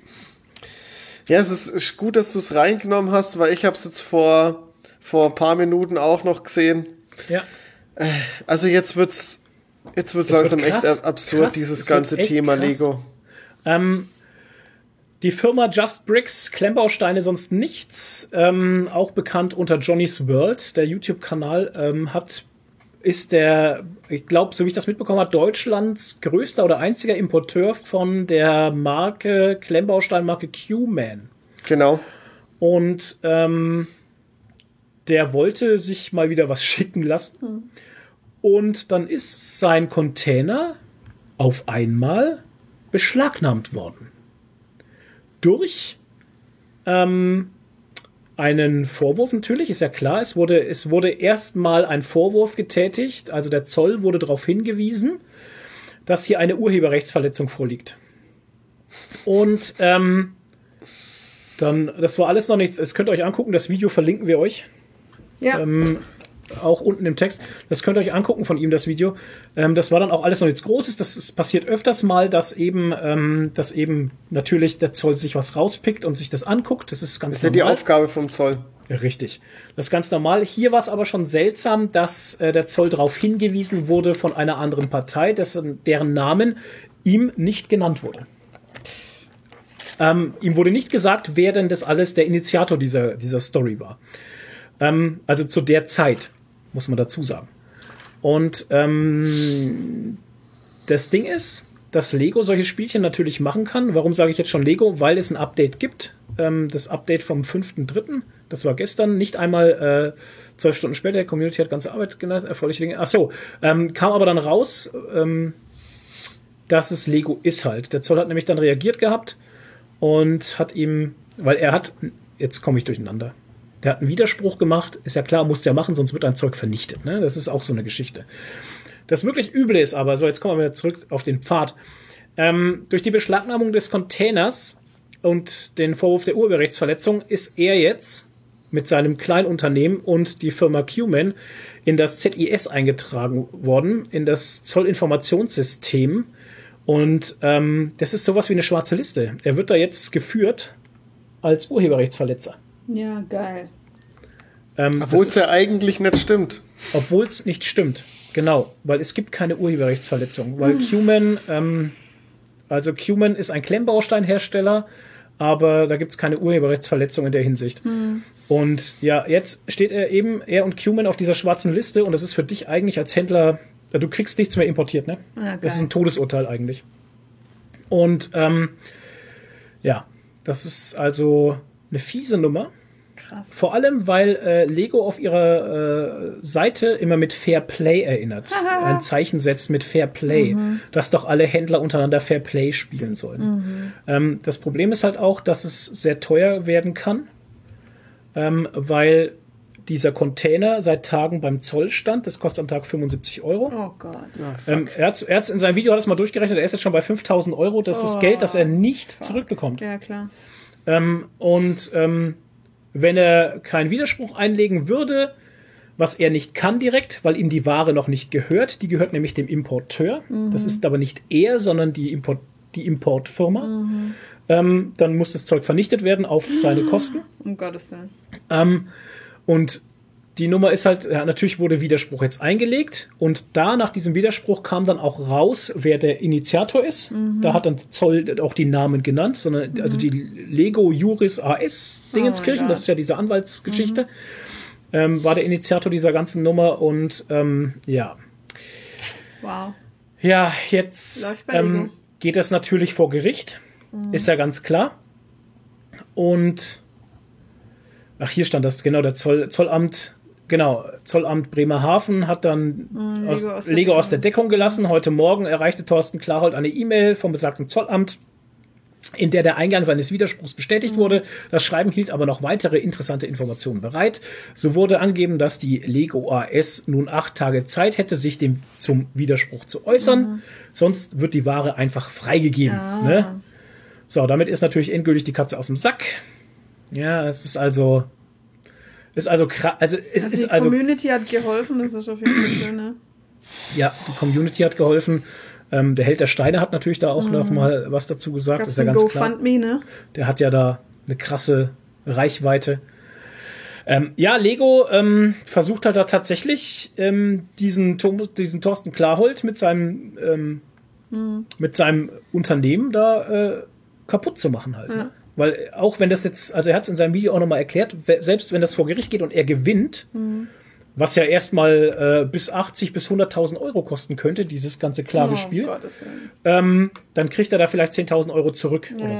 Ja, es ist gut, dass du es reingenommen hast, weil ich habe es jetzt vor vor ein paar Minuten auch noch gesehen. Ja. Also jetzt wird's jetzt wird's Es wird langsam echt krass, absurd krass, dieses es wird ganze echt Thema krass. Lego. Ähm, die Firma Just Bricks, Klemmbausteine, sonst nichts, ähm, auch bekannt unter Johnny's World, der YouTube-Kanal, ähm, hat ist der, ich glaube, so wie ich das mitbekommen habe, Deutschlands größter oder einziger Importeur von der Marke Klemmbausteinmarke Q-Man. Genau. Und ähm, der wollte sich mal wieder was schicken lassen. Und dann ist sein Container auf einmal beschlagnahmt worden. Durch ähm, einen Vorwurf natürlich, ist ja klar. Es wurde, es wurde erstmal ein Vorwurf getätigt, also der Zoll wurde darauf hingewiesen, dass hier eine Urheberrechtsverletzung vorliegt. Und ähm, dann, das war alles noch nichts. Es könnt ihr euch angucken, das Video verlinken wir euch. Ja. Ähm, auch unten im Text. Das könnt ihr euch angucken von ihm, das Video. Ähm, das war dann auch alles noch nichts Großes. Das ist, passiert öfters mal, dass eben, ähm, dass eben natürlich der Zoll sich was rauspickt und sich das anguckt. Das ist ganz Das ist ja die normal. Aufgabe vom Zoll. Ja, Richtig. Das ist ganz normal. Hier war es aber schon seltsam, dass äh, der Zoll darauf hingewiesen wurde von einer anderen Partei, dessen, deren Namen ihm nicht genannt wurde. Ähm, ihm wurde nicht gesagt, wer denn das alles der Initiator dieser, dieser Story war. Ähm, also zu der Zeit, muss man dazu sagen. Und ähm, das Ding ist, dass Lego solche Spielchen natürlich machen kann. Warum sage ich jetzt schon Lego? Weil es ein Update gibt. Ähm, das Update vom 5.3., das war gestern, nicht einmal äh, zwölf Stunden später. Der Community hat ganze Arbeit genannt, erfreuliche Dinge. Ach so, ähm, kam aber dann raus, ähm, dass es Lego ist halt. Der Zoll hat nämlich dann reagiert gehabt und hat ihm, weil er hat, jetzt komme ich durcheinander. Der hat einen Widerspruch gemacht, ist ja klar, muss der machen, sonst wird ein Zeug vernichtet. Ne? Das ist auch so eine Geschichte. Das wirklich Üble ist aber, so jetzt kommen wir wieder zurück auf den Pfad. Ähm, durch die Beschlagnahmung des Containers und den Vorwurf der Urheberrechtsverletzung ist er jetzt mit seinem Kleinunternehmen und die Firma Qman in das ZIS eingetragen worden, in das Zollinformationssystem. Und ähm, das ist sowas wie eine schwarze Liste. Er wird da jetzt geführt als Urheberrechtsverletzer. Ja, geil. Ähm, Obwohl es ja eigentlich nicht stimmt. obwohl es nicht stimmt. Genau, weil es gibt keine Urheberrechtsverletzung. Weil Qman, ähm, also Qman ist ein Klemmbausteinhersteller, aber da gibt es keine Urheberrechtsverletzung in der Hinsicht. Und ja, jetzt steht er eben, er und Qman auf dieser schwarzen Liste und das ist für dich eigentlich als Händler, du kriegst nichts mehr importiert, ne? Ah, das ist ein Todesurteil eigentlich. Und ähm, ja, das ist also eine fiese Nummer. Krass. Vor allem, weil äh, Lego auf ihrer äh, Seite immer mit Fair Play erinnert. ein Zeichen setzt mit Fair Play, dass doch alle Händler untereinander Fair Play spielen sollen. Ähm, das Problem ist halt auch, dass es sehr teuer werden kann, ähm, weil dieser Container seit Tagen beim Zoll stand. Das kostet am Tag 75 Euro. Oh Gott. Ähm, er hat er hat's in seinem Video hat es mal durchgerechnet, er ist jetzt schon bei 5000 Euro. Das ist Oh, Geld, das er nicht zurückbekommt. Ja, klar. Ähm, und ähm, wenn er keinen Widerspruch einlegen würde, was er nicht kann direkt, weil ihm die Ware noch nicht gehört, die gehört nämlich dem Importeur. Das ist aber nicht er, sondern die, Import, die Importfirma. Ähm, dann muss das Zeug vernichtet werden auf seine Kosten. Um Gottes Willen. Ähm, und die Nummer ist halt, ja, natürlich wurde Widerspruch jetzt eingelegt und da nach diesem Widerspruch kam dann auch raus, wer der Initiator ist. Da hat dann Zoll auch die Namen genannt, sondern also die Lego Juris AS Dingenskirchen, Oh das ist ja diese Anwaltsgeschichte, ähm, war der Initiator dieser ganzen Nummer und ähm, ja. Wow. Ja, jetzt ähm, geht das natürlich vor Gericht, ist ja ganz klar. Und ach, hier stand das, genau, der Zoll, Zollamt Genau, Zollamt Bremerhaven hat dann Lego aus, aus der Lego aus Deckung. der Deckung gelassen. Heute Morgen erreichte Thorsten Klarhold eine E-Mail vom besagten Zollamt, in der der Eingang seines Widerspruchs bestätigt wurde. Das Schreiben hielt aber noch weitere interessante Informationen bereit. So wurde angegeben, dass die Lego AS nun acht Tage Zeit hätte, sich dem zum Widerspruch zu äußern. Sonst wird die Ware einfach freigegeben. Ne? So, damit ist natürlich endgültig die Katze aus dem Sack. Ja, es ist also, ist also krass. Also es Also ist die also Community hat geholfen, das ist auf jeden Fall schön, ne? ja, die Community hat geholfen. Ähm, der Held der Steine hat natürlich da auch noch mal was dazu gesagt. Gab's ist ja ganz klar. GoFundMe, ne? Der hat ja da eine krasse Reichweite. Ähm, ja, Lego ähm, versucht halt da tatsächlich ähm, diesen, Thomas, diesen Thorsten Klarhold mit seinem, ähm, mit seinem Unternehmen da äh, kaputt zu machen halt. Ne? Weil auch wenn das jetzt, also er hat es in seinem Video auch nochmal erklärt, selbst wenn das vor Gericht geht und er gewinnt, was ja erstmal äh, bis 80 bis 100.000 Euro kosten könnte, dieses ganze klare Oh, Spiel, ähm, dann kriegt er da vielleicht 10.000 Euro zurück oder Ja.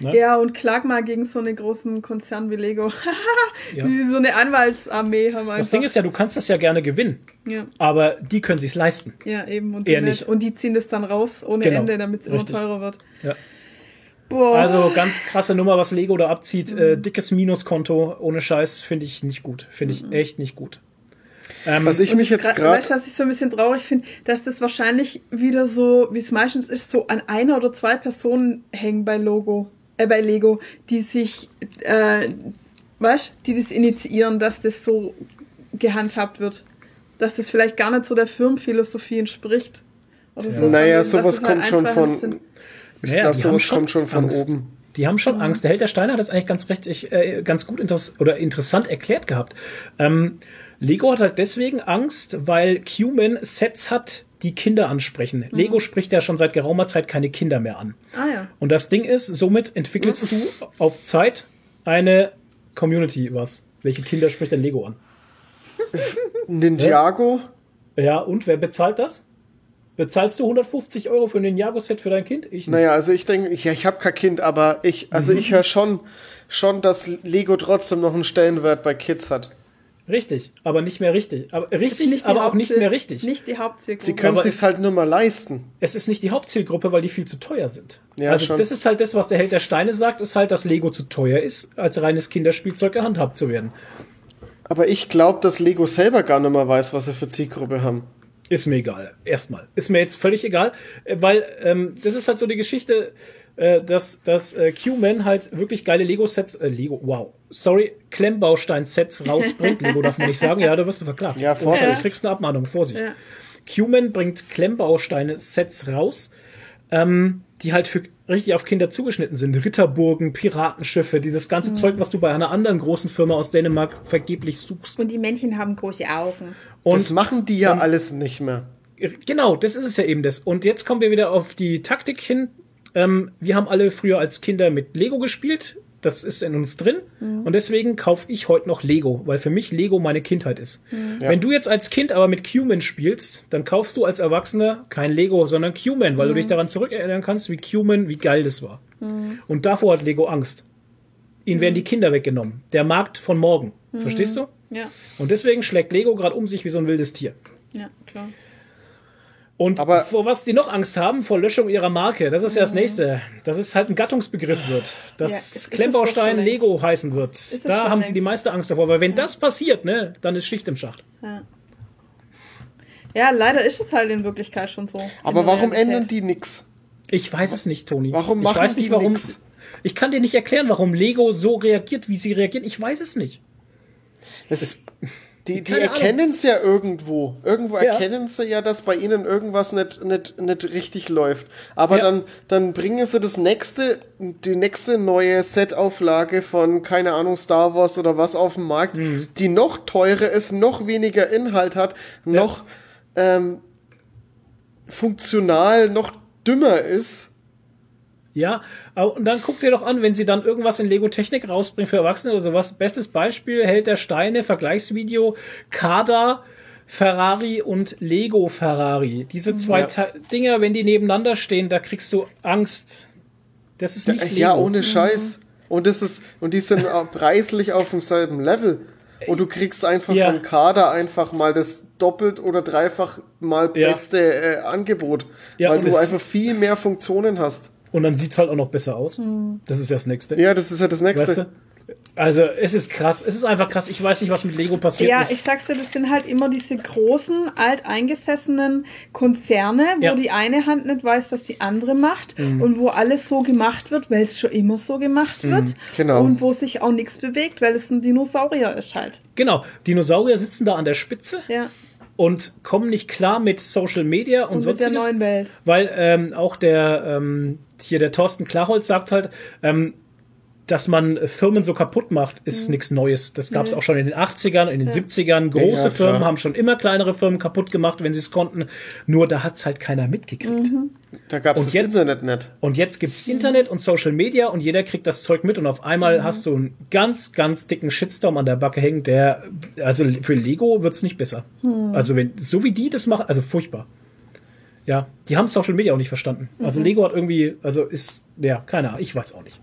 so. Ne? Ja, und klag mal gegen so einen großen Konzern wie Lego. Ja. So eine Anwaltsarmee haben einfach. Das Ding ist ja, du kannst das ja gerne gewinnen, ja, aber die können sich's leisten. ja, eben. Und Eher die, nicht. und die ziehen das dann raus ohne Genau. Ende, damit es immer teurer wird. Ja. Boah. Also ganz krasse Nummer, was Lego da abzieht. Äh, dickes Minuskonto, ohne Scheiß, finde ich nicht gut. Finde ich echt nicht gut. Ähm, Was ich mich jetzt gerade Weißt du, was ich so ein bisschen traurig finde? Dass das wahrscheinlich wieder so, wie es meistens ist, so an einer oder zwei Personen hängen bei Logo, äh, bei Lego, die sich, äh, weißt die das initiieren, dass das so gehandhabt wird. Dass das vielleicht gar nicht so der Firmenphilosophie entspricht. Oder so, Naja, sowas halt kommt schon von- sind. Ich Naja, glaube, die haben sowas schon kommt schon von Angst. oben. Die haben Mhm. schon Angst. Der Held der Steine hat das eigentlich ganz richtig, äh, ganz gut interess oder interessant erklärt gehabt. Ähm, Lego hat halt deswegen Angst, weil Q-Man Sets hat, die Kinder ansprechen. Mhm. Lego spricht ja schon seit geraumer Zeit keine Kinder mehr an. Ah ja. Und das Ding ist, somit entwickelst du auf Zeit eine Community, was? Welche Kinder spricht denn Lego an? Ninjago? Ja, und wer bezahlt das? Bezahlst du 150 Euro für ein Ninjago-Set für dein Kind? Ich nicht. Naja, also ich denke, ich, ja, ich habe kein Kind, aber ich, also Mhm. ich höre schon, schon, dass Lego trotzdem noch einen Stellenwert bei Kids hat. Richtig, aber nicht mehr richtig. Aber richtig, nicht aber auch nicht mehr richtig. Nicht die Hauptzielgruppe. Sie können Aber sich's halt nur mal leisten. es ist nicht die Hauptzielgruppe, weil die viel zu teuer sind. Ja, also schon. das ist halt das, was der Held der Steine sagt, ist halt, dass Lego zu teuer ist, als reines Kinderspielzeug gehandhabt zu werden. Aber ich glaube, dass Lego selber gar nicht mehr weiß, was sie für Zielgruppe haben. Ist mir egal. Erstmal. Ist mir jetzt völlig egal, äh, weil ähm, das ist halt so die Geschichte, äh, dass, dass äh, Q-Man halt wirklich geile Lego-Sets, äh, Lego, wow, sorry, Klemmbaustein-Sets rausbringt. Lego darf man nicht sagen, ja, da wirst du verklagt. Ja, Vorsicht. Du kriegst eine Abmahnung, Vorsicht. Ja. Q-Man bringt Klemmbausteine-Sets raus, ähm, die halt für richtig auf Kinder zugeschnitten sind. Ritterburgen, Piratenschiffe, dieses ganze Mhm. Zeug, was du bei einer anderen großen Firma aus Dänemark vergeblich suchst. Und die Männchen haben große Augen. Und das machen die ja alles nicht mehr. Genau, das ist es ja eben das. Und jetzt kommen wir wieder auf die Taktik hin. Ähm, wir haben alle früher als Kinder mit Lego gespielt. Das ist in uns drin. Und deswegen kaufe ich heute noch Lego, weil für mich Lego meine Kindheit ist. Ja. Wenn du jetzt als Kind aber mit Q-Man spielst, dann kaufst du als Erwachsener kein Lego, sondern Q-Man, weil du dich daran zurückerinnern kannst, wie Q-Man, wie geil das war. Und davor hat Lego Angst. Ihnen werden die Kinder weggenommen. Der Markt von morgen. Verstehst du? Ja, Und deswegen schlägt Lego gerade um sich wie so ein wildes Tier. ja, klar. Und Aber- vor was die noch Angst haben, vor Löschung ihrer Marke, das ist ja das nächste. Dass es halt ein Gattungsbegriff wird. Ja, Dass es Klemmbaustein Lego heißen wird. Da haben sie die längst. meiste Angst davor. Weil wenn das passiert, ne, dann ist Schicht im Schacht. Ja, leider ist es halt in Wirklichkeit schon so. Aber warum Realität. ändern die nix? Ich weiß es nicht, Toni. Warum ich machen weiß nicht, die warum. nix? Ich kann dir nicht erklären, warum Lego so reagiert, wie sie reagieren. Ich weiß es nicht. Es, die die Ahnung. erkennen es ja irgendwo. Irgendwo Ja. erkennen sie ja, dass bei ihnen irgendwas nicht, nicht, nicht richtig läuft. Aber Ja. dann, dann bringen sie das nächste, die nächste neue Set-Auflage von, keine Ahnung, Star Wars oder was auf den Markt, Mhm. die noch teurer ist, noch weniger Inhalt hat, noch ähm, funktional, noch dümmer ist. Ja, aber- und dann guck dir doch an, wenn sie dann irgendwas in Lego Technik rausbringen für Erwachsene oder sowas. Bestes Beispiel, Held der Steine, Vergleichsvideo, Kada, Ferrari und Lego Ferrari. Diese zwei Ja. Dinger, wenn die nebeneinander stehen, da kriegst du Angst. Das ist nicht Lego. Ja, ohne Scheiß. Und das ist, und die sind preislich auf demselben Level. und du kriegst einfach Ja. vom Kader einfach mal das doppelt oder dreifach mal Ja. beste äh, Angebot, Ja, weil du einfach viel mehr Funktionen hast. Und dann sieht's halt auch noch besser aus. Das ist ja das Nächste. Ja, das ist ja das nächste. Weißt du? Also, es ist krass. Es ist einfach krass. Ich weiß nicht, was mit Lego passiert Ja, ist. ich sag's dir, das sind halt immer diese großen, alteingesessenen Konzerne, wo Ja. Mhm. die eine Hand nicht weiß, was die andere macht und wo alles so gemacht wird, weil es schon immer so gemacht wird. genau. Und wo sich auch nichts bewegt, weil es ein Dinosaurier ist halt. genau. Dinosaurier sitzen da an der Spitze Ja. und kommen nicht klar mit Social Media und, Und mit der sonstiges. neuen Welt. Weil ähm, auch der ähm, hier der Thorsten Klarholz sagt halt, ähm, dass man Firmen so kaputt macht, ist nichts Neues. Das gab es auch schon in den 80ern, in den 70ern. Große Ja. Firmen haben schon immer kleinere Firmen kaputt gemacht, wenn sie es konnten. Nur da hat's halt keiner mitgekriegt. Da gab es Und das jetzt- Internet nicht. Und jetzt gibt's Internet und Social Media und jeder kriegt das Zeug mit und auf einmal hast du einen ganz, ganz dicken Shitstorm an der Backe hängen, der, also für Lego wird's nicht besser. Also wenn, so wie die das machen, also furchtbar. Ja, die haben Social Media auch nicht verstanden. Also Lego hat irgendwie, also ist, ja, keine Ahnung, ich weiß auch nicht.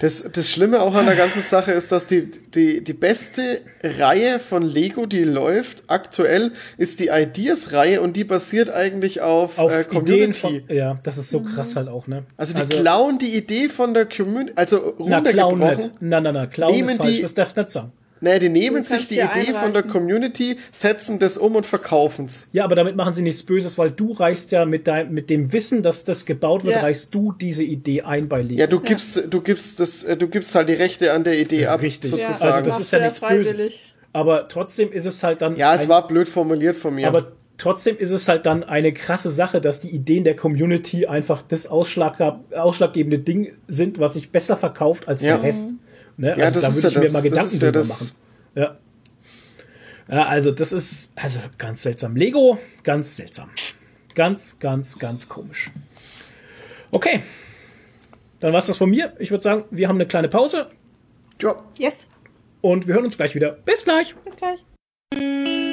Das, das Schlimme auch an der ganzen Sache ist, dass die, die, die beste Reihe von Lego, die läuft aktuell, ist die Ideas-Reihe und die basiert eigentlich auf, Auf äh, Community. von, ja, das ist so krass halt auch, ne? also die klauen die Idee von der Community, also na, klauen runtergebrochen. nicht. Na, na, na, klauen Nehmen ist falsch, die- das darfst du nicht sagen. Nee, die nehmen sich die Idee von der einreichen. Community, setzen das um und verkaufen's. Ja, aber damit machen sie nichts Böses, weil du reichst ja mit deinem, mit dem Wissen, dass das gebaut wird, Ja. reichst du diese Idee ein bei Lego. Ja, du gibst, du gibst das, äh, du gibst halt die Rechte an der Idee ab, Richtig. Ja, sozusagen. Also das ist ja ja nichts Böses. Aber trotzdem ist es halt dann. ja, es ein- war blöd formuliert von mir. Aber trotzdem ist es halt dann eine krasse Sache, dass die Ideen der Community einfach das Ausschlag, ausschlaggebende Ding sind, was sich besser verkauft als Ja. der Rest. Ne? Ja, also das da ist würde ja ich mir das- mal Gedanken ja drüber das- machen. Ja. Ja, also das ist also ganz seltsam. Lego, ganz seltsam. Ganz, ganz, ganz komisch. Okay. Dann war's das von mir. Ich würde sagen, wir haben eine kleine Pause ja. Yes. und wir hören uns gleich wieder. Bis gleich. Bis gleich.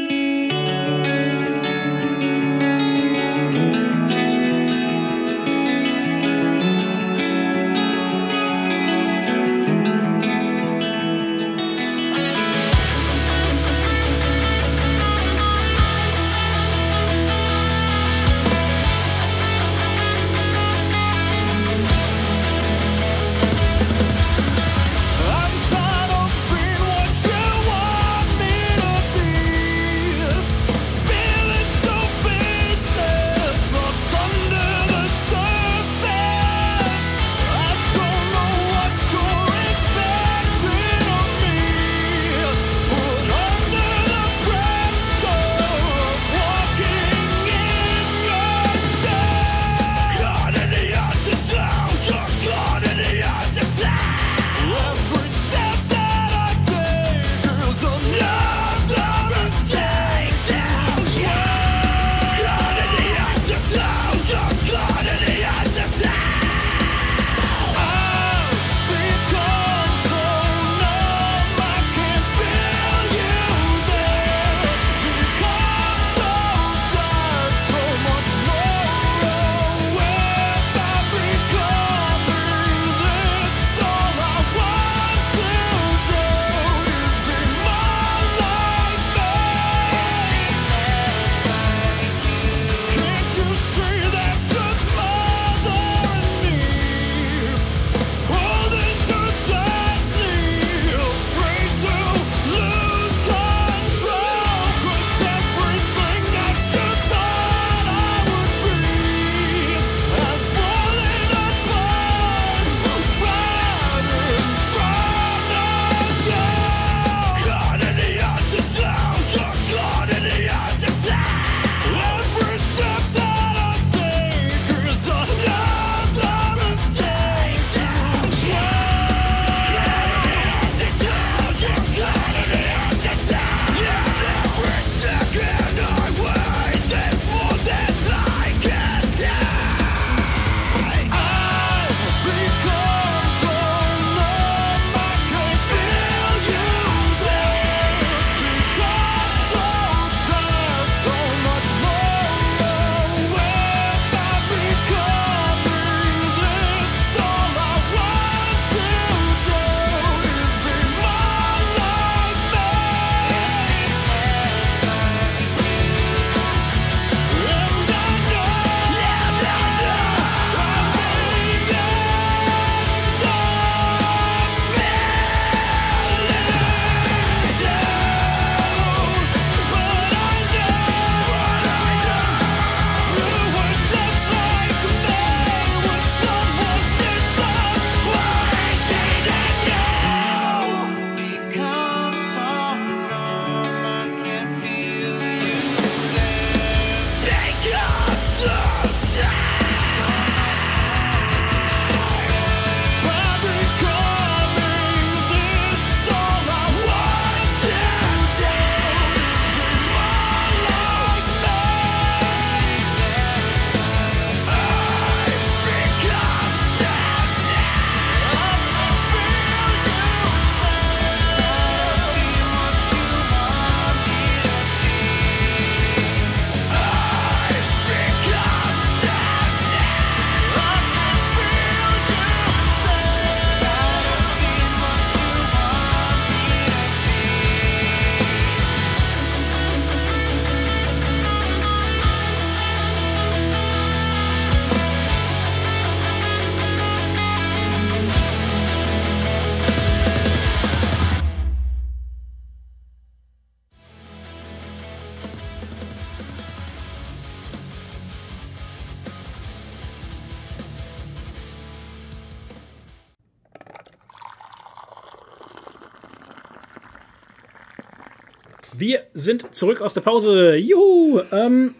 Sind zurück aus der Pause. Juhu! Ähm,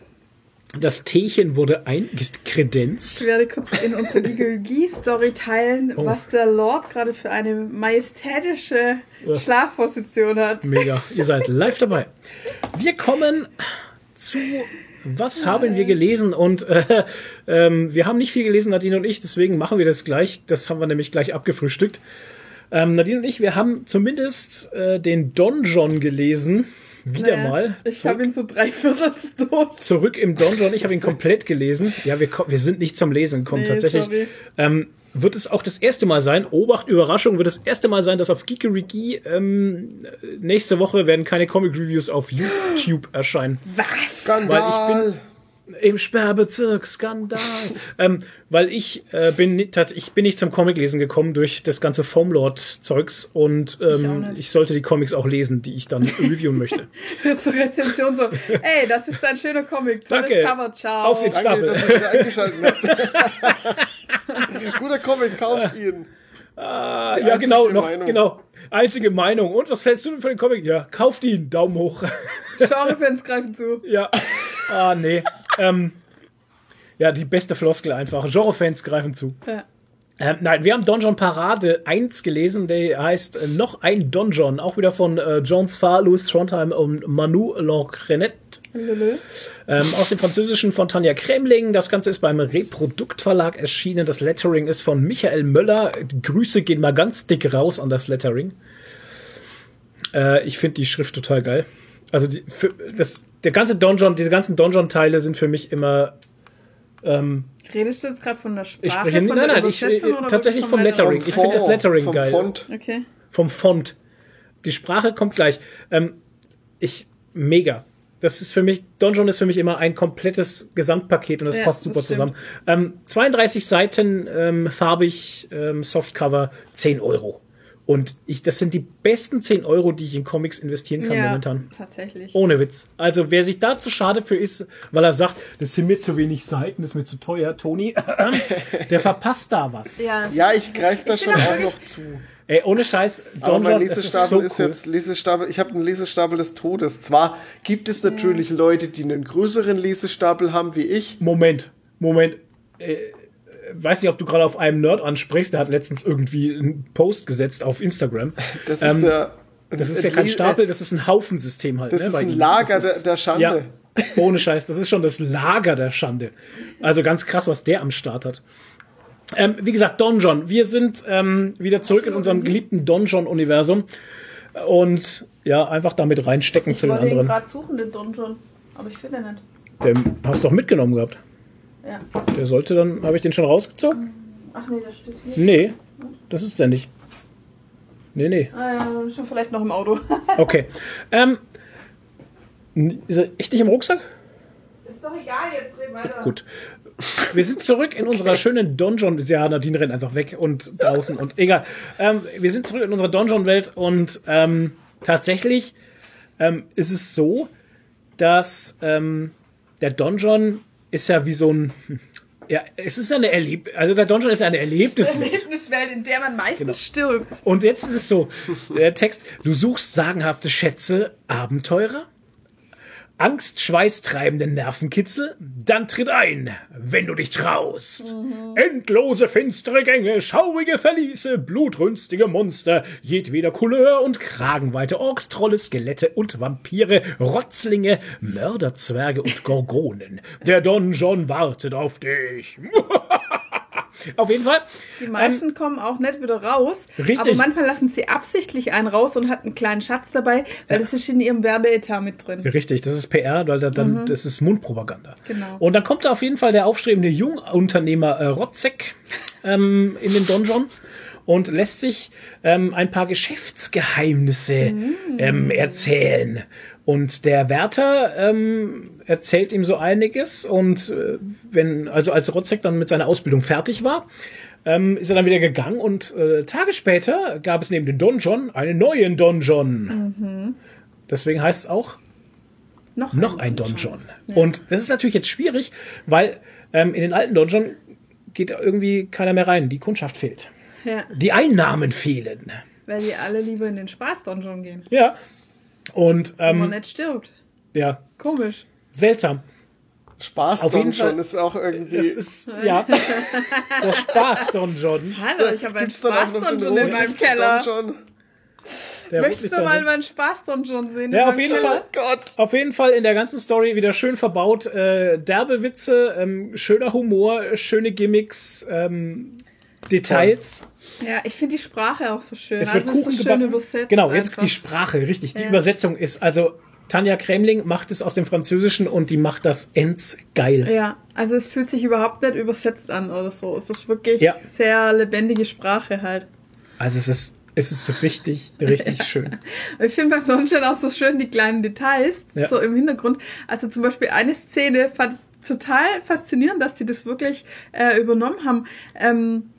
das Teechen wurde eingekredenzt. Ich werde kurz in unsere Gigi-Story teilen, Oh. was der Lord gerade für eine majestätische Schlafposition hat. Mega. Ihr seid live dabei. Wir kommen zu Was haben wir gelesen? Und äh, ähm, wir haben nicht viel gelesen, Nadine und ich, deswegen machen wir das gleich. Das haben wir nämlich gleich abgefrühstückt. Ähm, Nadine und ich, wir haben zumindest äh, den Donjon gelesen. Wieder Naja, mal. Ich habe ihn so drei Viertel durch. zurück im Donjon. Ich habe ihn komplett gelesen. Ja, wir, wir sind nicht zum Lesen gekommen, Nee, tatsächlich. Ähm, wird es auch das erste Mal sein, Obacht, Überraschung, wird das erste Mal sein, dass auf Geekeriki ähm, nächste Woche werden keine Comic-Reviews auf YouTube erscheinen. Was? Skandal. Im Sperrbezirk, Skandal. ähm, weil ich äh, bin nicht, ich bin nicht zum Comic-Lesen gekommen durch das ganze Foamlord-Zeugs und Ich ähm, nicht. ich sollte die Comics auch lesen, die ich dann reviewen möchte. Zur Rezension so, ey, das ist ein schöner Comic. Tolles Danke. Cover, ciao. Auf den Danke, dass ihr wieder eingeschaltet habt. Guter Comic, kauft ihn. Ah, ja, genau, noch, Meinung. genau. Einzige Meinung. Und was fällst du denn für den Comic? Ja, kauft ihn. Daumen hoch. Genre-Fans greifen zu. ja. Ah, nee. Ähm, ja, die beste Floskel einfach. Genre-Fans greifen zu. Ja. Ähm, nein, wir haben Donjon Parade 1 gelesen, der heißt äh, noch ein Donjon, auch wieder von äh, Jones Farr, Louis Trondheim und Manu Lancrenet. Ähm, aus dem Französischen von Tanja Kremling. Das Ganze ist beim Reprodukt Verlag erschienen. Das Lettering ist von Michael Möller. Die Grüße gehen mal ganz dick raus an das Lettering. Äh, ich finde die Schrift total geil. Also die, für, das, der ganze Donjon, diese ganzen Donjon-Teile sind für mich immer. Ähm, Redest du jetzt gerade von der Sprache? ich spreche von nein, der nein, ich, äh, oder tatsächlich vom Lettering. Vom Ich finde das Lettering vom geil. Font. Okay. Vom Font. Die Sprache kommt gleich. Ähm, ich mega. Das ist für mich, Donjon ist für mich immer ein komplettes Gesamtpaket und das Ja, passt super das zusammen. Ähm, 32 Seiten, ähm, farbig, ähm, Softcover, 10 Euro. Und ich, das sind die besten 10 Euro, die ich in Comics investieren kann Ja, momentan. tatsächlich. Ohne Witz. Also wer sich da zu schade für ist, weil er sagt, das sind mir zu wenig Seiten, das ist mir zu teuer, Toni, der verpasst da was. Ja, Ja, ich greife da Ich schon auch auch noch zu. Ey, ohne Scheiß, Aber mein Lesestapel ist, so cool. jetzt Lesestapel. Ich habe einen Lesestapel des Todes. Zwar gibt es natürlich Leute, die einen größeren Lesestapel haben wie ich. Moment, Moment. Äh, weiß nicht, ob du gerade auf einem Nerd ansprichst. Der hat letztens irgendwie einen Post gesetzt auf Instagram. Das Ähm, ist ja. Das ist ja kein Stapel, das ist ein Haufensystem halt. Das ne, ist ein. Lager ist- der Schande. Ja, ohne Scheiß. Das ist schon das Lager der Schande. Also ganz krass, was der am Start hat. Ähm, wie gesagt, Donjon. Wir sind ähm, wieder zurück in unserem geliebten Donjon-Universum. Und ja, einfach damit reinstecken ich zu den wollte ihn anderen. gerade suchen, den Donjon. Aber ich finde ihn nicht. Den hast du doch mitgenommen gehabt. Ja. Der sollte dann, habe ich den schon rausgezogen? Ach nee, das steht hier. Nee, das ist der nicht. Nee, nee. Ja, schon vielleicht noch im Auto. Okay. Ähm, ist er echt nicht im Rucksack? ist doch egal, jetzt reden weiter. Gut. Wir sind zurück in unserer schönen Donjon. Ja, Nadine rennt einfach weg und draußen und egal. Ähm, wir sind zurück in unserer Donjon-Welt und ähm, tatsächlich ähm, ist es so, dass ähm, der Donjon ist ja wie so ein. Ja, es ist eine Erleb also der Donjon ist eine Erlebniswelt. Erlebniswelt, in der man meistens Genau. stirbt. Und jetzt ist es so, der Text, du suchst sagenhafte Schätze, Abenteurer, Angst, schweißtreibende Nervenkitzel, dann tritt ein, wenn du dich traust. Endlose finstere Gänge, schaurige Verliese, blutrünstige Monster, jedweder Couleur und Kragenweite, Orks, Trolle, Skelette und Vampire, Rotzlinge, Mörderzwerge und Gorgonen. Der Donjon wartet auf dich. auf jeden Fall. Die meisten kommen auch nicht wieder raus. Ähm, Richtig. Aber manchmal lassen sie absichtlich einen raus und hat einen kleinen Schatz dabei, weil das ist in ihrem Werbeetat mit drin. Richtig, das ist PR, weil da dann, das ist Mundpropaganda. Genau. Und dann kommt da auf jeden Fall der aufstrebende Jungunternehmer äh, Rotzek ähm, in den Donjon und lässt sich ähm, ein paar Geschäftsgeheimnisse ähm, erzählen. Und der Wärter ähm, erzählt ihm so einiges und äh, wenn, also als Rotzek dann mit seiner Ausbildung fertig war, ähm, ist er dann wieder gegangen und äh, Tage später gab es neben dem Donjon einen neuen Donjon. Deswegen heißt es auch Noch, noch ein Donjon. Und das ist natürlich jetzt schwierig, weil ähm, in den alten Donjon geht irgendwie keiner mehr rein. Die Kundschaft fehlt. Ja, Die Einnahmen fehlen. weil die alle lieber in den Spaß-Donjon gehen. Ja. Und Wenn man ähm, nicht stirbt. ja, Komisch. Seltsam. Spaß Auf Don schon ist auch irgendwie. Das ist, ja, der Spaß Don John. Hallo, ich habe einen Gibt's dann auch noch den Spaß-Donjon in meinem Keller. Don John? Der Möchtest du mal Don John. meinen Spaß-Donjon sehen? Ja, auf jeden? Fall. Gott. Auf jeden Fall in der ganzen Story wieder schön verbaut. Äh, derbe Witze, ähm, schöner Humor, schöne Gimmicks, ähm, Details. Ja, ich finde die Sprache auch so schön. Es wird also Kuchen ist so schön gebacken. übersetzt. Genau, jetzt einfach. die Sprache, richtig. Die Ja. Übersetzung ist, also Tanja Kremling macht es aus dem Französischen und die macht das ends geil. Ja, also es fühlt sich überhaupt nicht übersetzt an oder so. Es ist wirklich Ja. sehr lebendige Sprache halt. Also es ist, es ist richtig, richtig schön. Ich finde beim Donjon auch so schön die kleinen Details, Ja. so im Hintergrund. Also zum Beispiel eine Szene fand ich total faszinierend, dass die das wirklich äh, übernommen haben. Ähm, äh,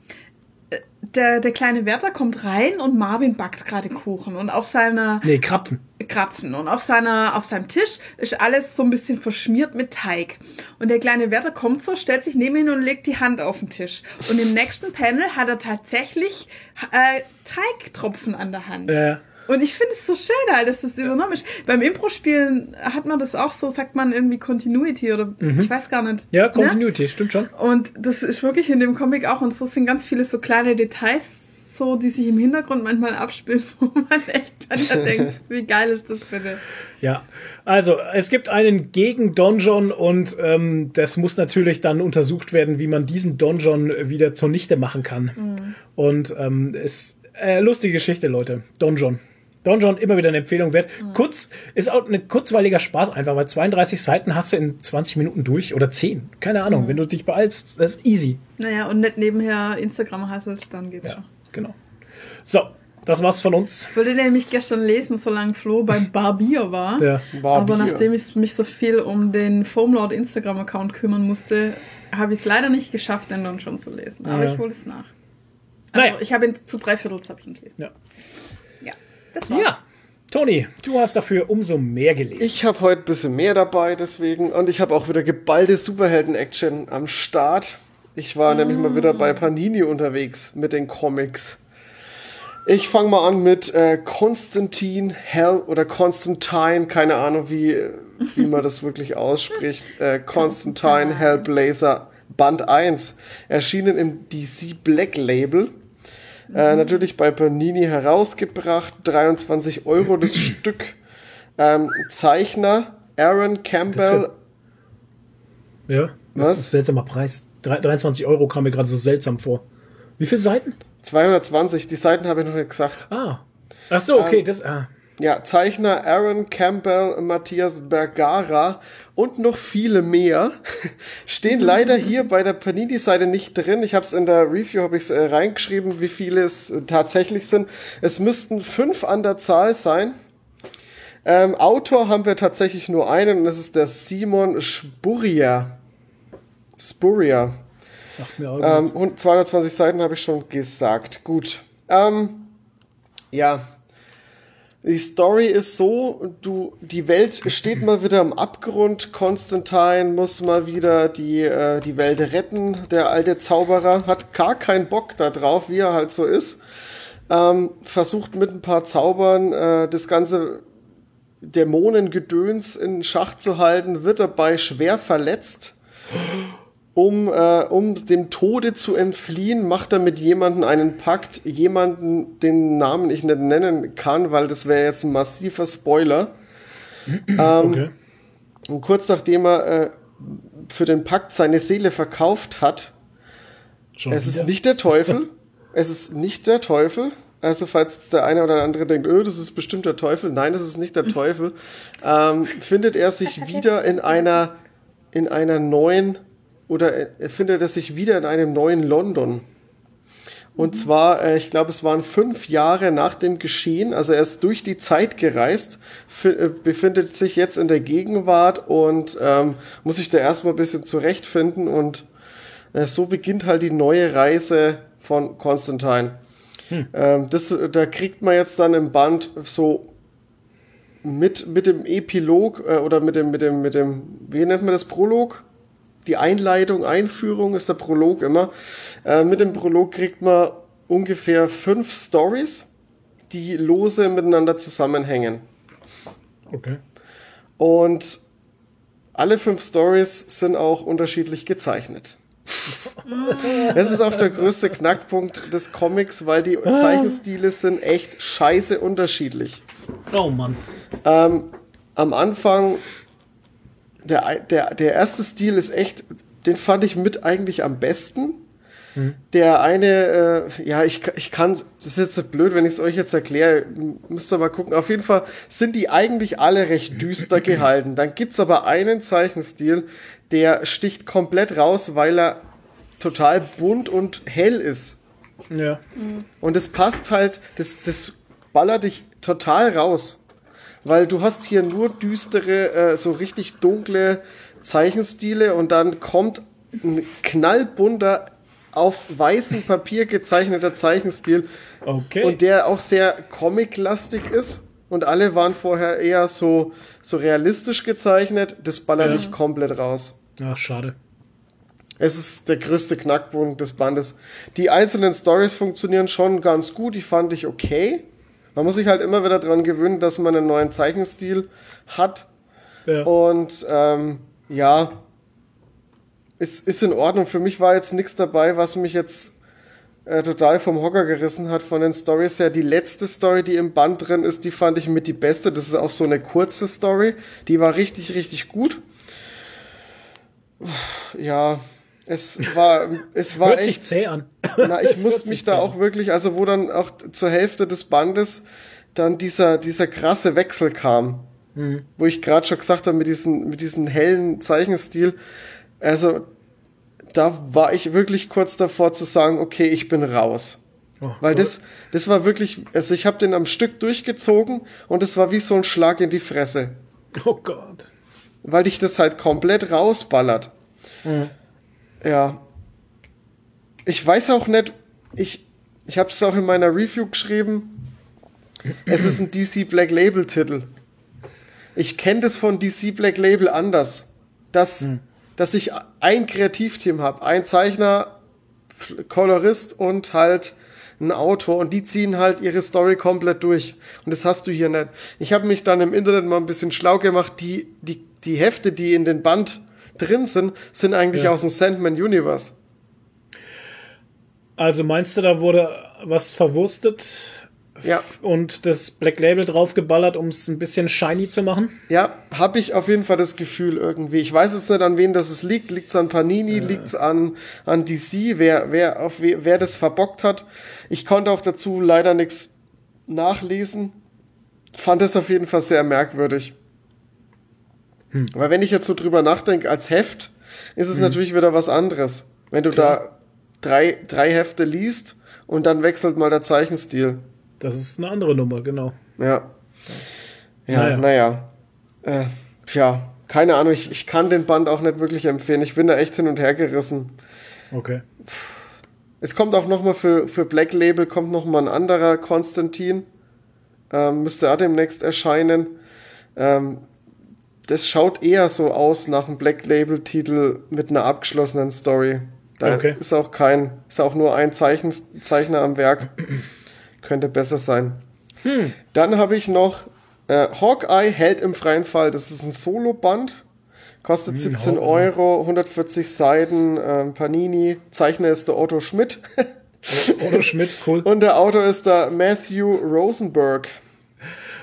der, der kleine Wärter kommt rein und Marvin backt gerade Kuchen und auf seiner Nee, Krapfen. Krapfen. Und auf seiner auf seinem Tisch ist alles so ein bisschen verschmiert mit Teig. Und der kleine Wärter kommt so stellt sich neben ihn und legt die Hand auf den Tisch. Und im nächsten Panel hat er tatsächlich äh, Teigtropfen an der Hand. Äh, und ich finde es so schön halt, dass das übernommen ist. Beim Impro-Spielen hat man das auch so, sagt man irgendwie Continuity oder ich weiß gar nicht. ja, Ne? Continuity, stimmt schon. Und das ist wirklich in dem Comic auch. Und so sind ganz viele so kleine Details, so, die sich im Hintergrund manchmal abspielen, wo man echt manchmal denkt, wie geil ist das bitte? Ja, also es gibt einen Gegen-Donjon und ähm, das muss natürlich dann untersucht werden, wie man diesen Donjon wieder zunichte machen kann. Und ähm, ist äh, lustige Geschichte, Leute. Donjon. Donjon immer wieder eine Empfehlung wert. Kurz, ist auch ein kurzweiliger Spaß einfach, weil 32 Seiten hast du in 20 Minuten durch oder 10. Keine Ahnung, wenn du dich beeilst, das ist easy. Naja, und nicht nebenher Instagram hasselst, dann geht's Ja, schon. genau. So, das war's von uns. Ich wollte nämlich gestern lesen, solange Flo beim Barbier war. Ja. Aber Barbier. nachdem ich mich so viel um den Foamlord Instagram-Account kümmern musste, habe ich es leider nicht geschafft, den dann schon zu lesen. Aber Ja. ich hole es nach. Also Naja. ich habe ihn zu drei ihn gelesen. Ja. Ja, das war's. ja, Toni, du hast dafür umso mehr gelesen. Ich habe heute ein bisschen mehr dabei, deswegen. Und ich habe auch wieder geballte Superhelden-Action am Start. Ich war nämlich mal wieder bei Panini unterwegs mit den Comics. Ich fange mal an mit äh, Konstantin Hell oder Constantine, keine Ahnung, wie, wie man das wirklich ausspricht. Äh, Constantine Hellblazer Band 1, erschienen im DC Black Label. Äh, natürlich bei Panini herausgebracht, 23 Euro das Stück. Ähm, Zeichner Aaron Campbell. Ja, das Was? ist ein seltsamer Preis. Drei- 23 Euro kam mir gerade so seltsam vor. Wie viele Seiten? 220, die Seiten habe ich noch nicht gesagt. Ah. Ach so, okay, Ähm, das. Ah. Ja, Zeichner Aaron Campbell, Matthias Bergara und noch viele mehr stehen leider hier bei der Panini-Seite nicht drin. Ich habe es in der Review habe ich äh, reingeschrieben, wie viele es äh, tatsächlich sind. Es müssten fünf an der Zahl sein. Ähm, Autor haben wir tatsächlich nur einen und das ist der Simon Spurrier. Spurrier. Sagt mir Ähm, irgendwas. und 220 Seiten habe ich schon gesagt. Gut. Ähm, ja. Die Story ist so, du, die Welt steht mal wieder am Abgrund. Konstantin muss mal wieder die, äh, die Welt retten. Der alte Zauberer hat gar keinen Bock da drauf, wie er halt so ist. Ähm, versucht mit ein paar Zaubern äh, das ganze Dämonengedöns in Schach zu halten, wird dabei schwer verletzt um, äh, um dem Tode zu entfliehen, macht er mit jemandem einen Pakt, jemanden, den Namen ich nicht nennen kann, weil das wäre jetzt ein massiver Spoiler. ähm, okay. Und kurz nachdem er äh, für den Pakt seine Seele verkauft hat, Schon es ist wieder? nicht der Teufel, es ist nicht der Teufel. Also falls jetzt der eine oder der andere denkt, öh, das ist bestimmt der Teufel. Nein, das ist nicht der Teufel. Ähm, findet er sich wieder in einer, in einer neuen, oder er findet er sich wieder in einem neuen London. Und zwar, äh, ich glaube, es waren fünf Jahre nach dem Geschehen, also er ist durch die Zeit gereist, äh, befindet sich jetzt in der Gegenwart und ähm, muss sich da erstmal ein bisschen zurechtfinden und äh, so beginnt halt die neue Reise von Constantine. Ähm, das, da kriegt man jetzt dann im Band so mit, mit dem Epilog äh, oder mit dem, mit dem, mit dem, wie nennt man das, Prolog? Die Einleitung, Einführung ist der Prolog immer. Äh, mit dem Prolog kriegt man ungefähr fünf Stories, die lose miteinander zusammenhängen. Okay. Und alle fünf Stories sind auch unterschiedlich gezeichnet. Das ist auch der größte Knackpunkt des Comics, weil die Zeichenstile sind echt scheiße unterschiedlich. Oh Mann. Am Anfang, der, der, der erste Stil ist echt, den fand ich mit eigentlich am besten. Der eine, äh, ja, ich, ich kann, das ist jetzt so blöd, wenn ich es euch jetzt erkläre, müsst ihr mal gucken. Auf jeden Fall sind die eigentlich alle recht düster gehalten. Dann gibt's aber einen Zeichenstil, der sticht komplett raus, weil er total bunt und hell ist. Ja. Und es passt halt, das, das ballert dich total raus. Weil du hast hier nur düstere, äh, so richtig dunkle Zeichenstile und dann kommt ein knallbunter, auf weißem Papier gezeichneter Zeichenstil Okay. und der auch sehr comic-lastig ist. Und alle waren vorher eher so, so realistisch gezeichnet. Das ballert Ja. dich komplett raus. Ach, schade. Es ist der größte Knackpunkt des Bandes. Die einzelnen Stories funktionieren schon ganz gut, die fand ich okay. Man muss sich halt immer wieder daran gewöhnen, dass man einen neuen Zeichenstil hat. Ja. Und ähm, ja, es ist in Ordnung. Für mich war jetzt nichts dabei, was mich jetzt äh, total vom Hocker gerissen hat von den Stories her. Die letzte Story, die im Band drin ist, die fand ich mit die beste. Das ist auch so eine kurze Story. Die war richtig, richtig gut. Ja, es war, es war Hört echt sich zäh an. na, ich Es muss hört mich da auch wirklich, also wo dann auch zur Hälfte des Bandes dann dieser, dieser krasse Wechsel kam, Mhm. wo ich gerade schon gesagt habe, mit diesem mit diesen hellen Zeichenstil, also da war ich wirklich kurz davor zu sagen, okay, ich bin raus. Oh, Weil cool. das, das war wirklich, also ich habe den am Stück durchgezogen und es war wie so ein Schlag in die Fresse, Oh Gott. weil dich das halt komplett rausballert. Ja. Ich weiß auch nicht, ich, ich habe es auch in meiner Review geschrieben, es ist ein DC Black Label Titel. Ich kenne das von DC Black Label anders, dass, dass ich ein Kreativteam habe, ein Zeichner, Kolorist und halt ein Autor und die ziehen halt ihre Story komplett durch. Und das hast du hier nicht. Ich habe mich dann im Internet mal ein bisschen schlau gemacht. Die, die, die Hefte, die in den Band drin sind, sind eigentlich Ja. aus dem Sandman Universe. Also meinst du, da wurde was verwurstet Ja. und das Black Label draufgeballert, um es ein bisschen shiny zu machen? Ja, habe ich auf jeden Fall das Gefühl irgendwie. Ich weiß jetzt nicht, an wen das es liegt. Liegt es an Panini? Liegt es an, an DC? Wer, wer, auf wer, wer das verbockt hat? Ich konnte auch dazu leider nichts nachlesen. Fand es auf jeden Fall sehr merkwürdig. Weil wenn ich jetzt so drüber nachdenke, als Heft ist es natürlich wieder was anderes. Wenn du da drei, drei Hefte liest und dann wechselt mal der Zeichenstil. Das ist eine andere Nummer, genau. Ja. Ja, Naja. naja. Äh, tja, keine Ahnung, ich, ich kann den Band auch nicht wirklich empfehlen. Ich bin da echt hin und her gerissen. Okay. Es kommt auch nochmal für, für Black Label kommt noch mal ein anderer Konstantin. Ähm, müsste auch demnächst erscheinen. Ähm, das schaut eher so aus nach einem Black Label Titel mit einer abgeschlossenen Story. Da Okay. ist auch kein, ist auch nur ein Zeichen, Zeichner am Werk. Könnte besser sein. Dann habe ich noch äh, Hawkeye Held im freien Fall. Das ist ein Solo-Band. Kostet 17 Hawkeye. Euro, 140 Seiten, ähm, Panini. Zeichner ist der Otto Schmidt. Otto Schmidt, cool. Und der Autor ist der Matthew Rosenberg.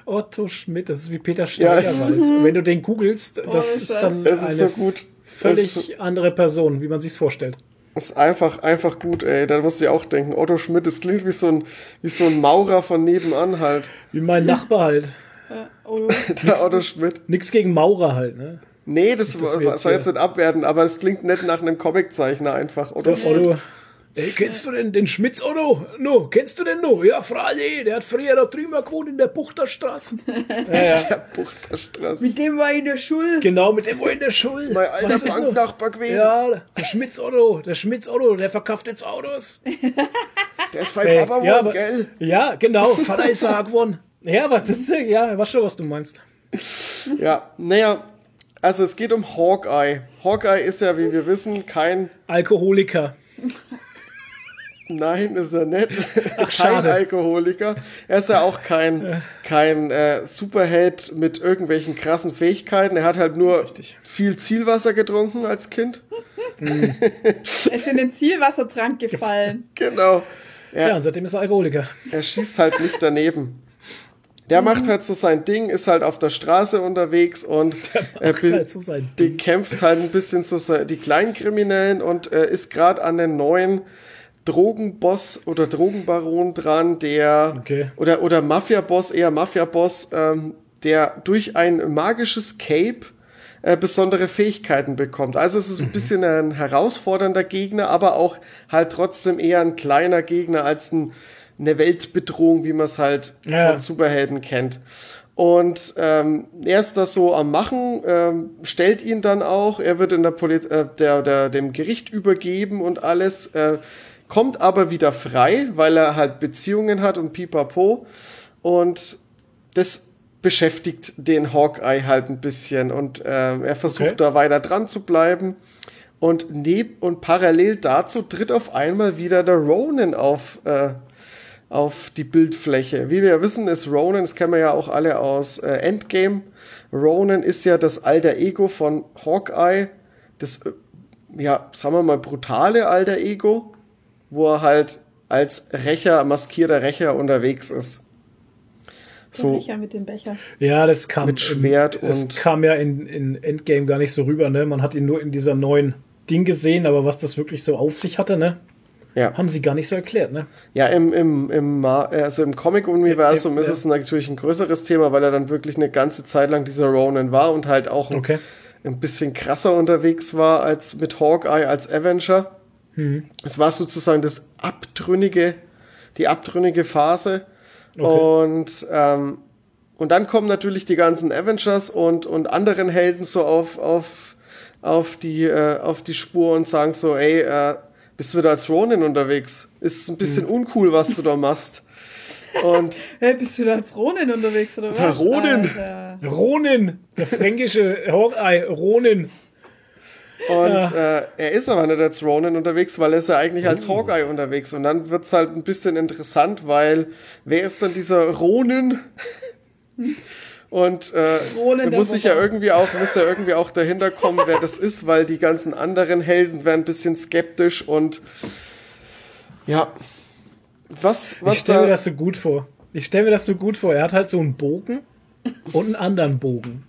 Otto Schmidt, das ist wie Peter Ja, Steigerwald. es- Wenn du den googelst, das Oh, ist dann Es ist eine so gut. völlig Es ist, andere Person, wie man sich's vorstellt. ist einfach, einfach gut, ey. Da musst du ja auch denken. Otto Schmidt, das klingt wie so ein, wie so ein Maurer von nebenan halt. Wie mein Nachbar halt. Oh, Der Otto Schmidt. Nix gegen Maurer halt, ne? Nee, das, dass war- jetzt jetzt nicht abwerten, aber es klingt nicht nach einem Comiczeichner einfach. Otto Der Schmidt. Otto. Ey, kennst du denn den Schmitz Otto? No, kennst du den no? Ja, Frage, der hat früher da drüben gewohnt in der Buchterstraße. ja, ja. Der Buchterstraße. mit dem war ich in der Schule. Genau, mit dem war in der Schule. Mein alter ist das noch? Banknachbar gewesen. Ja, der Schmitz Otto, der Schmitz Otto, der verkauft jetzt Autos. Der ist bei Ey, Papa ja, aber, gell? ja, genau, Vater ist er geworden. Ja, aber das ist, ja, ich weiß schon, was du meinst. Ja, naja, also es geht um Hawkeye. Hawkeye ist ja, wie wir wissen, kein Alkoholiker. Nein, ist er nicht. kein schade. Alkoholiker. Er ist ja auch kein, kein äh, Superheld mit irgendwelchen krassen Fähigkeiten. Er hat halt nur Richtig. viel Zielwasser getrunken als Kind. Er ist in den Zielwassertrank gefallen. Genau. Ja, und seitdem ist er Alkoholiker. Er schießt halt nicht daneben. Der macht halt so sein Ding, ist halt auf der Straße unterwegs und er be halt so bekämpft halt ein bisschen so die Kleinkriminellen und äh, ist gerade an den neuen Drogenboss oder Drogenbaron dran, der Okay. oder oder Mafia-Boss, eher Mafia-Boss, ähm, der durch ein magisches Cape äh, besondere Fähigkeiten bekommt. Also es ist ein bisschen ein herausfordernder Gegner, aber auch halt trotzdem eher ein kleiner Gegner als ein, eine Weltbedrohung, wie man es halt Ja. von Superhelden kennt. Und ähm, er ist das so am Machen, ähm, stellt ihn dann auch, er wird in der, Poli äh, der, der dem Gericht übergeben und alles, äh, kommt aber wieder frei, weil er halt Beziehungen hat und pipapo. Und das beschäftigt den Hawkeye halt ein bisschen und ähm, er versucht Okay. da weiter dran zu bleiben. Und neb und parallel dazu tritt auf einmal wieder der Ronin auf, äh, auf die Bildfläche. Wie wir ja wissen, ist Ronin, das kennen wir ja auch alle aus äh, Endgame. Ronin ist ja das alter Ego von Hawkeye, das, äh, ja, sagen wir mal, brutale alter Ego, wo er halt als Rächer, maskierter Rächer unterwegs ist. So. Becher mit dem Becher. Ja, das kam. Mit Schwert das und- kam ja in, in Endgame gar nicht so rüber, ne? Man hat ihn nur in dieser neuen Ding gesehen, aber was das wirklich so auf sich hatte, ne? ja. Haben sie gar nicht so erklärt, ne? Ja, im, im, im, also im Comic-Universum Ja, ist es natürlich ein größeres Thema, weil er dann wirklich eine ganze Zeit lang dieser Ronin war und halt auch ein, Okay. ein bisschen krasser unterwegs war als mit Hawkeye als Avenger. Mhm. Es war sozusagen das abtrünnige, die abtrünnige Phase. Okay. Und, ähm, und dann kommen natürlich die ganzen Avengers und, und anderen Helden so auf, auf, auf, die, äh, auf die Spur und sagen so, ey, äh, bist du wieder als Ronin unterwegs? Ist ein bisschen Mhm. uncool, was du da machst. Und Hey, bist du da als Ronin unterwegs oder was? Der Ronin. Alter. Ronin, der fränkische Hawkeye, Ronin. Und äh, er ist aber nicht als Ronin unterwegs, weil er ist ja eigentlich Oh. als Hawkeye unterwegs. Und dann wird's halt ein bisschen interessant, weil wer ist dann dieser Ronin? Und äh, Ronin muss ich ja irgendwie auch, muss ja irgendwie auch dahinter kommen, wer das ist, weil die ganzen anderen Helden werden ein bisschen skeptisch und ja. Was, Ich was stelle mir da. das so gut vor. Ich stelle mir das so gut vor. Er hat halt so einen Bogen und einen anderen Bogen.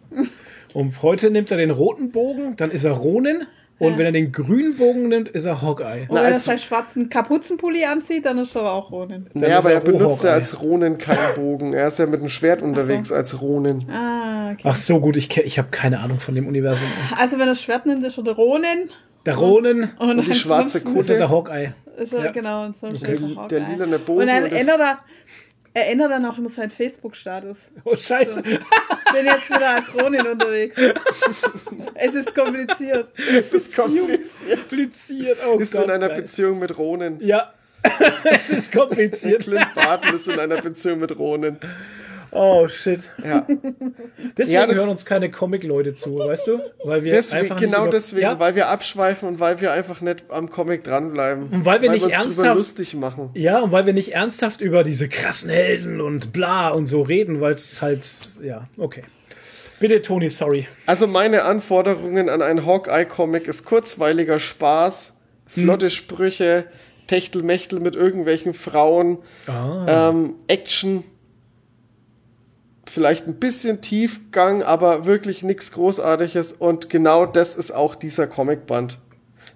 Und heute nimmt er den roten Bogen, dann ist er Ronin. Und wenn er den grünen Bogen nimmt, ist er Hawkeye. Und wenn er seinen schwarzen Kapuzenpulli anzieht, dann ist er aber auch Ronin. Naja, ist aber er er benutzt ja als Ronin keinen Bogen. Er ist ja mit einem Schwert unterwegs als Ronin. Ah, okay. Ach so, gut, ich, ich habe keine Ahnung von dem Universum. Also wenn er das Schwert nimmt, ist er der Ronin. Der Ronin Und, Und die schwarze ansonsten ist er der Kutte. Hawkeye. Ist er, Ja. genau, und Der, ist er der Hawkeye. lilane Bogen. Und dann und ändert er, er ändert dann auch immer seinen Facebook-Status. Oh, scheiße. Bin jetzt wieder als Ronin unterwegs. es ist kompliziert. es ist kompliziert. Kompliziert. Oh Ist Gott, in einer geil. Beziehung mit Ronin. Ja. es ist kompliziert. Clint Barton ist in einer Beziehung mit Ronin. Oh, shit. Ja, Deswegen Ja, das- hören uns keine Comic-Leute zu, weißt du? Weil wir deswegen, einfach nicht genau deswegen, Ja, weil wir abschweifen und weil wir einfach nicht am Comic dranbleiben. Und weil wir nicht uns drüber ernsthaft- lustig machen. Ja, und weil wir nicht ernsthaft über diese krassen Helden und bla und so reden, weil es halt, ja, okay. Bitte, Toni, sorry. Also meine Anforderungen an einen Hawkeye-Comic ist kurzweiliger Spaß, flotte Sprüche, Techtelmechtel mit irgendwelchen Frauen, Ah. ähm, Action, vielleicht ein bisschen Tiefgang, aber wirklich nichts Großartiges und genau das ist auch dieser Comicband.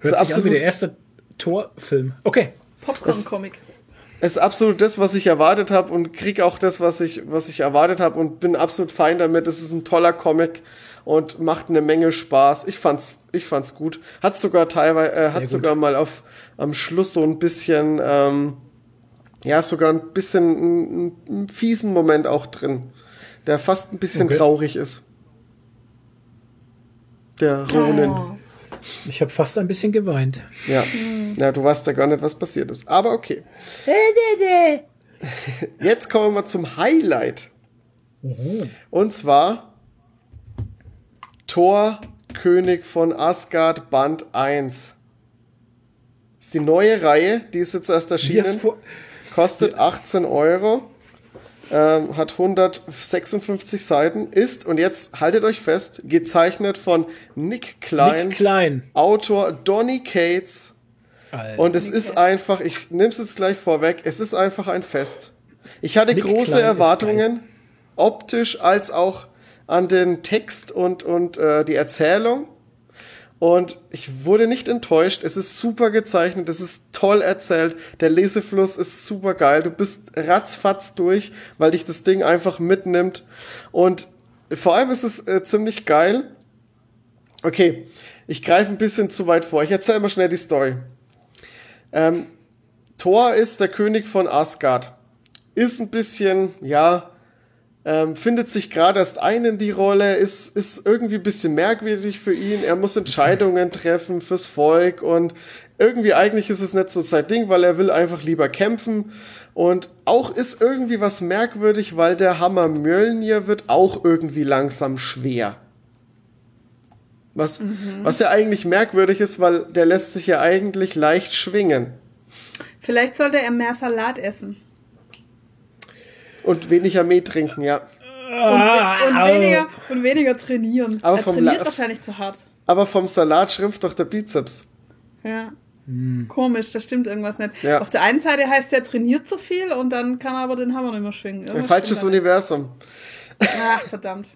Das Hört ist sich an wie der absolut, erste Torfilm. Okay. Popcorn-Comic. es ist absolut das, was ich erwartet habe und krieg auch das, was ich, was ich erwartet habe und bin absolut fein damit. Es ist ein toller Comic und macht eine Menge Spaß. Ich fand's, ich fand's gut. Hat sogar teilweise, äh, hat gut. sogar mal auf am Schluss so ein bisschen, ähm, ja, sogar ein bisschen einen, einen fiesen Moment auch drin, der fast ein bisschen Okay. traurig ist. Der Ronin. Oh. Ich habe fast ein bisschen geweint. Ja. ja, du weißt ja gar nicht, was passiert ist. Aber okay. Jetzt kommen wir zum Highlight. Und zwar Thor, König von Asgard, Band 1. ist die neue Reihe, die ist jetzt erst erschienen. Kostet 18 Euro. Ähm, hat 156 Seiten. Ist, und jetzt haltet euch fest, gezeichnet von Nick Klein, Nick Klein. Autor Donny Cates. Alter. Und es ist einfach, ich nehm's jetzt gleich vorweg, es ist einfach ein Fest. Ich hatte Nick große Klein Erwartungen, optisch als auch an den Text und, und äh, die Erzählung. Und ich wurde nicht enttäuscht. Es ist super gezeichnet, es ist toll erzählt. Der Lesefluss ist super geil. Du bist ratzfatz durch, weil dich das Ding einfach mitnimmt. Und vor allem ist es äh, ziemlich geil. Okay, ich greife ein bisschen zu weit vor. Ich erzähle mal schnell die Story. Ähm, Thor ist der König von Asgard. Ist ein bisschen, ja, ähm, findet sich gerade erst ein in die Rolle, ist, ist irgendwie ein bisschen merkwürdig für ihn. Er muss Entscheidungen treffen fürs Volk und irgendwie eigentlich ist es nicht so sein Ding, weil er will einfach lieber kämpfen. Und auch ist irgendwie was merkwürdig, weil der Hammer Mjölnir wird auch irgendwie langsam schwer. Was, was ja eigentlich merkwürdig ist, weil der lässt sich ja eigentlich leicht schwingen. Vielleicht sollte er mehr Salat essen. Und weniger Mehl trinken, ja. Und weniger, und weniger trainieren. Aber er vom trainiert La- wahrscheinlich zu hart. Aber vom Salat schrumpft doch der Bizeps. Ja. Komisch, da stimmt irgendwas nicht. Ja. Auf der einen Seite heißt er trainiert zu viel und dann kann er aber den Hammer nicht mehr schwingen. Irgendwas Falsches Universum. Ach, verdammt.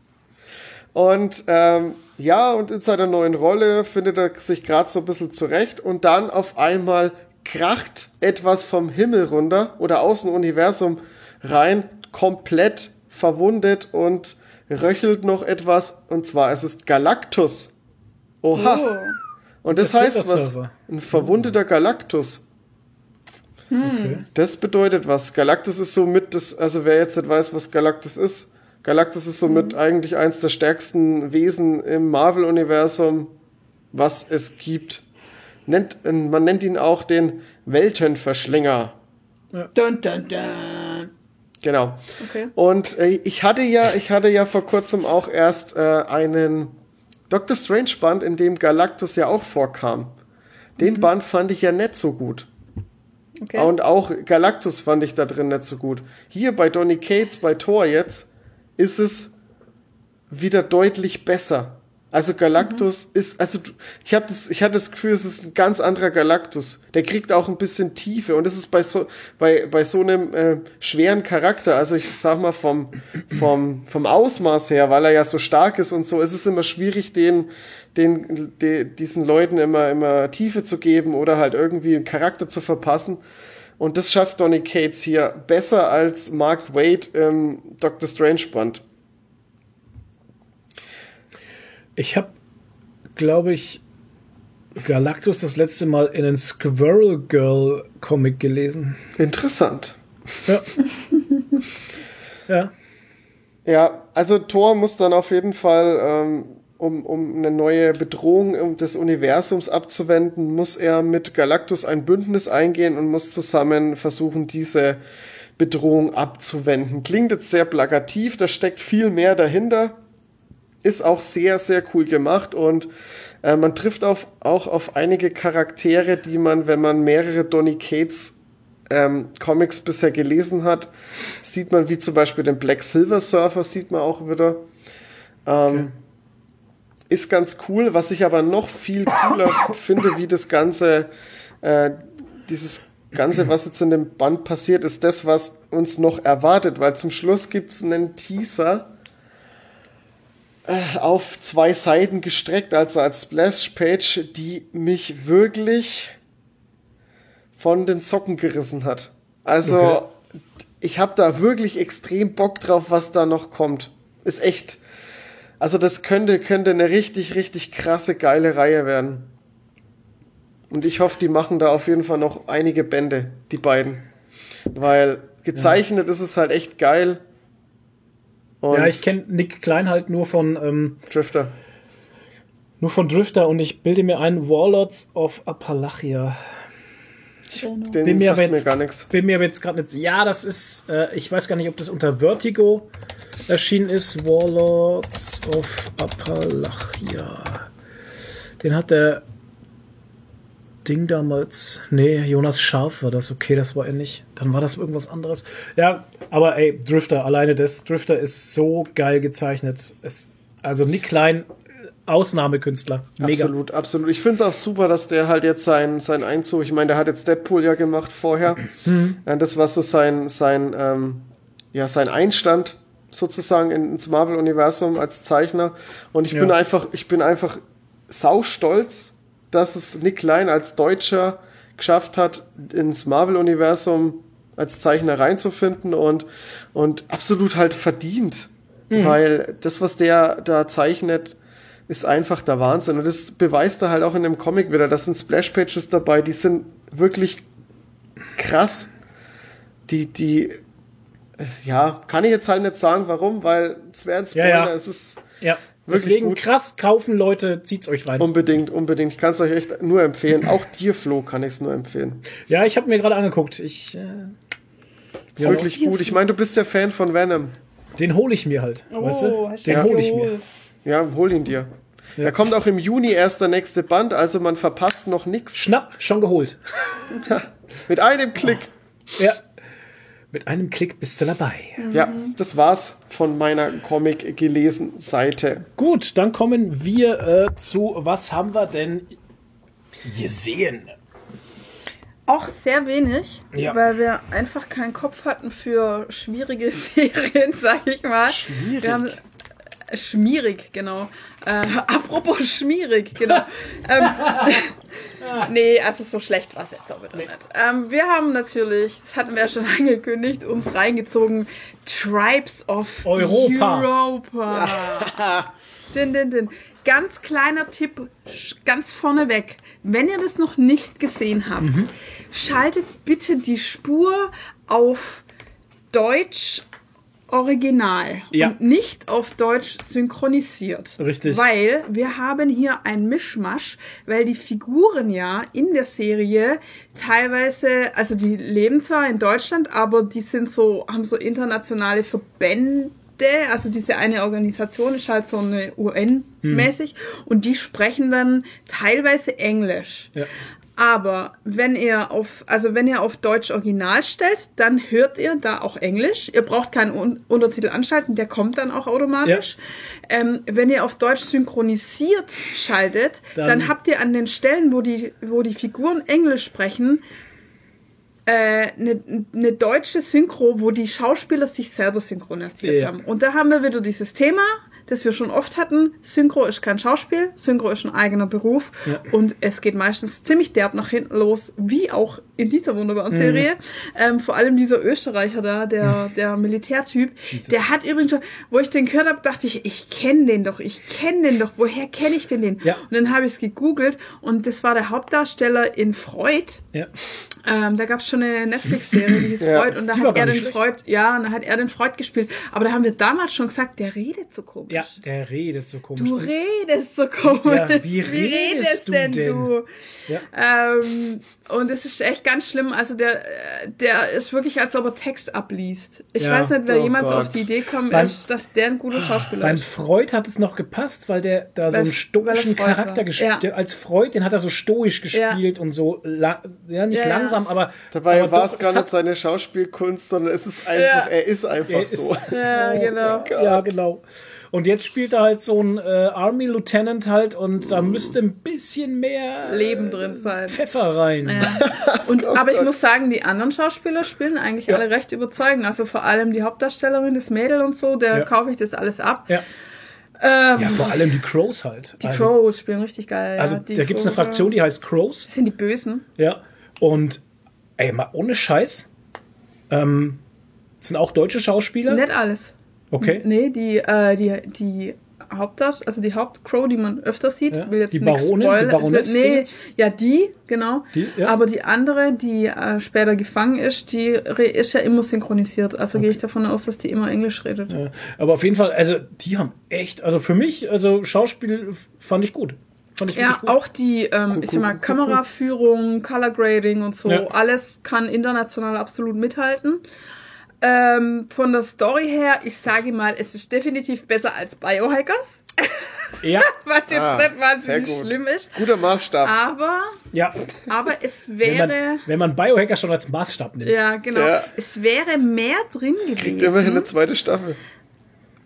Und ähm, ja, und in seiner neuen Rolle findet er sich gerade so ein bisschen zurecht und dann auf einmal kracht etwas vom Himmel runter oder aus dem Universum rein, komplett verwundet und röchelt noch etwas und zwar es ist Galactus. Oha. Oh. und das, Das heißt was? Ein verwundeter Galactus. Okay. Das bedeutet was. Galactus ist somit das, also wer jetzt nicht weiß, was Galactus ist, Galactus ist somit eigentlich eins der stärksten Wesen im Marvel-Universum, was es gibt. Nennt, man nennt ihn auch den Weltenverschlinger. Dun, dun, dun. Genau. Okay. Und äh, ich hatte ja, ich hatte ja vor kurzem auch erst äh, einen Doctor Strange Band, in dem Galactus ja auch vorkam. Den Band fand ich ja nicht so gut. okay. Und auch Galactus fand ich da drin nicht so gut. Hier bei Donny Cates, bei Thor jetzt, ist es wieder deutlich besser. Also Galactus ist, also ich habe das, ich hatte das Gefühl, es ist ein ganz anderer Galactus. Der kriegt auch ein bisschen Tiefe und das ist bei so, bei, bei so einem äh, schweren Charakter, also ich sag mal vom, vom, vom Ausmaß her, weil er ja so stark ist und so, ist es immer schwierig, den, den, de, diesen Leuten immer, immer Tiefe zu geben oder halt irgendwie einen Charakter zu verpassen. Und das schafft Donny Cates hier besser als Mark Wade im Doctor Strange Band. Ich habe, glaube ich, Galactus das letzte Mal in einen Squirrel Girl Comic gelesen. Interessant. Ja. ja. Ja, also Thor muss dann auf jeden Fall, ähm, um, um eine neue Bedrohung des Universums abzuwenden, muss er mit Galactus ein Bündnis eingehen und muss zusammen versuchen, diese Bedrohung abzuwenden. Klingt jetzt sehr plakativ, da steckt viel mehr dahinter. Ist auch sehr, sehr cool gemacht und äh, man trifft auf, auch auf einige Charaktere, die man, wenn man mehrere Donny Cates ähm, Comics bisher gelesen hat, sieht man wie zum Beispiel den Black Silver Surfer, sieht man auch wieder. Ähm, Ist ganz cool, was ich aber noch viel cooler finde, wie das Ganze, äh, dieses Ganze, was jetzt in dem Band passiert, ist das, was uns noch erwartet, weil zum Schluss gibt es einen Teaser äh, auf zwei Seiten gestreckt, also als Splash-Page, die mich wirklich von den Socken gerissen hat. Also, Okay. ich habe da wirklich extrem Bock drauf, was da noch kommt. Ist echt. Also, das könnte, könnte eine richtig, richtig krasse, geile Reihe werden. Und ich hoffe, die machen da auf jeden Fall noch einige Bände, die beiden. Weil gezeichnet ist es halt echt geil. Und ja, ich kenne Nick Klein halt nur von, ähm, Drifter. nur von Drifter und ich bilde mir ein Warlords of Appalachia. Den Bin mir aber mir jetzt, gar nichts. bin mir jetzt gerade nicht. Ja, das ist, äh, ich weiß gar nicht, ob das unter Vertigo erschienen ist. Warlords of Appalachia. Den hat der Ding damals. Nee, Jonas Scharf war das. Okay, das war er nicht. Dann war das irgendwas anderes. Ja, aber ey, Drifter, alleine das. Drifter ist so geil gezeichnet. Es, also Nick Klein, Ausnahmekünstler. Mega. Absolut, absolut. Ich finde es auch super, dass der halt jetzt sein, sein Einzug, ich meine, der hat jetzt Deadpool ja gemacht vorher. Mhm. Das war so sein, sein, ähm, ja, sein Einstand sozusagen ins Marvel-Universum als Zeichner. Und ich Ja. bin einfach, ich bin einfach saustolz, dass es Nick Klein als Deutscher geschafft hat, ins Marvel-Universum als Zeichner reinzufinden und, und absolut halt verdient. Weil das, was der da zeichnet, ist einfach der Wahnsinn. Und das beweist er halt auch in dem Comic wieder. Das sind Splash-Pages dabei, die sind wirklich krass. Die, die, äh, ja, kann ich jetzt halt nicht sagen, warum, weil es wäre ein Spoiler. Ja, ja. Es ist Ja. Wirklich Deswegen gut. krass kaufen, Leute, zieht's euch rein. unbedingt, unbedingt. Ich kann es euch echt nur empfehlen. Auch dir, Flo, kann ich es nur empfehlen. Ja, ich habe mir gerade angeguckt. Ich, äh, Ist Ja. wirklich gut. Ich meine, du bist ja Fan von Venom. den hole ich mir halt. weißt du? Oh, Den du hole ich mir. Ja, hol ihn dir. Er kommt auch im Juni erst der nächste Band, also man verpasst noch nichts. Schnapp, schon geholt. Mit einem Klick. Ja. Mit einem Klick bist du dabei. Ja, das war's von meiner Comic gelesen Seite. Gut, dann kommen wir äh, zu, was haben wir denn gesehen? Auch sehr wenig, Ja. weil wir einfach keinen Kopf hatten für schwierige Serien, sag ich mal. Schwierig? Wir haben, schmierig, genau. Äh, apropos schmierig, genau. ähm, nee, also so schlecht war es jetzt auch wieder nicht. Ähm, wir haben natürlich, das hatten wir ja schon angekündigt, uns reingezogen, Tribes of Europa. Europa. Din, din, din. Ganz kleiner Tipp, ganz vorneweg. Wenn ihr das noch nicht gesehen habt, Mhm. schaltet bitte die Spur auf Deutsch Original Ja. und nicht auf Deutsch synchronisiert. Richtig. Weil wir haben hier ein Mischmasch, weil die Figuren ja in der Serie teilweise, also die leben zwar in Deutschland, aber die sind so, haben so internationale Verbände, also diese eine Organisation ist halt so eine UN-mäßig und die sprechen dann teilweise Englisch. Ja. Aber wenn ihr auf, also wenn ihr auf Deutsch Original stellt, dann hört ihr da auch Englisch. Ihr braucht keinen Un Untertitel anschalten, der kommt dann auch automatisch. Ähm, wenn ihr auf Deutsch synchronisiert schaltet, Dann- dann, habt ihr an den Stellen, wo die, wo die Figuren Englisch sprechen, äh, eine, eine deutsche Synchro, wo die Schauspieler sich selber synchronisiert Ja. haben. Und da haben wir wieder dieses Thema, das wir schon oft hatten. Synchro ist kein Schauspiel, Synchro ist ein eigener Beruf Ja. und es geht meistens ziemlich derb nach hinten los, wie auch in dieser wunderbaren Mhm. Serie. Ähm, vor allem dieser Österreicher da, der, der Militärtyp, Jesus. der hat übrigens schon, wo ich den gehört habe, dachte ich, ich kenne den doch, ich kenne den doch, woher kenne ich denn den? Ja. Und dann habe ich es gegoogelt und das war der Hauptdarsteller in Freud. Ja. Ähm, da gab es schon eine Netflix-Serie, die hieß Ja. Freud, und da Die hat er den schlecht. Freud, ja, und da hat er den Freud gespielt. Aber da haben wir damals schon gesagt, der redet so komisch. Ja, der redet so komisch. Du redest so komisch. Ja, wie redest du denn? Ja. Ähm, und es ist echt ganz schlimm. Also der, der ist wirklich, als ob er Text abliest. Ich Ja. weiß nicht, wer Oh jemals Gott. auf die Idee Beim- ist, dass der ein guter Schauspieler Beim ist. Freud hat es noch gepasst, weil der da so Weil- einen stoischen er Charakter gespielt Ja. Als Freud, den hat er so stoisch gespielt und so, la ja, nicht Ja, ja. langsam, aber. Dabei aber war doch, es gar nicht seine Schauspielkunst, sondern es ist einfach, Ja. er ist einfach Er ist- so. Ja, genau. Ja, genau. Und jetzt spielt er halt so ein äh, Army Lieutenant halt und da müsste ein bisschen mehr Leben drin sein. Pfeffer rein. Ja. Und, aber ich muss sagen, die anderen Schauspieler spielen eigentlich Ja. alle recht überzeugend. Also vor allem die Hauptdarstellerin, das Mädel und so, der Ja. kaufe ich das alles ab. Ja. Ähm, ja, vor allem die Crows halt. die also, Crows spielen richtig geil. Also da gibt es eine. Fraktion, die heißt Crows. Das sind die Bösen. Ja. Und ey, mal ohne Scheiß. Ähm, das sind auch deutsche Schauspieler. Nicht alles. Okay. Nee, die, äh, die, die Hauptdarst also die Hauptcrow, die man öfter sieht, Ja. will jetzt Die nichts Baronin, die spoilern. Baroness Ich will- nee, ja, die, genau. Die, ja. Aber die andere, die äh, später gefangen ist, die re- ist ja immer synchronisiert. Also gehe ich davon aus, dass die immer Englisch redet. Ja, Aber auf jeden Fall, also die haben echt, also für mich, also Schauspiel fand ich gut. Fand ich Ja, gut. auch die, ähm, ich sag mal, Kameraführung, Color Grading und so, alles kann international absolut mithalten. Ähm, von der Story her, ich sage mal, es ist definitiv besser als Biohackers. Ja, Was jetzt Ah, nicht sehr wahnsinnig gut. schlimm ist. Guter Maßstab. Aber, ja. aber es Wenn man, wäre. wenn man Biohacker schon als Maßstab nimmt. Ja, genau. Ja. Es wäre mehr drin Kriegt immerhin eine gewesen. zweite Staffel.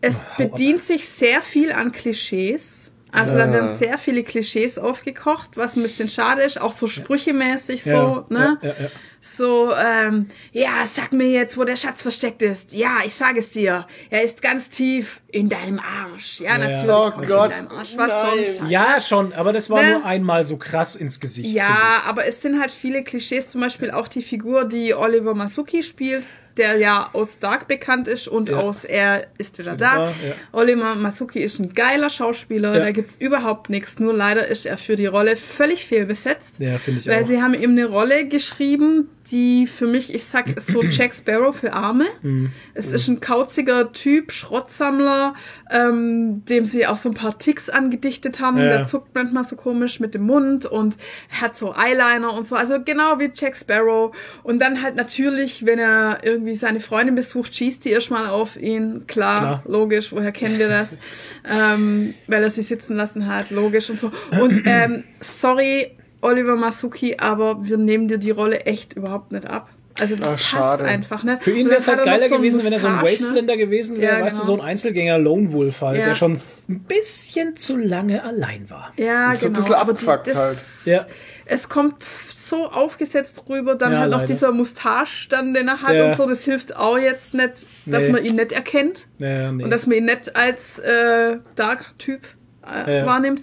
Es bedient sich sehr viel an Klischees. Also da werden sehr viele Klischees aufgekocht, was ein bisschen schade ist, auch so sprüchemäßig Ja, so, ne? ja, ja, ja. So, ähm, ja, sag mir jetzt, wo der Schatz versteckt ist. Ja, ich sage es dir. Er ist ganz tief in deinem Arsch. Ja, natürlich. Oh Gott, In deinem Arsch. Was nein. sonst? halt. Ja, schon, aber das war Ne? nur einmal so krass ins Gesicht. Ja, aber es sind halt viele Klischees, zum Beispiel auch die Figur, die Oliver Masuki spielt, der ja aus Dark bekannt ist und Ja. aus Er ist wieder da. ja. Oliver Masuki ist ein geiler Schauspieler, Ja. da gibt's überhaupt nichts, nur leider ist er für die Rolle völlig fehlbesetzt. Ja, finde ich Weil auch. sie haben ihm eine Rolle geschrieben, die für mich, ich sag, ist so Jack Sparrow für Arme. Mhm. Es ist ein kauziger Typ, Schrottsammler, ähm, dem sie auch so ein paar Ticks angedichtet haben. Ja. Der zuckt manchmal so komisch mit dem Mund und hat so Eyeliner und so. Also genau wie Jack Sparrow. Und dann halt natürlich, wenn er irgendwie seine Freundin besucht, schießt die erstmal auf ihn. Klar, Klar. logisch, woher kennen wir das? ähm, weil er sie sitzen lassen hat, logisch und so. Und ähm, sorry, Oliver Masuki, aber wir nehmen dir die Rolle echt überhaupt nicht ab. Also das Ach, passt schade. einfach, ne? Für ihn wäre es halt er noch geiler so gewesen, wenn er so ein Mustache, ne? Wastelander gewesen wäre, Ja, weißt du, genau. so ein Einzelgänger Lone Wolf halt, Ja. der schon ein bisschen zu lange allein war. Ja, So ein genau. bisschen aber abgefuckt das- halt. Ja. Es kommt so aufgesetzt rüber, dann Ja, halt noch leider. dieser Mustache dann, den er hat Ja. und so, das hilft auch jetzt nicht, dass Nee. man ihn nicht erkennt. Ja, nee. Und dass man ihn nicht als äh, Dark-Typ äh, Ja. wahrnimmt.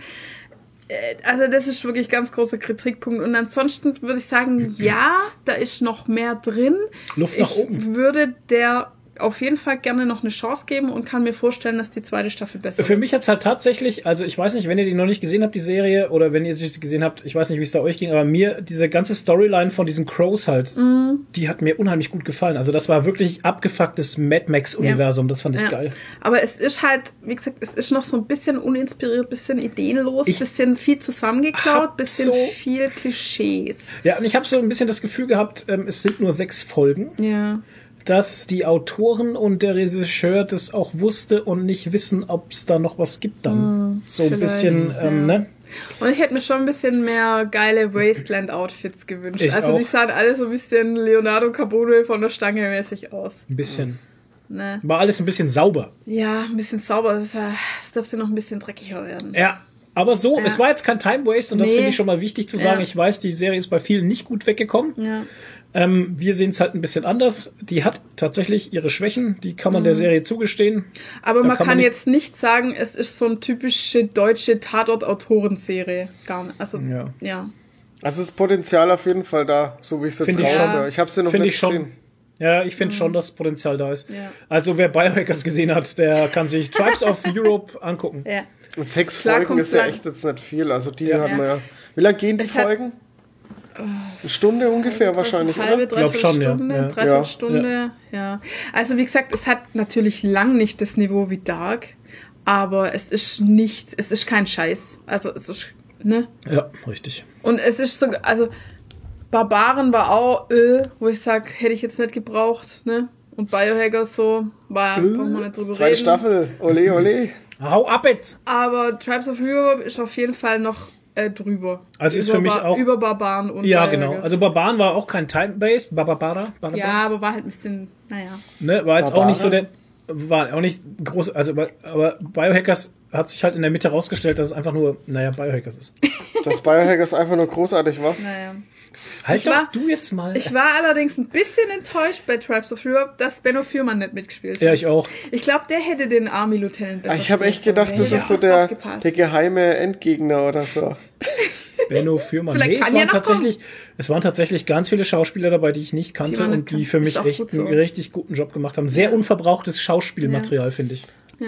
Äh, Also das ist wirklich ganz großer Kritikpunkt. Und ansonsten würde ich sagen, ja, da ist noch mehr drin. Luft nach ich oben. würde der auf jeden Fall gerne noch eine Chance geben und kann mir vorstellen, dass die zweite Staffel besser Für wird. mich hat's halt tatsächlich, also ich weiß nicht, wenn ihr die noch nicht gesehen habt, die Serie, oder wenn ihr sie gesehen habt, ich weiß nicht, wie es da euch ging, aber mir, diese ganze Storyline von diesen Crows halt, Mhm. die hat mir unheimlich gut gefallen. Also das war wirklich abgefucktes Mad Max-Universum, das fand ich Ja. geil. Aber es ist halt, wie gesagt, es ist noch so ein bisschen uninspiriert, bisschen ideenlos, Ich bisschen viel zusammengeklaut, bisschen so- viel Klischees. Ja, und ich habe so ein bisschen das Gefühl gehabt, ähm, es sind nur sechs Folgen, Ja. Dass die Autoren und der Regisseur das auch wusste und nicht wissen, ob es da noch was gibt dann. so ein bisschen, ähm, ja. ne? Und ich hätte mir schon ein bisschen mehr geile Wasteland-Outfits gewünscht. Ich also die auch. sahen alle so ein bisschen Leonardo Carbone von der Stange mäßig aus. Ein bisschen. Ne? War alles ein bisschen sauber. Ja, ein bisschen sauber. Es dürfte noch ein bisschen dreckiger werden. Ja. Aber so, Ja. es war jetzt kein Time Waste und das Nee. finde ich schon mal wichtig zu sagen. Ja. Ich weiß, die Serie ist bei vielen nicht gut weggekommen. Ja. Ähm, wir sehen es halt ein bisschen anders. Die hat tatsächlich ihre Schwächen, die kann man der Serie zugestehen. Aber Da man kann man nicht- jetzt nicht sagen, es ist so eine typische deutsche Tatort-Autorenserie. Gar nicht. Also, Ja. ja. Also das Potenzial auf jeden Fall da, so wie ich es jetzt Finde ich raushöre. schon. Ich habe sie noch Finde nicht ich schon. gesehen. Ja, ich finde schon, dass Potenzial da ist. Ja. Also wer Biohackers gesehen hat, der kann sich Tribes of Europe angucken. ja. Und sechs Klar Folgen ist ja lang. echt jetzt nicht viel. Also die Ja. hat man ja. Wie lange gehen die Es hat- Folgen? Eine Stunde ungefähr wahrscheinlich, halbe, oder? Glaub dreiviertel schon, ja. Stunde, Ja. dreiviertel Stunde, ja. Also wie gesagt, es hat natürlich lang nicht das Niveau wie Dark, aber es ist nicht, es ist kein Scheiß. Also es ist, ne? Ja, richtig. Und es ist so, also Barbaren war auch, äh, wo ich sag, hätte ich jetzt nicht gebraucht, ne? Und Biohacker so, war, braucht man nicht drüber Zweite reden. Staffel. Ole, ole. Hau ab jetzt! Aber Tribes of Europe ist auf jeden Fall noch äh, drüber. Also ist über für mich auch- Über Barbaren und Ja, Biohackers. genau. Also Barbaren war auch kein Time-Based. Barbara, Barbara. Ja, aber war halt ein bisschen, naja. Ne, war jetzt Barbara? auch nicht so der. War auch nicht groß. Also, aber- aber Biohackers hat sich halt in der Mitte rausgestellt, dass es einfach nur, naja, Biohackers ist. Dass Biohackers einfach nur großartig war. Naja. Halt Ich doch war- du jetzt mal. Ich war allerdings ein bisschen enttäuscht bei Tribes of Europe, dass Benno Fürmann nicht mitgespielt ja, hat. ich auch. Ich glaube, der hätte den Army Lieutenant besser Ich habe echt gedacht, das ist so der, der geheime Endgegner oder so. Benno Fürmann. Vielleicht Nee, es waren ja tatsächlich, es waren tatsächlich ganz viele Schauspieler dabei, die ich nicht kannte Die und die für mich echt gut so. einen richtig guten Job gemacht haben. Sehr unverbrauchtes Schauspielmaterial, finde ich.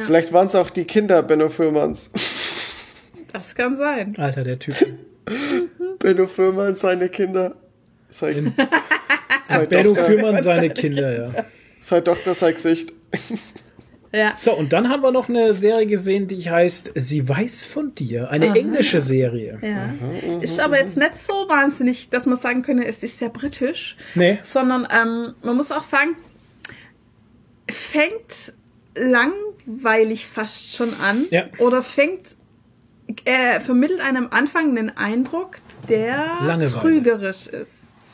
Vielleicht waren es auch die Kinder Benno Fürmanns. Das kann sein. Alter, der Typ. Benno Fürmann, seine Kinder. Sei, sei, Benno Fürmann, seine Kinder, ja. sei Tochter, sei Gesicht. Ja. So, und dann haben wir noch eine Serie gesehen, die heißt Sie weiß von dir. Eine englische Serie. Ja. Ist aber jetzt nicht so wahnsinnig, dass man sagen könnte, es ist sehr britisch, Nee. sondern ähm, man muss auch sagen, fängt langweilig fast schon an Ja. oder fängt er vermittelt einem am Anfang einen Eindruck, der Langeweile. trügerisch ist.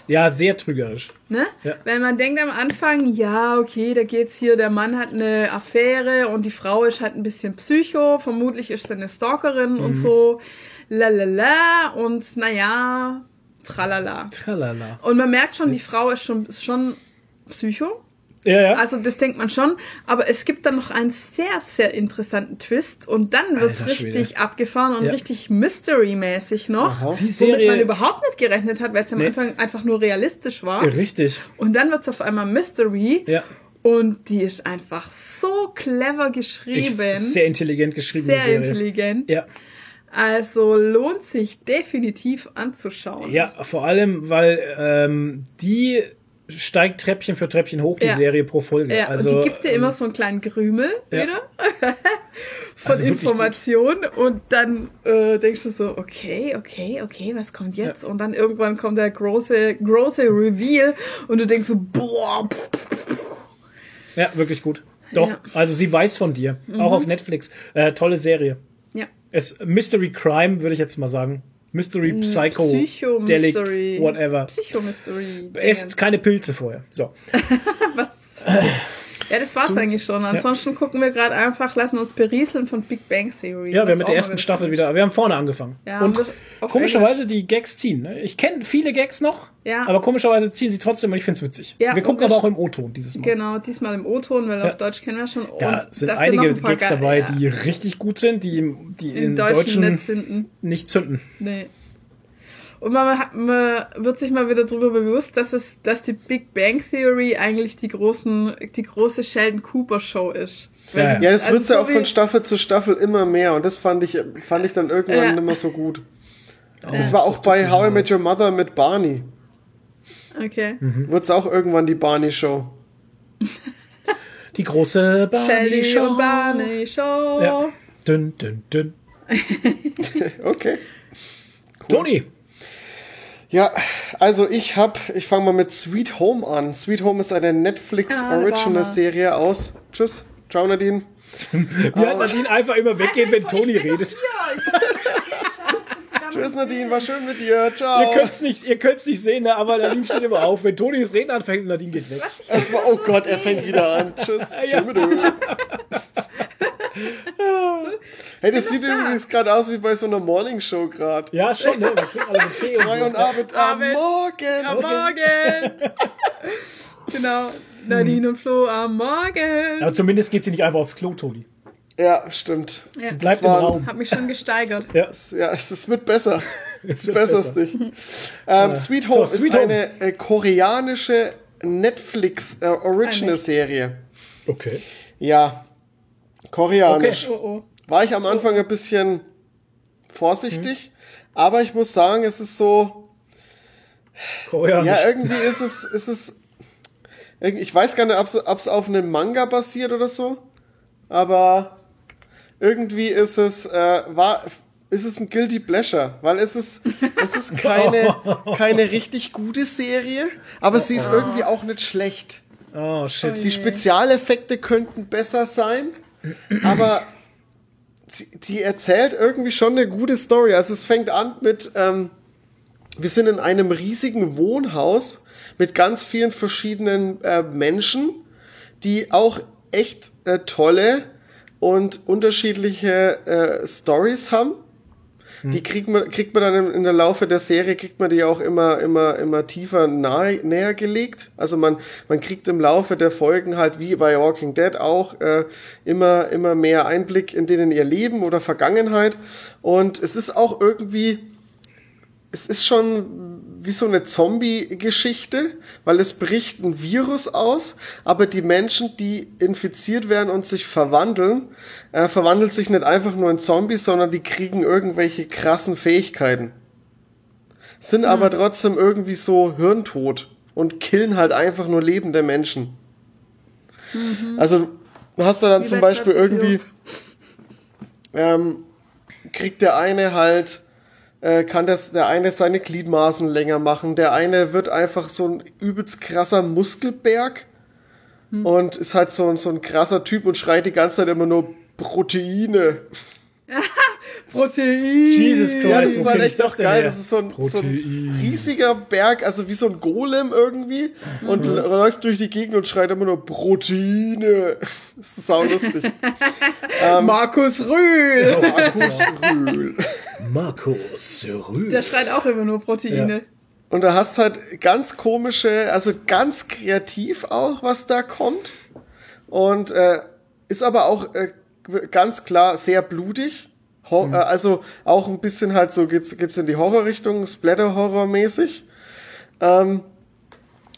Ja, sehr trügerisch. Ne? Ja. Wenn man denkt am Anfang, ja, okay, da geht's hier, der Mann hat eine Affäre und die Frau ist halt ein bisschen psycho, vermutlich ist sie eine Stalkerin Mhm. und so, lalala, und naja, tralala. Tralala. Und man merkt schon, die Frau ist schon, ist schon psycho. Ja, ja. Also das denkt man schon, aber es gibt dann noch einen sehr, sehr interessanten Twist und dann wird's Alter Schwede. richtig abgefahren und Ja. richtig Mystery-mäßig noch. Aha. die Womit Serie. man überhaupt nicht gerechnet hat, weil es am Nee. Anfang einfach nur realistisch war. Richtig. Und dann wird's auf einmal Mystery Ja. und die ist einfach so clever Ich, geschrieben. sehr intelligent geschrieben. sehr Serie. intelligent. Ja. Also lohnt sich definitiv anzuschauen. Ja, vor allem, weil ähm, die steigt Treppchen für Treppchen hoch, die Ja. Serie pro Folge. Ja, also, und die gibt dir immer so einen kleinen Grümel ja. wieder von Also Informationen und dann äh, denkst du so, okay, okay, okay, was kommt jetzt? Und dann irgendwann kommt der große, große Reveal und du denkst so, boah, Ja, wirklich gut. Doch, Ja. also sie weiß von dir. Auch auf Netflix. Äh, tolle Serie. ja. Es, Mystery Crime, würde ich jetzt mal sagen. Mystery Psycho, Delic, Psycho-Mystery. whatever. Psycho-Mystery. Esst keine Pilze vorher. So. Was? Ja, das war's eigentlich schon. Ansonsten gucken wir gerade einfach, lassen uns berieseln von Big Bang Theory. Ja, wir haben mit der ersten Staffel wieder, wir haben vorne angefangen. Ja, und komischerweise die Gags ziehen. Ne? Ich kenne viele Gags noch, Ja. aber komischerweise ziehen sie trotzdem und ich finde es witzig. Ja, wir gucken aber auch im O-Ton dieses Mal. Genau, diesmal im O-Ton, weil Ja. auf Deutsch kennen wir schon. Da sind das einige noch ein Gags geil- dabei, ja, die richtig gut sind, die, im- die im in Deutschen, Deutschen nicht zünden. nicht zünden. Nee. Und man, hat, man wird sich mal wieder darüber bewusst, dass es, dass die Big Bang Theory eigentlich die großen, die große Sheldon Cooper Show ist. Ja, ja. Ja, das Also wird's ja so auch von Staffel zu Staffel immer mehr und das fand ich, fand ich dann irgendwann Ja. nicht mehr so gut. Das war auch bei How I Met Your Mother mit Barney. Okay. Mhm. Wird's auch irgendwann die Barney Show. Die große Barney Shelly Show. und Barney Show. Ja. Dünn, dünn, dünn. Okay. Toni. Ja, also ich hab, ich fange mal mit Sweet Home an. Sweet Home ist eine Netflix Ah, Original. Serie aus. Tschüss. Ciao Nadine. Wie hat Nadine einfach immer weggehen, wenn Toni redet. Tschüss Nadine, war schön mit dir. Ihr Ciao. könnt's nicht, ihr könnt's nicht sehen, ne, aber Nadine steht immer auf. Wenn Toni das Reden anfängt, Nadine geht weg. Es war, oh Gott, er fängt wieder an. Tschüss. Ja. Tschüss. Hey, das sieht übrigens gerade aus wie bei so einer Morning Show gerade. Ja, schon, ne? Drei und. Abend am Abend. Morgen. Am Morgen! genau. Nadine und Flo am Morgen. Aber zumindest geht sie nicht einfach aufs Klo, Toni. Ja, stimmt. Ja. Bleibt im war- Raum. Hab mich schon gesteigert. Ja, Ja, es, es wird besser. es wird besser. nicht. Ähm, Sweet Home So, Sweet ist Home. eine äh, koreanische Netflix äh, Original Serie. Okay. Ja, koreanisch. Oh oh. War ich am Anfang ein bisschen vorsichtig, aber ich muss sagen, es ist so, Koreanisch. ja, irgendwie ist es, ist es, ich weiß gar nicht, ob es auf einem Manga basiert oder so, aber irgendwie ist es, äh, war, ist es ein Guilty Pleasure, weil es ist, es ist keine, keine richtig gute Serie, aber sie ist irgendwie auch nicht schlecht. oh, shit. Die Spezialeffekte könnten besser sein, aber sie, die erzählt irgendwie schon eine gute Story. Also es fängt an mit, ähm, wir sind in einem riesigen Wohnhaus mit ganz vielen verschiedenen äh, Menschen, die auch echt äh, tolle und unterschiedliche äh, Stories haben. Die kriegt man, kriegt man dann in der Laufe der Serie, kriegt man die auch immer, immer, immer tiefer nahe, näher gelegt. Also man, man kriegt im Laufe der Folgen halt wie bei Walking Dead auch äh, immer, immer mehr Einblick in denen ihr Leben oder Vergangenheit. Und es ist auch irgendwie, es ist schon wie so eine Zombie-Geschichte, weil es bricht ein Virus aus, aber die Menschen, die infiziert werden und sich verwandeln, äh, verwandeln sich nicht einfach nur in Zombies, sondern die kriegen irgendwelche krassen Fähigkeiten. Sind aber trotzdem irgendwie so hirntot und killen halt einfach nur lebende Menschen. Also du hast da dann Wie zum bei Beispiel irgendwie ähm, kriegt der eine halt, äh, kann das, der eine seine Gliedmaßen länger machen, der eine wird einfach so ein übelst krasser Muskelberg und ist halt so, ein- so ein krasser Typ und schreit die ganze Zeit immer nur Proteine. Protein. Jesus Christ. Ja, das ist halt echt auch geil. her? Das ist so ein, so ein riesiger Berg, also wie so ein Golem irgendwie. Und Mhm. läuft durch die Gegend und schreit immer nur Proteine. Das ist sau lustig. Markus Rühl. Markus Rühl. Markus Rühl. Der schreit auch immer nur Proteine. Und da hast halt ganz komische, also ganz kreativ auch, was da kommt. Und äh, ist aber auch äh, ganz klar sehr blutig. Ho äh, also auch ein bisschen halt so geht's, geht's in die Horrorrichtung, Splatter-Horror-mäßig. Ähm,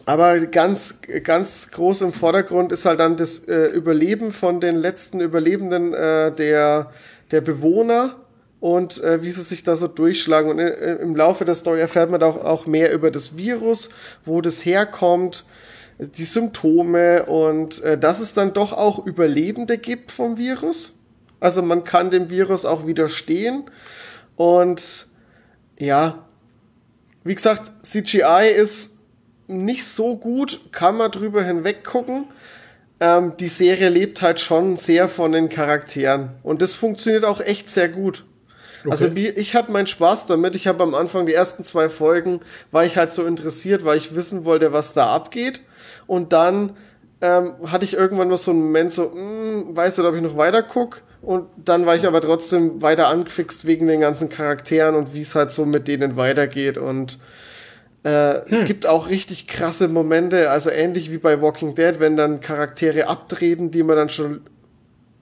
aber ganz, ganz groß im Vordergrund ist halt dann das äh, Überleben von den letzten Überlebenden äh, der, der Bewohner und äh, wie sie sich da so durchschlagen. Und äh, im Laufe der Story erfährt man auch, auch mehr über das Virus, wo das herkommt, die Symptome und äh, dass es dann doch auch Überlebende gibt vom Virus. Also man kann dem Virus auch widerstehen. Und ja, wie gesagt, CGI ist nicht so gut, kann man drüber hinweg gucken. Ähm, die Serie lebt halt schon sehr von den Charakteren und das funktioniert auch echt sehr gut. Also wie- ich habe meinen Spaß damit. Ich habe am Anfang die ersten zwei Folgen war ich halt so interessiert, weil ich wissen wollte, was da abgeht. Und dann ähm, hatte ich irgendwann mal so einen Moment so, hm, weiß nicht, ob ich noch weiter guck. Und dann war ich aber trotzdem weiter angefixt wegen den ganzen Charakteren und wie es halt so mit denen weitergeht. Und äh, gibt auch richtig krasse Momente, also ähnlich wie bei Walking Dead, wenn dann Charaktere abtreten, die man dann schon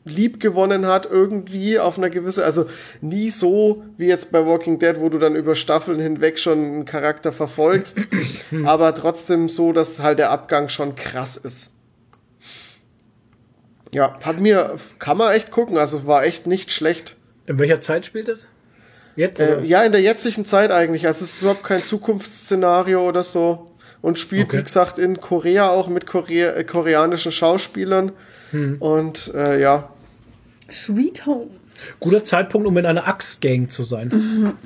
lieb gewonnen hat irgendwie auf einer gewisse, also nie so wie jetzt bei Walking Dead, wo du dann über Staffeln hinweg schon einen Charakter verfolgst, aber trotzdem so, dass halt der Abgang schon krass ist. Ja, hat mir, kann man echt gucken, also war echt nicht schlecht. In welcher Zeit spielt es? Jetzt? Äh, ja, in der jetzigen Zeit eigentlich. Also es ist überhaupt kein Zukunftsszenario oder so. Und spielt, Okay. wie gesagt, in Korea auch mit Korea äh, koreanischen Schauspielern. Hm. Und äh, ja, Sweet Home. Guter Zeitpunkt, um in einer Axtgang zu sein.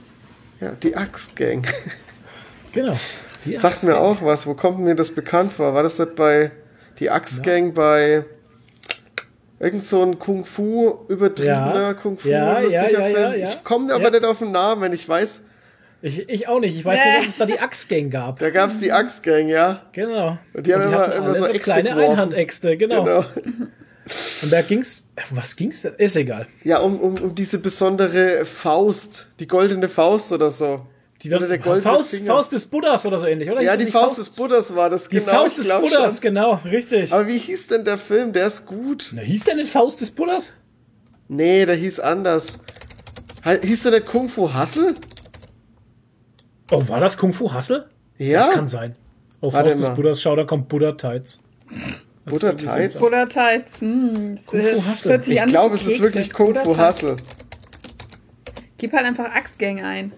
ja, die Axtgang. Genau. Die Sagt mir auch was. Wo kommt mir das bekannt vor? War das nicht bei die Axtgang bei irgend so ein Kung Fu übertriebener Ja. Kung Fu Ja, lustiger ja, ja, Film? ja, ja. Ich komme aber Ja. nicht auf den Namen, wenn ich weiß. Ich, ich auch nicht. Ich weiß Nee. nur, dass es da die Axtgang gab. Da gab's die Axtgang, ja. Genau. Und die haben immer- immer so Äxte kleine geworfen. Einhandäxte, genau. Genau. Und da ging's. Was ging's denn? Ist egal. Ja, um, um, um diese besondere Faust, die goldene Faust oder so. Die Oder der goldene Faust. Faust des Buddhas oder so ähnlich, oder? Ja, die das Faust, nicht des Buddhas war das, Die genau. Faust ich des Buddhas, schon. genau, richtig. Aber wie hieß denn der Film? Der ist gut. Na, hieß der nicht Faust des Buddhas? Nee, der hieß anders. Hieß der nicht Kung Fu Hustle? Oh, war das Kung Fu Hustle? Ja. Das kann sein. Oh, Warte Faust des. Buddhas, schau, da kommt Buddha Tights. Buddha Tights? Buddha Tights. Hm, das Kung Fu sich Ich glaube, es ist wirklich Kung Fu. Hustle. Gib halt einfach Axtgang ein.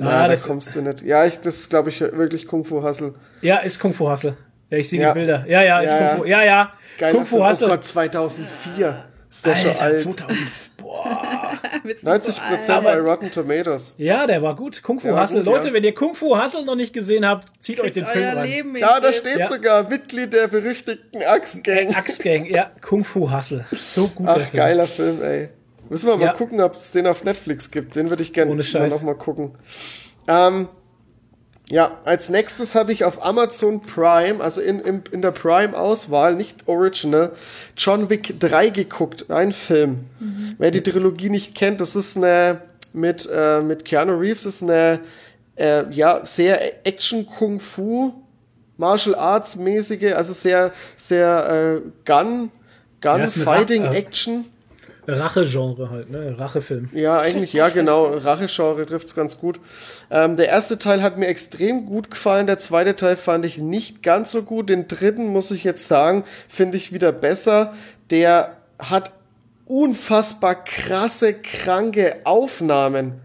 Na, Ah, da das- kommst du nicht. Ja, ich, das ist, glaube ich, wirklich Kung Fu Hustle. Ja, ist Kung Fu Hustle. Ja, ich sehe Ja. die Bilder. Ja, ja, ist Ja, Kung ja. Fu. Ja, ja. Geiler Kung Fu Film. Oh. Gott, 2004. Ist der schon Alter, alt. 2000. Boah. Wird's nicht 90 so alt. Prozent bei Rotten Tomatoes. Ja, der war gut. Kung Fu Hustle. gut, Leute, ja. wenn ihr Kung Fu Hustle noch nicht gesehen habt, zieht euch den Film. Leben in Da, da steht Ja. sogar Mitglied der berüchtigten Axtgang. Axtgang, ja, Kung Fu Hustle. So gut. Ach, Film. geiler Film, ey. Müssen wir mal Ja. gucken, ob es den auf Netflix gibt. Den würde ich gerne Ohne Scheiß. noch mal gucken. Ähm, ja, als nächstes habe ich auf Amazon Prime, also in, in, in der Prime-Auswahl, nicht Original, John Wick 3 geguckt. Ein Film. Wer die Trilogie nicht kennt, das ist eine mit, äh, mit Keanu Reeves, ist eine äh, ja, sehr Action-Kung-Fu, Martial Arts-mäßige, also sehr, sehr äh, Gun, Ja, Rache-Genre halt, ne? Rachefilm. Ja, eigentlich, ja, genau. Rache-Genre trifft's ganz gut. Ähm, der erste Teil hat mir extrem gut gefallen. Der zweite Teil fand ich nicht ganz so gut. Den dritten, muss ich jetzt sagen, finde ich wieder besser. Der hat unfassbar krasse, kranke Aufnahmen.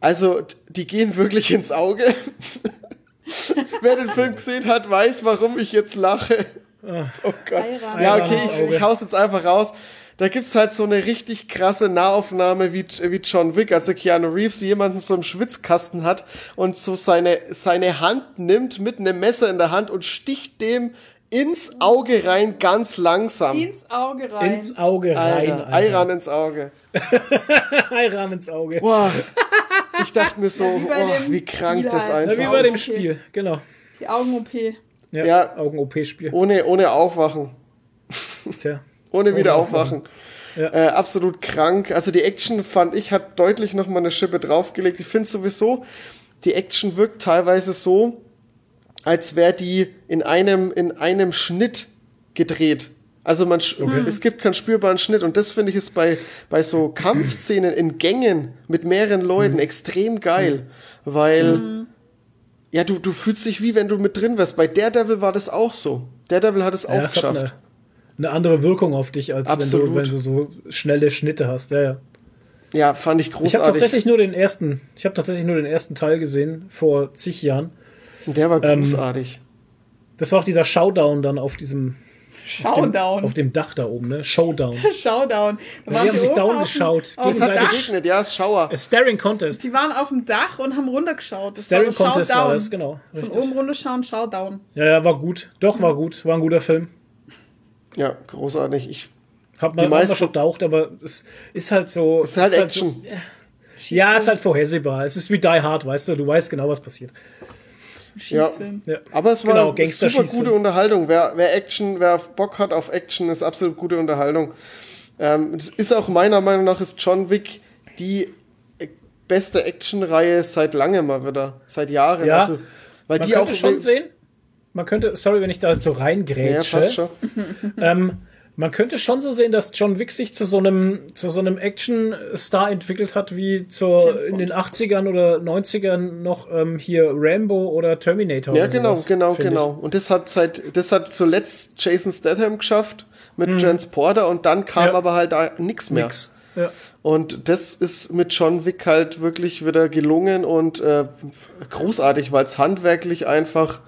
Also, die gehen wirklich ins Auge. Wer den Film gesehen hat, weiß, warum ich jetzt lache. Oh Gott. Ja, okay, ich, ich hau's jetzt einfach raus. Da gibt's halt so eine richtig krasse Nahaufnahme wie, wie John Wick, also Keanu Reeves jemanden so im Schwitzkasten hat und so seine, seine Hand nimmt mit einem Messer in der Hand und sticht dem ins Auge rein, ganz langsam. Ins Auge rein. Ins Auge rein. Alter, Eiran ins Auge. Eiran ins Auge. Boah. Ich dachte mir so, Wie bei oh, wie krank Spiel das halt. Ja, einfach wie bei dem ist. Spiel, genau. Die Augen-OP. Ja, Ja. Augen-OP-Spiel. Ohne, ohne Aufwachen. Tja. Ohne wieder aufwachen. Ja. Äh, absolut krank. Also die Action fand ich hat deutlich noch mal eine Schippe draufgelegt. Ich finde sowieso, die Action wirkt teilweise so, als wäre die in einem in einem Schnitt gedreht. Also man, sch- es gibt keinen spürbaren Schnitt und das finde ich ist bei bei so Kampfszenen in Gängen mit mehreren Leuten extrem geil, weil ja du du fühlst dich wie wenn du mit drin wärst. Bei Daredevil war das auch so. Daredevil hat es auch Ja, hat geschafft. Eine, andere Wirkung auf dich, als wenn du, wenn du so schnelle Schnitte hast. Ja, ja. Ja, fand ich Ich habe großartig. tatsächlich nur den ersten, ich habe tatsächlich nur den ersten Teil gesehen vor zig Jahren. Der war Ähm, großartig. Das war auch dieser Showdown dann auf diesem, Showdown. auf dem Dach da oben, ne? Showdown. Showdown. Da Ja, die haben sich down auf dem- geschaut. Auf es dem hat geregnet, ja, ist Schauer. A Staring Contest. Die waren auf dem Dach und haben runtergeschaut. Das Staring war das Contest war Showdown. das, genau. Von Richtig. oben runterschauen, Showdown. Ja, ja, war gut. Doch, war gut. War ein guter Film. Ja, großartig. Ich, Hab Die mal, mal meisten- schon taucht, aber es ist halt so. es ist halt so- Action. ja, ist halt vorhersehbar. Es ist wie Die Hard, weißt du. Du weißt genau, was passiert. Schießfilm. Ja. Aber es war Genau, super gute Unterhaltung. Wer, wer Action, wer Bock hat auf Action, ist absolut gute Unterhaltung. Ähm, es ist auch meiner Meinung nach ist John Wick die beste Actionreihe seit langem mal wieder, seit Jahren. Ja, also, weil Man die auch schon sehen. Man könnte, sorry, wenn ich da so Ja, reingrätsche. passt schon. Ähm, man könnte schon so sehen, dass John Wick sich zu so einem, zu so einem Action-Star entwickelt hat, wie zur, in den 80ern oder 90ern noch ähm, hier Rambo oder Terminator. Ja, oder genau, sowas, genau, genau. Und das hat seit, das hat zuletzt Jason Statham geschafft mit Transporter und dann kam Mhm. Ja. aber halt da nichts Ich. mehr. Nix. Ja. Und das ist mit John Wick halt wirklich wieder gelungen und äh, großartig, weil es handwerklich einfach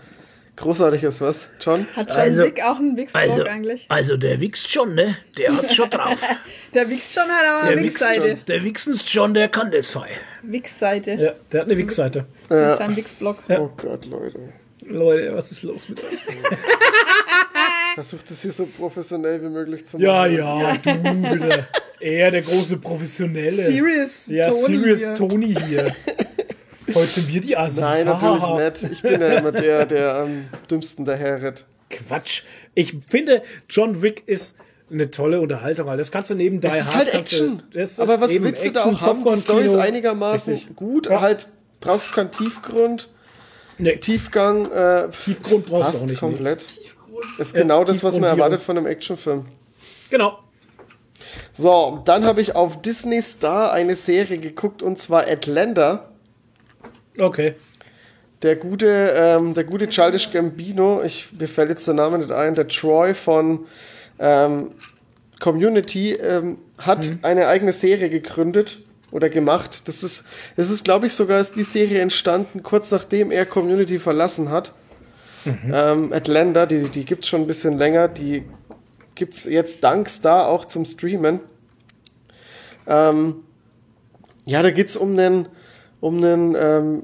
großartig ist, was, John? Hat John Also- Wick auch einen Wichsblock Also, eigentlich? also der wichst schon, ne? Der hat's schon drauf. Der wichst schon, hat aber Der eine Wichsseite. Der wichsens schon, der kann das fein. Wichsseite. ja, der hat eine Wix-Seite. Mit seinem Wichsblock. Oh Gott, Leute. Leute, was ist los mit euch? Versucht es hier so professionell wie möglich zu machen. Ja, ja, du wieder. Er, der große Professionelle. Serious ja, Tony Serious hier. Tony hier. Heute sind wir die Assis. Nein, natürlich nicht. Ich bin ja immer der, der am dümmsten daherredet. Quatsch. Ich finde, John Wick ist eine tolle Unterhaltung. weil Das kannst du neben Die Es ist Hard halt Action. das ist Aber was willst du da Action, auch haben? Die Story ist einigermaßen Richtig. gut, Ja. halt brauchst keinen Tiefgrund. Nee, Tiefgang äh, Tiefgrund brauchst du auch passt nicht. Nee. komplett. Ist genau das, was man erwartet von einem Actionfilm. Genau. So, dann habe ich auf Disney Star eine Serie geguckt und zwar Atlanta. Okay. Der gute, ähm, der gute Childish Gambino, ich, mir fällt jetzt der Name nicht ein, der Troy von ähm, Community ähm, hat eine eigene Serie gegründet oder gemacht. Das ist, das ist, glaube ich, sogar ist die Serie entstanden, kurz nachdem er Community verlassen hat. Ähm, Atlanta, die, die gibt es schon ein bisschen länger, die gibt es jetzt dank Star auch zum Streamen. Ähm, ja, da geht es um einen, um einen ähm,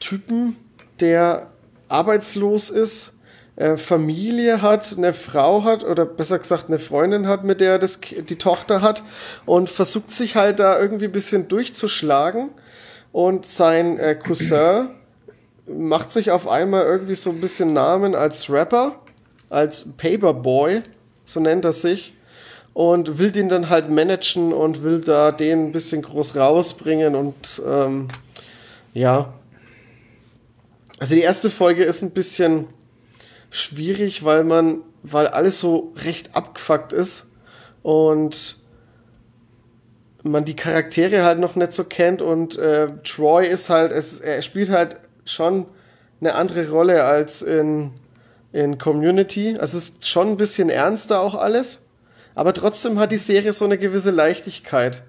Typen, der arbeitslos ist, äh, Familie hat, eine Frau hat oder besser gesagt eine Freundin hat, mit der er das, die Tochter hat und versucht sich halt da irgendwie ein bisschen durchzuschlagen. Und sein äh, Cousin macht sich auf einmal irgendwie so ein bisschen Namen als Rapper, als Paperboy, so nennt er sich und will den dann halt managen und will da den ein bisschen groß rausbringen und ähm, ja. Also die erste Folge ist ein bisschen schwierig, weil man, weil alles so recht abgefuckt ist und man die Charaktere halt noch nicht so kennt und äh, Troy ist halt, es, er spielt halt schon eine andere Rolle als in, in Community. Also es ist schon ein bisschen ernster auch alles, aber trotzdem hat die Serie so eine gewisse Leichtigkeit,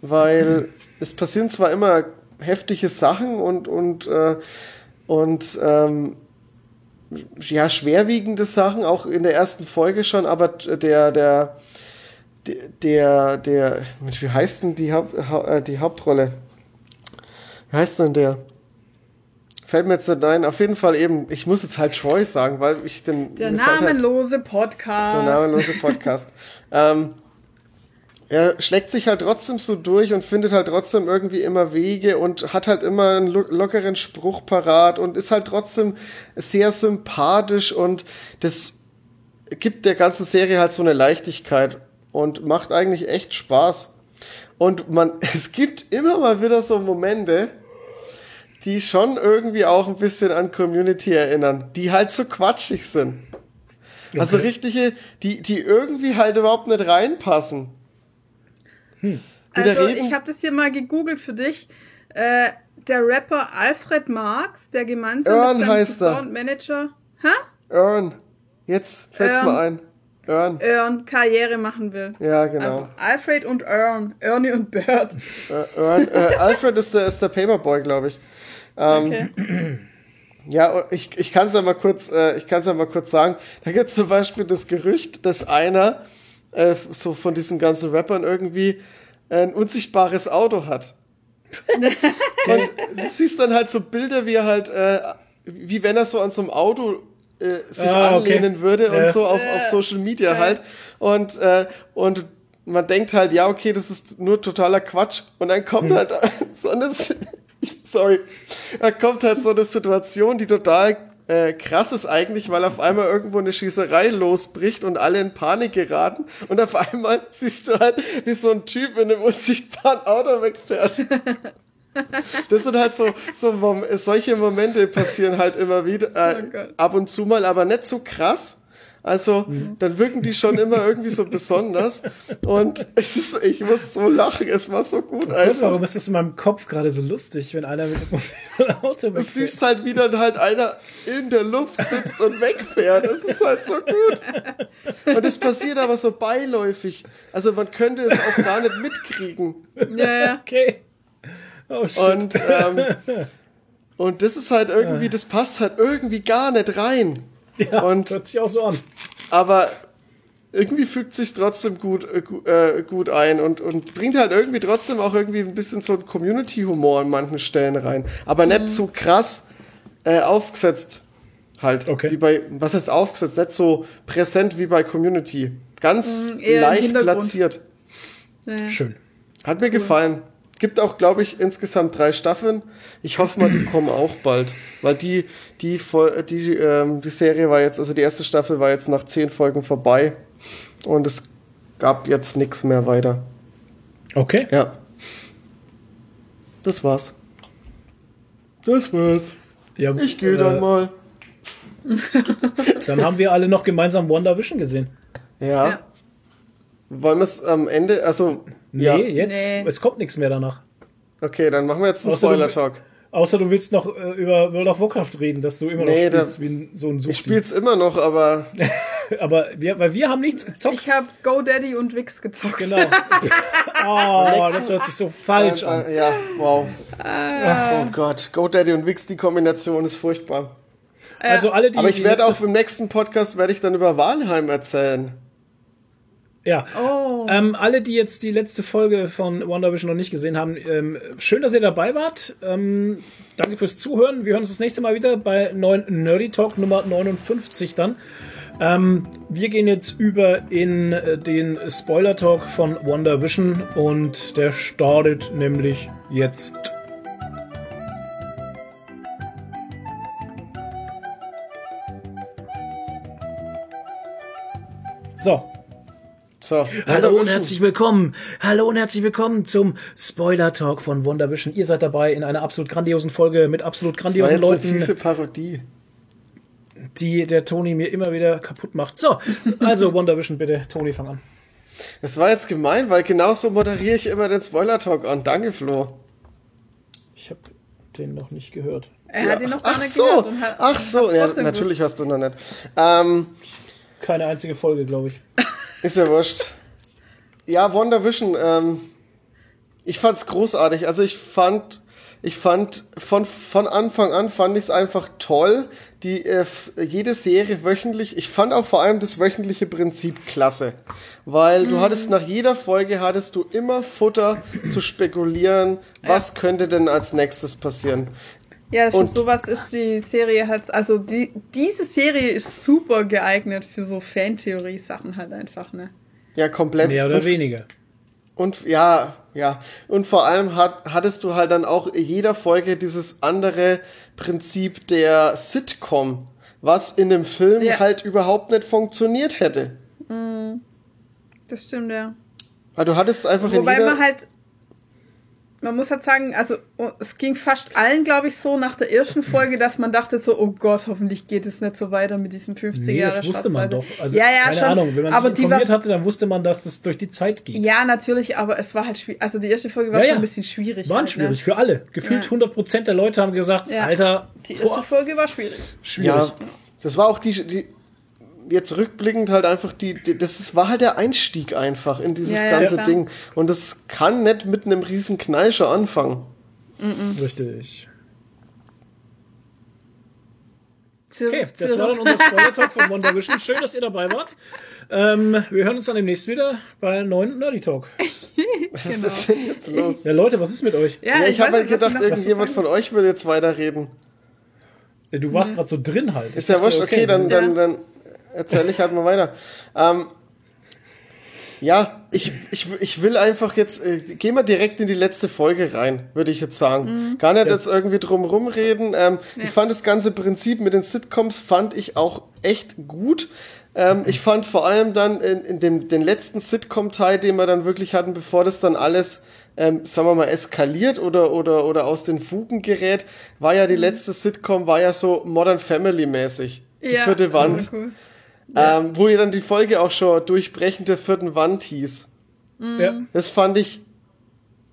weil es passieren zwar immer heftige Sachen und und äh, und ähm, ja schwerwiegende Sachen auch in der ersten Folge schon, aber der der der der wie heißt denn die Haupt, Hau- äh, die Hauptrolle? Wie heißt denn der? Fällt mir jetzt nicht ein. Auf jeden Fall eben, ich muss jetzt halt Troy sagen, weil ich den. Der halt- namenlose Podcast. Der namenlose Podcast. ähm, er schlägt sich halt trotzdem so durch und findet halt trotzdem irgendwie immer Wege und hat halt immer einen lo lockeren Spruch parat und ist halt trotzdem sehr sympathisch und das gibt der ganzen Serie halt so eine Leichtigkeit und macht eigentlich echt Spaß. Und man, es gibt immer mal wieder so Momente, die schon irgendwie auch ein bisschen an Community erinnern, die halt so quatschig sind. Also richtige, die, die irgendwie halt überhaupt nicht reinpassen. Wir Also reden- ich habe das hier mal gegoogelt für dich. Äh, der Rapper Alfred Marx, der gemeinsam Earn mit seinem heißt er. Soundmanager Hä? Earn. Jetzt fällt's Earn. mal ein. Earn. Earn Karriere machen will. Ja, genau. Also Alfred und Earn, Ernie und Bert. Äh, Earn, äh, Alfred ist der, ist der Paperboy, glaube ich. Ähm, Okay. Ja, ich, ich kann es ja mal kurz, äh, ich kann ja mal kurz sagen. Da gibt es zum Beispiel das Gerücht, dass einer äh, so von diesen ganzen Rappern irgendwie ein unsichtbares Auto hat. Und du siehst dann halt so Bilder, wie er halt, äh, wie wenn er so an so einem Auto äh, sich Ah, okay. anlehnen würde und Ja. so auf, auf Social Media halt. Und, äh, und man denkt halt, ja, okay, das ist nur totaler Quatsch. Und dann kommt halt so eine, sorry, da kommt halt so eine Situation, die total äh, krass ist eigentlich, weil auf einmal irgendwo eine Schießerei losbricht und alle in Panik geraten und auf einmal siehst du halt, wie so ein Typ in einem unsichtbaren Auto wegfährt. Das sind halt so, so Mom solche Momente passieren halt immer wieder, äh, Oh ab und zu mal, aber nicht so krass. Also, dann wirken die schon immer irgendwie so besonders. Und es ist, ich muss so lachen, es war so gut Gott, einfach. warum ist das in meinem Kopf gerade so lustig, wenn einer mit einem Auto Du siehst halt, wie dann halt einer in der Luft sitzt und wegfährt. Das ist halt so gut. Und es passiert aber so beiläufig. Also man könnte es auch gar nicht mitkriegen. Ja, ja. Okay. Oh shit. Und, ähm, und das ist halt irgendwie, das passt halt irgendwie gar nicht rein. ja, und- hört sich auch so an. Aber irgendwie fügt sich trotzdem gut, äh, äh, gut ein und, und bringt halt irgendwie trotzdem auch irgendwie ein bisschen so einen Community-Humor an manchen Stellen rein. Aber nicht so krass äh, aufgesetzt halt. Okay. Wie bei, was heißt aufgesetzt? Nicht so präsent wie bei Community. Ganz im leicht platziert. ja, ja. Schön. Hat mir gefallen. Gibt auch, glaube ich, insgesamt drei Staffeln. Ich hoffe mal, die kommen auch bald. Weil die, die, die, ähm, die Serie war jetzt, also die erste Staffel war jetzt nach zehn Folgen vorbei. Und es gab jetzt nichts mehr weiter. Okay. Ja. Das war's. Das war's. Ja, Ich gehe dann äh, mal. Dann haben wir alle noch gemeinsam WandaVision gesehen. Ja. Ja. Wollen wir es am Ende, also, Nee, ja. jetzt. Nee. Es kommt nichts mehr danach. Okay, dann machen wir jetzt einen Spoiler-Talk. Außer du willst noch äh, über World of Warcraft reden, dass du immer Nee, noch da- spielst wie ein, so ein Ich Suchti. spiel's immer noch, aber Aber wir, weil wir haben nichts gezockt. Ich habe GoDaddy und Wix gezockt. Genau. oh, das hört sich so falsch an. Äh, Ja, wow. Oh Gott, GoDaddy und Wix, die Kombination ist furchtbar. Also alle, die. Aber ich werde auch im nächsten Podcast werde ich dann über Walheim erzählen. Ja. Oh. Ähm, alle, die jetzt die letzte Folge von WandaVision noch nicht gesehen haben, ähm, schön, dass ihr dabei wart. Ähm, danke fürs Zuhören. Wir hören uns das nächste Mal wieder bei neuen Nerdy Talk Nummer 59 dann. Ähm, wir gehen jetzt über in äh, den Spoiler Talk von WandaVision und der startet nämlich jetzt. So, So, Hallo und herzlich willkommen. Hallo und herzlich willkommen zum Spoiler Talk von WandaVision. Ihr seid dabei in einer absolut grandiosen Folge mit absolut das war grandiosen jetzt eine Leuten, fiese Parodie. die der Toni mir immer wieder kaputt macht. So, also WandaVision bitte. Toni, fang an. Das war jetzt gemein, weil genauso moderiere ich immer den Spoiler-Talk an. Danke, Flo. Ich habe den noch nicht gehört. er hat ihn noch gar Ach nicht so, gehört. und hat- ach so, ja, natürlich hast du noch nicht. Ähm, Keine einzige Folge, glaube ich. ist ja wurscht. Ja, WandaVision, ähm, ich fand's großartig. Also ich fand, ich fand von, von Anfang an fand ich es einfach toll. Die, äh, jede Serie wöchentlich, ich fand auch vor allem das wöchentliche Prinzip klasse. Weil du hattest nach jeder Folge hattest du immer Futter zu spekulieren, was könnte denn als nächstes passieren. Ja, für Und- sowas ist die Serie halt, also die, diese Serie ist super geeignet für so Fantheorie-Sachen halt einfach, ne? Ja, komplett. Mehr oder und, weniger. und ja, ja. Und vor allem hat, hattest du halt dann auch in jeder Folge dieses andere Prinzip der Sitcom, was in dem Film Ja. halt überhaupt nicht funktioniert hätte. Das stimmt, ja. Weil du hattest einfach in Wobei jeder... man halt, man muss halt sagen, also oh, es ging fast allen, glaube ich, so nach der ersten Folge, dass man dachte so, oh Gott, hoffentlich geht es nicht so weiter mit diesem 50 Nee, Jahre das wusste man doch. Also, ja, ja, keine schon. Ahnung, wenn man aber sich die informiert war, hatte, dann wusste man, dass das durch die Zeit geht. Ja, natürlich, aber es war halt schwierig. Also die erste Folge war Ja, schon ja. ein bisschen schwierig. Waren halt, schwierig Ne? für alle. Gefühlt Ja. 100% der Leute haben gesagt, Ja. Alter, Die erste boah, Folge war schwierig. schwierig. Ja, das war auch die, die jetzt rückblickend halt einfach die, die das ist- war halt der Einstieg einfach in dieses Ja, ja, ganze klar. Ding. Und das kann nicht mit einem riesen Kneischer anfangen. Richtig. Zurück, Okay, das war dann unser Spoiler-Talk von Wonder Vision. Schön, dass ihr dabei wart. Ähm, wir hören uns dann demnächst wieder bei einem neuen Nerdy Talk. Was ist denn jetzt los? Ja, Leute, was ist mit euch? Ja, ich, weiß habe halt gedacht, ich irgendjemand von euch will jetzt weiterreden. Ja, Du warst gerade so drin halt. Ist ja wurscht, okay, dann, Ja. dann, dann erzähle ich halt mal weiter. Ähm, ja, ich, ich, ich will einfach jetzt, äh, gehen wir direkt in die letzte Folge rein, würde ich jetzt sagen. Gar nicht Ja. jetzt irgendwie drum rumreden. Ähm, Ich fand das ganze Prinzip mit den Sitcoms, fand ich auch echt gut. Ähm, ich fand vor allem dann in, in dem den letzten Sitcom-Teil, den wir dann wirklich hatten, bevor das dann alles, ähm, sagen wir mal, eskaliert oder, oder, oder aus den Fugen gerät, war ja die letzte Sitcom, war ja so Modern Family-mäßig. Die Ja, vierte Wand. cool. Ähm, wo ja dann die Folge auch schon Durchbrechen der vierten Wand hieß. Ja. Das fand ich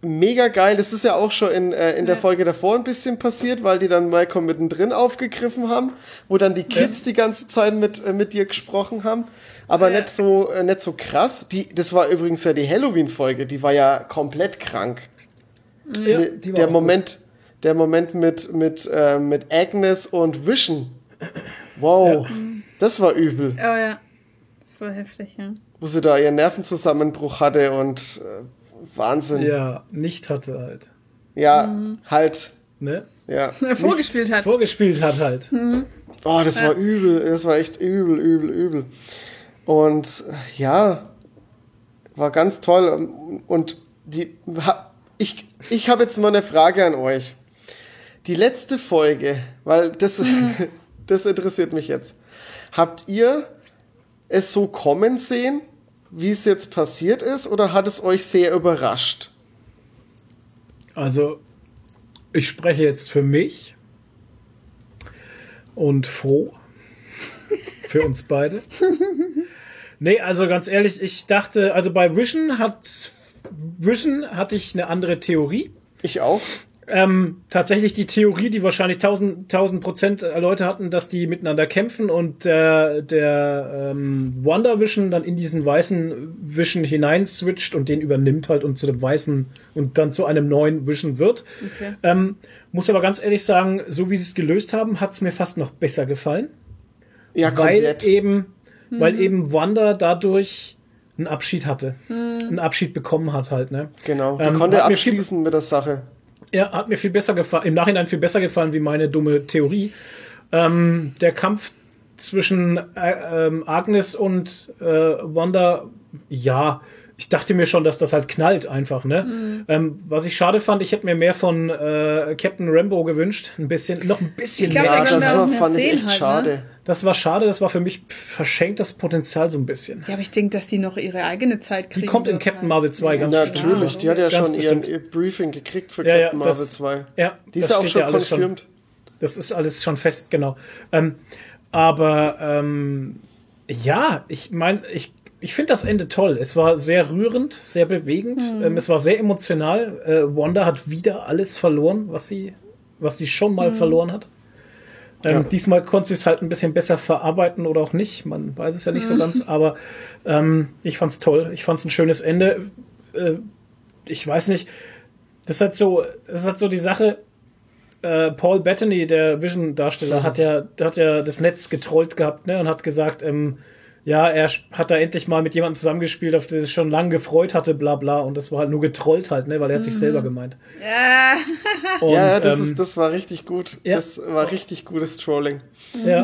mega geil. Das ist ja auch schon in, äh, in der Ja. Folge davor ein bisschen passiert, weil die dann Malcolm mittendrin aufgegriffen haben, wo dann die Kids die ganze Zeit mit, äh, mit dir gesprochen haben. Aber Ja. nicht so äh, nicht so krass. Die, das war übrigens ja die Halloween-Folge, die war ja komplett krank. Ja, war der Moment, der Moment mit, mit, äh, mit Agnes und Vision. Wow, das war übel. Oh ja. Das war heftig, ja. wo sie da ihren Nervenzusammenbruch hatte und äh, Wahnsinn. Ja, Ja, nicht hatte halt. halt. Ne? Ja. Vorgespielt hat. Vorgespielt hat halt. Oh, das war übel. Das war echt übel, übel, übel. Und äh, ja, war ganz toll. Und die, ich, ich habe jetzt mal eine Frage an euch. Die letzte Folge, weil das, das interessiert mich jetzt. Habt ihr es so kommen sehen, wie es jetzt passiert ist, oder hat es euch sehr überrascht? Also, ich spreche jetzt für mich und froh. Für uns beide. Nee, also ganz ehrlich, ich dachte, also bei Vision hat Vision hatte ich eine andere Theorie. Ich auch. Ähm, tatsächlich die Theorie, die wahrscheinlich 1000, 1000 Prozent Leute hatten, dass die miteinander kämpfen und der, der ähm, Wonder Vision dann in diesen weißen Vision hinein switcht und den übernimmt halt und zu dem weißen und dann zu einem neuen Vision wird. Okay. Ähm, muss aber ganz ehrlich sagen, so wie sie es gelöst haben, hat es mir fast noch besser gefallen. Ja, weil komplett. eben, weil eben Wanda dadurch einen Abschied hatte. Einen Abschied bekommen hat halt, ne? Genau. Die Ähm, konnte hat mir viel- abschließen mit der Sache. Ja, hat mir viel besser gefallen, im Nachhinein viel besser gefallen wie meine dumme Theorie. Ähm, der Kampf zwischen äh, ähm, Agnes und äh, Wanda, ja, ich dachte mir schon, dass das halt knallt einfach, ne? Ähm, was ich schade fand, ich hätte mir mehr von äh, Captain Rambo gewünscht, ein bisschen, noch ein bisschen Ich glaub, mehr. Ja, das da war, fand ich sehen echt halt, ne? Das war schade, das war für mich verschenktes Potenzial so ein bisschen. Ja, aber ich denke, dass die noch ihre eigene Zeit kriegen. Die kommt in Captain. Marvel 2 ganz bestimmt. Natürlich, die hat ja Ganz schon ihren bestimmt. ihr Briefing gekriegt für Ja, ja, Captain Marvel das- 2. Ja, Die das ist ja auch steht schon ja alles confirmed. Das ist alles schon fest, genau. Ähm, aber ähm, ja, ich meine, ich, ich finde das Ende toll. Es war sehr rührend, sehr bewegend. Ähm, es war sehr emotional. Äh, Wanda hat wieder alles verloren, was sie, was sie schon mal verloren hat. Ähm, Ja. Diesmal konnte sie es halt ein bisschen besser verarbeiten oder auch nicht. Man weiß es ja nicht so ganz, aber ähm, ich fand's toll. Ich fand's ein schönes Ende. Äh, ich weiß nicht. Das ist halt so, das halt so die Sache. Äh, Paul Bettany, der Vision-Darsteller, hat ja, hat ja das Netz getrollt gehabt, ne, und hat gesagt, ähm, ja, er hat da endlich mal mit jemandem zusammengespielt, auf den er sich schon lange gefreut hatte, bla bla. Und das war halt nur getrollt halt, ne, weil er hat sich selber gemeint. Ja. Und, ja, ja, das, ähm, ist, das war richtig gut. ja. Das war richtig gutes Trolling. Ja.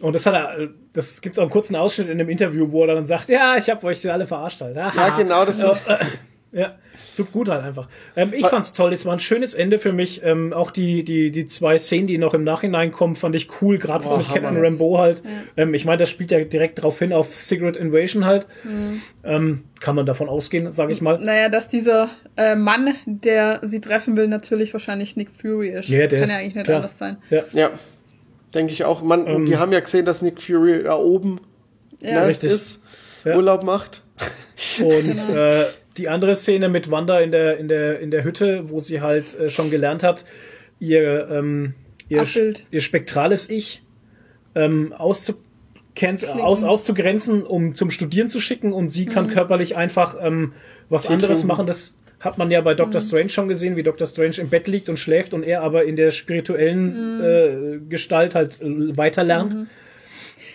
Und das hat er, das gibt's auch einen kurzen Ausschnitt in einem Interview, wo er dann sagt, ja, ich habe euch alle verarscht halt. Ja, Aha. genau, das Ja, so gut halt einfach. Ähm, ich Wa- fand's toll, es war ein schönes Ende für mich. Ähm, auch die, die, die zwei Szenen, die noch im Nachhinein kommen, fand ich cool, gerade Boah, mit Captain Hammer. Rambo halt. Ähm, ich meine, das spielt ja direkt darauf hin auf Secret Invasion halt. Ähm, kann man davon ausgehen, sage ich mal. Naja, dass dieser äh, Mann, der sie treffen will, natürlich wahrscheinlich Nick Fury ist. Ja, der Kann ist- ja eigentlich nicht klar. anders sein. Ja, Ja, denke ich auch. Man, Ähm. wir haben ja gesehen, dass Nick Fury da oben Ja. ne, Richtig. ist, Ja. Urlaub macht. Und äh, die andere Szene mit Wanda in der, in der, in der Hütte, wo sie halt äh, schon gelernt hat, ihr, ähm, ihr, ihr spektrales Ich ähm, aus, auszugrenzen, um zum Studieren zu schicken und sie kann körperlich einfach ähm, was Tee anderes trinken. machen. Das hat man ja bei Doctor Strange schon gesehen, wie Doctor Strange im Bett liegt und schläft und er aber in der spirituellen äh, Gestalt halt äh, weiter lernt.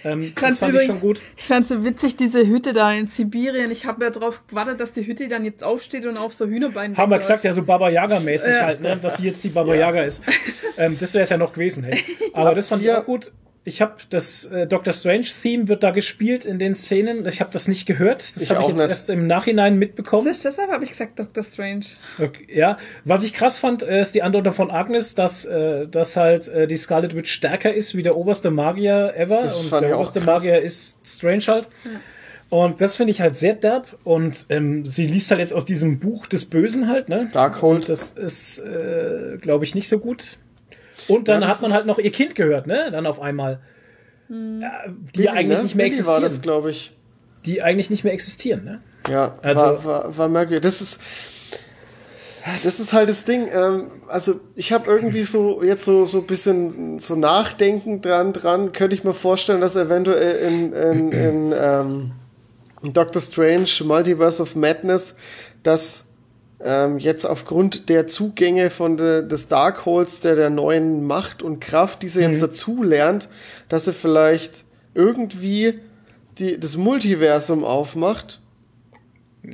Ähm, das Fand's fand ich übrigens- schon gut. Ich fand's so witzig, diese Hütte da in Sibirien. Ich habe ja drauf gewartet, dass die Hütte dann jetzt aufsteht und auf so Hühnerbeinen Haben wir gesagt, ja, so Baba Yaga-mäßig Ja. halt, ne? dass sie jetzt die Baba Yaga ist. Ähm, das wäre es ja noch gewesen, hey. Aber das fand ich auch gut. Ich habe das äh, Doctor Strange-Theme wird da gespielt in den Szenen. Ich habe das nicht gehört. Das habe ich jetzt nicht. erst im Nachhinein mitbekommen. Frisch, deshalb habe ich gesagt Doctor Strange. Okay, ja, was ich krass fand, äh, ist die Andeutung von Agnes, dass, äh, dass halt äh, die Scarlet Witch stärker ist wie der oberste Magier ever. Das und fand der ich auch oberste krass. Magier ist Strange halt. Und das finde ich halt sehr derb. Und ähm, sie liest halt jetzt aus diesem Buch des Bösen halt, ne? Darkhold. Und das ist, äh, glaube ich, nicht so gut. Und dann Ja, hat man halt noch ihr Kind gehört, ne? Dann auf einmal. Ja, die Billy, eigentlich ne? nicht mehr Billy war existieren. das, glaube ich. die eigentlich nicht mehr existieren, ne? Ja, Also- war, war, war merkwürdig. Das ist, das ist halt das Ding. Ähm, also ich habe irgendwie so jetzt so so ein bisschen so Nachdenken dran dran. Könnte ich mir vorstellen, dass eventuell in, in, in, ähm, in Doctor Strange Multiverse of Madness, dass ähm, jetzt aufgrund der Zugänge von de, des Darkholds, der der neuen Macht und Kraft, die sie jetzt dazu lernt, dass sie vielleicht irgendwie die, das Multiversum aufmacht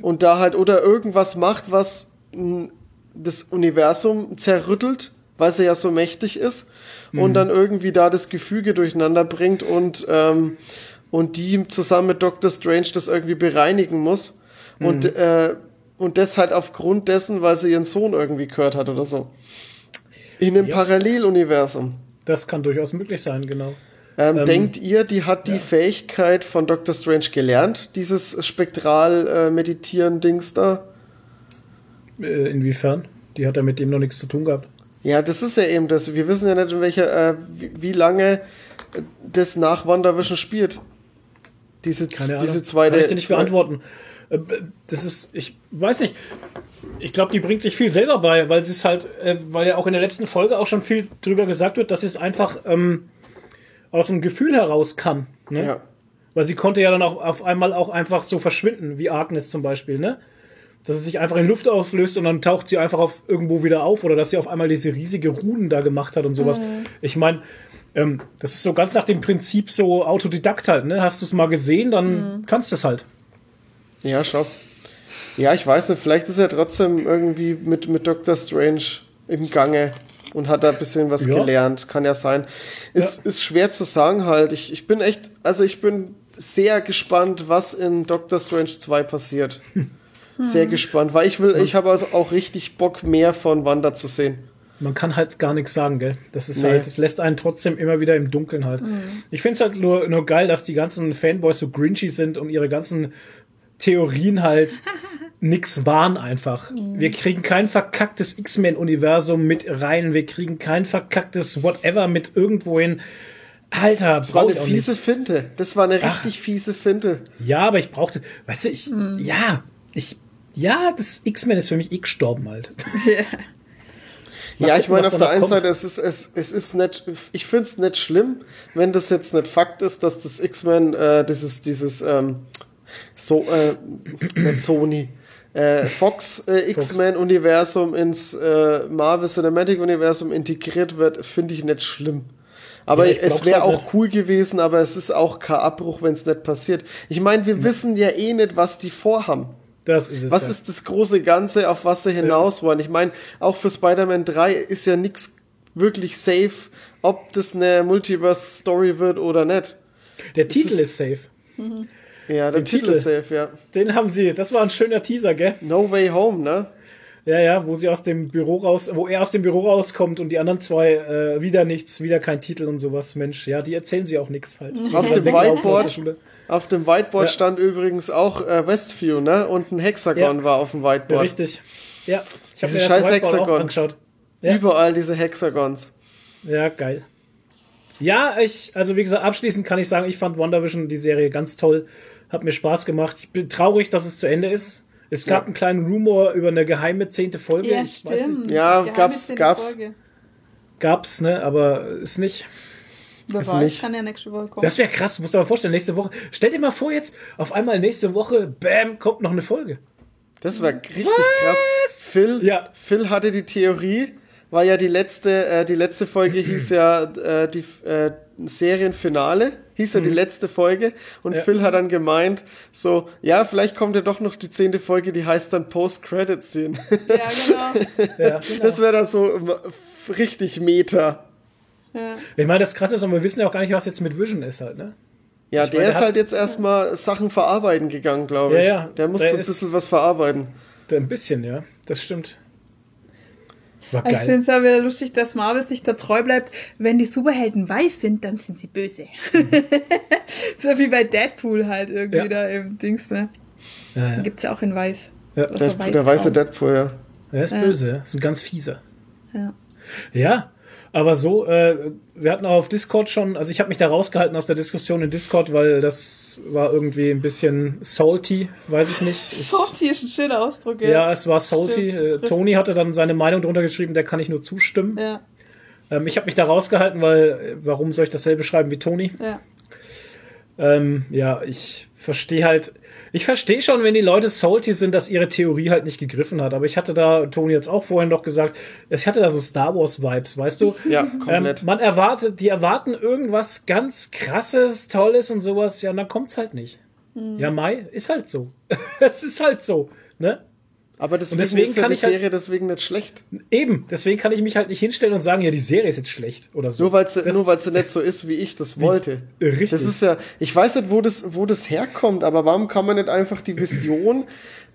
und da halt oder irgendwas macht, was mh, das Universum zerrüttelt, weil sie ja so mächtig ist und dann irgendwie da das Gefüge durcheinander bringt und ähm, und die zusammen mit Doctor Strange das irgendwie bereinigen muss. Und äh, und das halt aufgrund dessen, weil sie ihren Sohn irgendwie gehört hat oder so. In einem Ja. Paralleluniversum. Das kann durchaus möglich sein, genau. Ähm, Ähm, denkt ihr, die hat die Fähigkeit von Dr. Strange gelernt, dieses spektral äh, da? Äh, inwiefern? Die hat ja mit dem noch nichts zu tun gehabt. Ja, das ist ja eben das. Wir wissen ja nicht, in welcher, äh, wie, wie lange äh, das nach WandaVision spielt. Diese, Keine Ahnung. diese zweite. Kann ich dir nicht beantworten. Äh, Das ist, ich weiß nicht. Ich glaube, die bringt sich viel selber bei, weil sie es halt, äh, weil ja auch in der letzten Folge auch schon viel drüber gesagt wird, dass sie es einfach ähm, aus dem Gefühl heraus kann. Ne? Ja. Weil sie konnte ja dann auch auf einmal auch einfach so verschwinden, wie Agnes zum Beispiel, ne? Dass sie sich einfach in Luft auflöst und dann taucht sie einfach auf irgendwo wieder auf oder dass sie auf einmal diese riesige Ruden da gemacht hat und sowas. Ich meine, ähm, das ist so ganz nach dem Prinzip so Autodidakt halt, ne? Hast du es mal gesehen, dann kannst du es halt. Ja, schau. Ja, ich weiß nicht, vielleicht ist er trotzdem irgendwie mit, mit Dr. Strange im Gange und hat da ein bisschen was Ja. gelernt. Kann ja sein. Ist, ist schwer zu sagen halt. Ich, ich bin echt, also ich bin sehr gespannt, was in Doctor Strange 2 passiert. Sehr gespannt, weil ich will, ich habe also auch richtig Bock, mehr von Wanda zu sehen. Man kann halt gar nichts sagen, gell? Das ist Nee. halt, das lässt einen trotzdem immer wieder im Dunkeln halt. Ich find's halt nur, nur geil, dass die ganzen Fanboys so grinchy sind und ihre ganzen Theorien halt nix waren einfach. Wir kriegen kein verkacktes X-Men-Universum mit rein, wir kriegen kein verkacktes Whatever mit irgendwohin. Alter, Das war eine ich fiese nicht. Finte. Das war eine richtig fiese Finte. Ja, aber ich brauchte, weißt du, ich, ja, ich, ja, das X-Men ist für mich eh gestorben halt. Mal ja, ich gucken, meine, was auf der einen kommt. Seite, es ist, es, es ist nicht, ich finde es nicht schlimm, wenn das jetzt nicht Fakt ist, dass das X-Men, äh, dieses, dieses, ähm, so, äh, nicht Sony, äh, Fox äh, X-Men-Universum ins äh, Marvel Cinematic Universum integriert wird, finde ich nicht schlimm. Aber Ja, es wäre halt auch nicht. cool gewesen, aber es ist auch kein Abbruch, wenn es nicht passiert. Ich meine, wir wissen ja eh nicht, was die vorhaben. Das ist es. Was ja. ist das große Ganze, auf was sie hinaus wollen? Ich meine, auch für Spider-Man 3 ist ja nichts wirklich safe, ob das eine Multiverse-Story wird oder nicht. Der Titel ist- ist safe. Ja, der Den Titel Titel. ist safe, ja. Den haben sie. Das war ein schöner Teaser, gell? No Way Home, ne? Ja, ja, wo sie aus dem Büro raus, wo er aus dem Büro rauskommt und die anderen zwei äh, wieder nichts, wieder kein Titel und sowas. Mensch, ja, die erzählen sie auch nichts halt. Auf sind dem Whiteboard-. Auf dem Whiteboard Ja. stand übrigens auch äh, Westview, ne? Und ein Hexagon Ja. war auf dem Ja, Whiteboard. richtig. Ja, ich habe mir das scheiß Whiteboard auch Hexagon. angeschaut. Ja. Überall diese Hexagons. Ja, geil. Ja, ich, also wie gesagt, abschließend kann ich sagen, ich fand WandaVision die Serie ganz toll. Hat mir Spaß gemacht. Ich bin traurig, dass es zu Ende ist. Es gab Ja. einen kleinen Rumor über eine geheime zehnte Folge. Ja, Ich weiß stimmt. nicht, Ja, gab's- gab's. Folge. gab's, ne, aber ist nicht. Wer Ist weiß, nicht. kann ja nächste Woche kommen. Das wäre krass, musst du dir mal vorstellen, nächste Woche. Stell dir mal vor, jetzt auf einmal nächste Woche, bam, kommt noch eine Folge. Das war richtig krass. Phil, Ja. Phil hatte die Theorie, war ja die letzte, äh, die letzte Folge hieß ja äh, die äh, Serienfinale, hieß ja die letzte Folge und Mhm. Ja. Phil hat dann gemeint, so, ja, vielleicht kommt ja doch noch die zehnte Folge, die heißt dann Post-Credit-Scene. Ja, genau. Ja, Das wäre dann so ähm, richtig Meta. ja. Ich meine, das krasse ist, und wir wissen ja auch gar nicht, was jetzt mit Vision ist halt, ne? Ja, Ich der meine, der ist halt jetzt erstmal Sachen verarbeiten gegangen, glaube Ja, ich. ja. Der musste Der ein bisschen was verarbeiten. Ein bisschen, ja, das stimmt. War Ich finde geil. es ja wieder lustig, dass Marvel sich da treu bleibt. Wenn die Superhelden weiß sind, dann sind sie böse. so wie bei Deadpool halt irgendwie Ja. da im Dings, ne? Ja, ja. Gibt's ja auch in Weiß. Ja. Also Der, weiß der weiße. Deadpool, ja. Er ist Ja. böse, ja. ist ein ganz fieser. Ja. Ja, aber so, äh, wir hatten auch auf Discord schon, also ich habe mich da rausgehalten aus der Diskussion in Discord, weil das war irgendwie ein bisschen salty, weiß ich nicht. Ich, Salty ist ein schöner Ausdruck, ja, es war salty. Stimmt, Äh. Tony hatte dann seine Meinung drunter geschrieben, der kann ich nur zustimmen. Ja, Ähm, ich habe mich da rausgehalten, weil, äh, warum soll ich dasselbe schreiben wie Tony? ja. Ähm, ja, ich verstehe halt, ich verstehe schon, wenn die Leute salty sind, dass ihre Theorie halt nicht gegriffen hat. Aber ich hatte da, Toni jetzt auch vorhin noch gesagt, ich hatte da so Star Wars Vibes, weißt du? Ja, Ähm, komplett. man erwartet, die erwarten irgendwas ganz krasses, tolles und sowas, ja, und dann kommt's halt nicht. Hm. Ja, Mai, ist halt so. es ist halt so, ne? Aber deswegen, deswegen ist ja kann die ich halt- Serie deswegen nicht schlecht. Eben, deswegen kann ich mich halt nicht hinstellen und sagen, ja, die Serie ist jetzt schlecht oder so. Nur weil sie nur weil's nicht so ist, wie ich das wollte. Richtig. Das ist ja, ich weiß nicht, wo das, wo das herkommt, aber warum kann man nicht einfach die Vision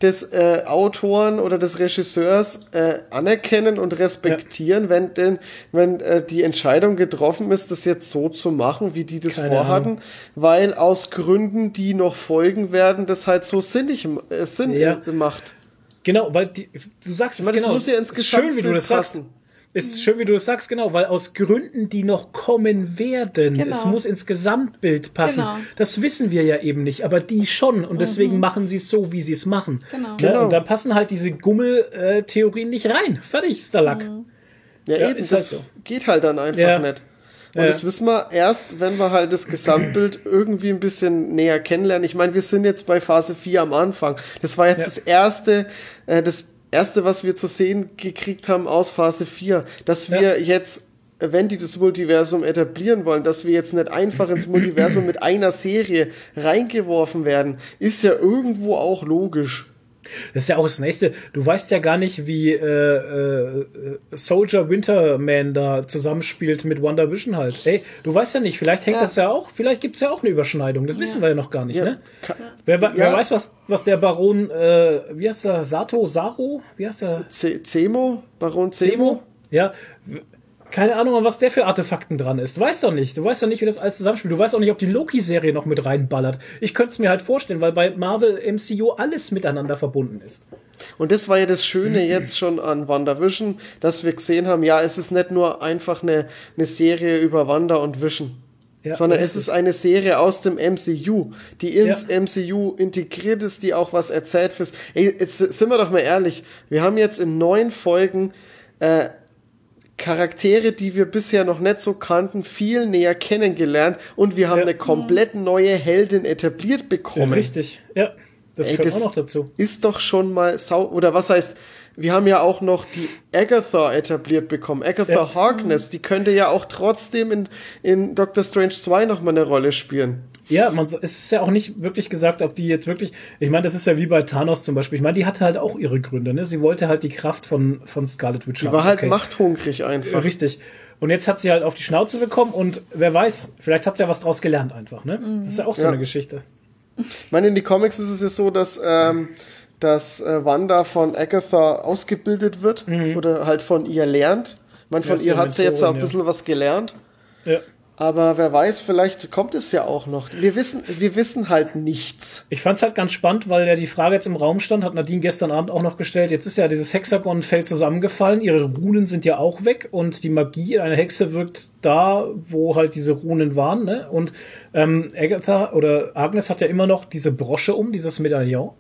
des äh, Autoren oder des Regisseurs äh, anerkennen und respektieren, wenn denn, wenn äh, die Entscheidung getroffen ist, das jetzt so zu machen, wie die das Keine vorhatten, Ahnung. weil aus Gründen, die noch folgen werden, das halt so sinnig äh, Sinn Ja. äh, macht. Genau, weil die, du sagst es das genau. muss ja ins ist schön, wie du Gesamtbild das sagst. passen. Ist schön, wie du das sagst, genau, weil aus Gründen, die noch kommen werden, Genau. es muss ins Gesamtbild passen. Genau. Das wissen wir ja eben nicht, aber die schon und deswegen machen sie es so, wie sie es machen. Genau. Ne? Genau. Und da passen halt diese Gummel-Theorien nicht rein. Fertig ist der Lack. Ja, Ja, eben, ist das halt so. geht halt dann einfach Ja. nicht. Und Ja. das wissen wir erst, wenn wir halt das Gesamtbild irgendwie ein bisschen näher kennenlernen. Ich meine, wir sind jetzt bei Phase 4 am Anfang. Das war jetzt Ja. das erste, äh, das erste, was wir zu sehen gekriegt haben aus Phase 4. Dass wir Ja. jetzt, wenn die das Multiversum etablieren wollen, dass wir jetzt nicht einfach ins Multiversum mit einer Serie reingeworfen werden, ist ja irgendwo auch logisch. Das ist ja auch das Nächste. Du weißt ja gar nicht, wie äh, äh, Soldier Winterman da zusammenspielt mit Wonder Vision halt. Ey, du weißt ja nicht, vielleicht hängt Ja. das ja auch, vielleicht gibt's ja auch eine Überschneidung. Das wissen wir ja noch gar nicht, Ja. ne? Wer, wer Ja. weiß, was, was der Baron, äh, wie heißt der, Sato, Saro? Wie heißt der? Zemo? Baron Zemo? Zemo? Ja. Keine Ahnung, an was der für Artefakten dran ist. Du weißt doch nicht. Du weißt doch nicht, wie das alles zusammenspielt. Du weißt auch nicht, ob die Loki-Serie noch mit reinballert. Ich könnte es mir halt vorstellen, weil bei Marvel MCU alles miteinander verbunden ist. Und das war ja das Schöne jetzt schon an WandaVision, dass wir gesehen haben, ja, es ist nicht nur einfach eine, eine Serie über Wanda und Vision, Ja, sondern es richtig. ist eine Serie aus dem MCU, die ins Ja. MCU integriert ist, die auch was erzählt fürs. Ey, jetzt sind wir doch mal ehrlich, wir haben jetzt in neun Folgen äh, Charaktere, die wir bisher noch nicht so kannten, viel näher kennengelernt und wir haben Ja. eine komplett neue Heldin etabliert bekommen. Richtig, ja. Das Ey, kommt das auch noch dazu. ist doch schon mal sau oder was heißt wir haben ja auch noch die Agatha etabliert bekommen. Agatha Ja. Harkness, die könnte ja auch trotzdem in, in Doctor Strange 2 nochmal eine Rolle spielen. Ja, man, es ist ja auch nicht wirklich gesagt, ob die jetzt wirklich. Ich meine, das ist ja wie bei Thanos zum Beispiel. Ich meine, die hatte halt auch ihre Gründe. Ne? Sie wollte halt die Kraft von, von Scarlet Witch Die war halt Okay. machthungrig einfach. Richtig. Und jetzt hat sie halt auf die Schnauze bekommen und wer weiß, vielleicht hat sie ja was draus gelernt einfach. Ne? Das ist ja auch so Ja. eine Geschichte. Ich meine, in die Comics ist es ja so, dass, ähm, dass äh, Wanda von Agatha ausgebildet wird oder halt von ihr lernt. Meine, von Mhm. Ja, ihr hat sie jetzt auch ein Mentorin, ja. bisschen was gelernt. Ja. Aber wer weiß, vielleicht kommt es ja auch noch. Wir wissen, wir wissen halt nichts. Ich fand's halt ganz spannend, weil ja die Frage jetzt im Raum stand, hat Nadine gestern Abend auch noch gestellt. Jetzt ist ja dieses Hexagon-Feld zusammengefallen, ihre Runen sind ja auch weg und die Magie einer Hexe wirkt da, wo halt diese Runen waren. Ne? Und ähm, Agatha oder Agnes hat ja immer noch diese Brosche um, dieses Medaillon,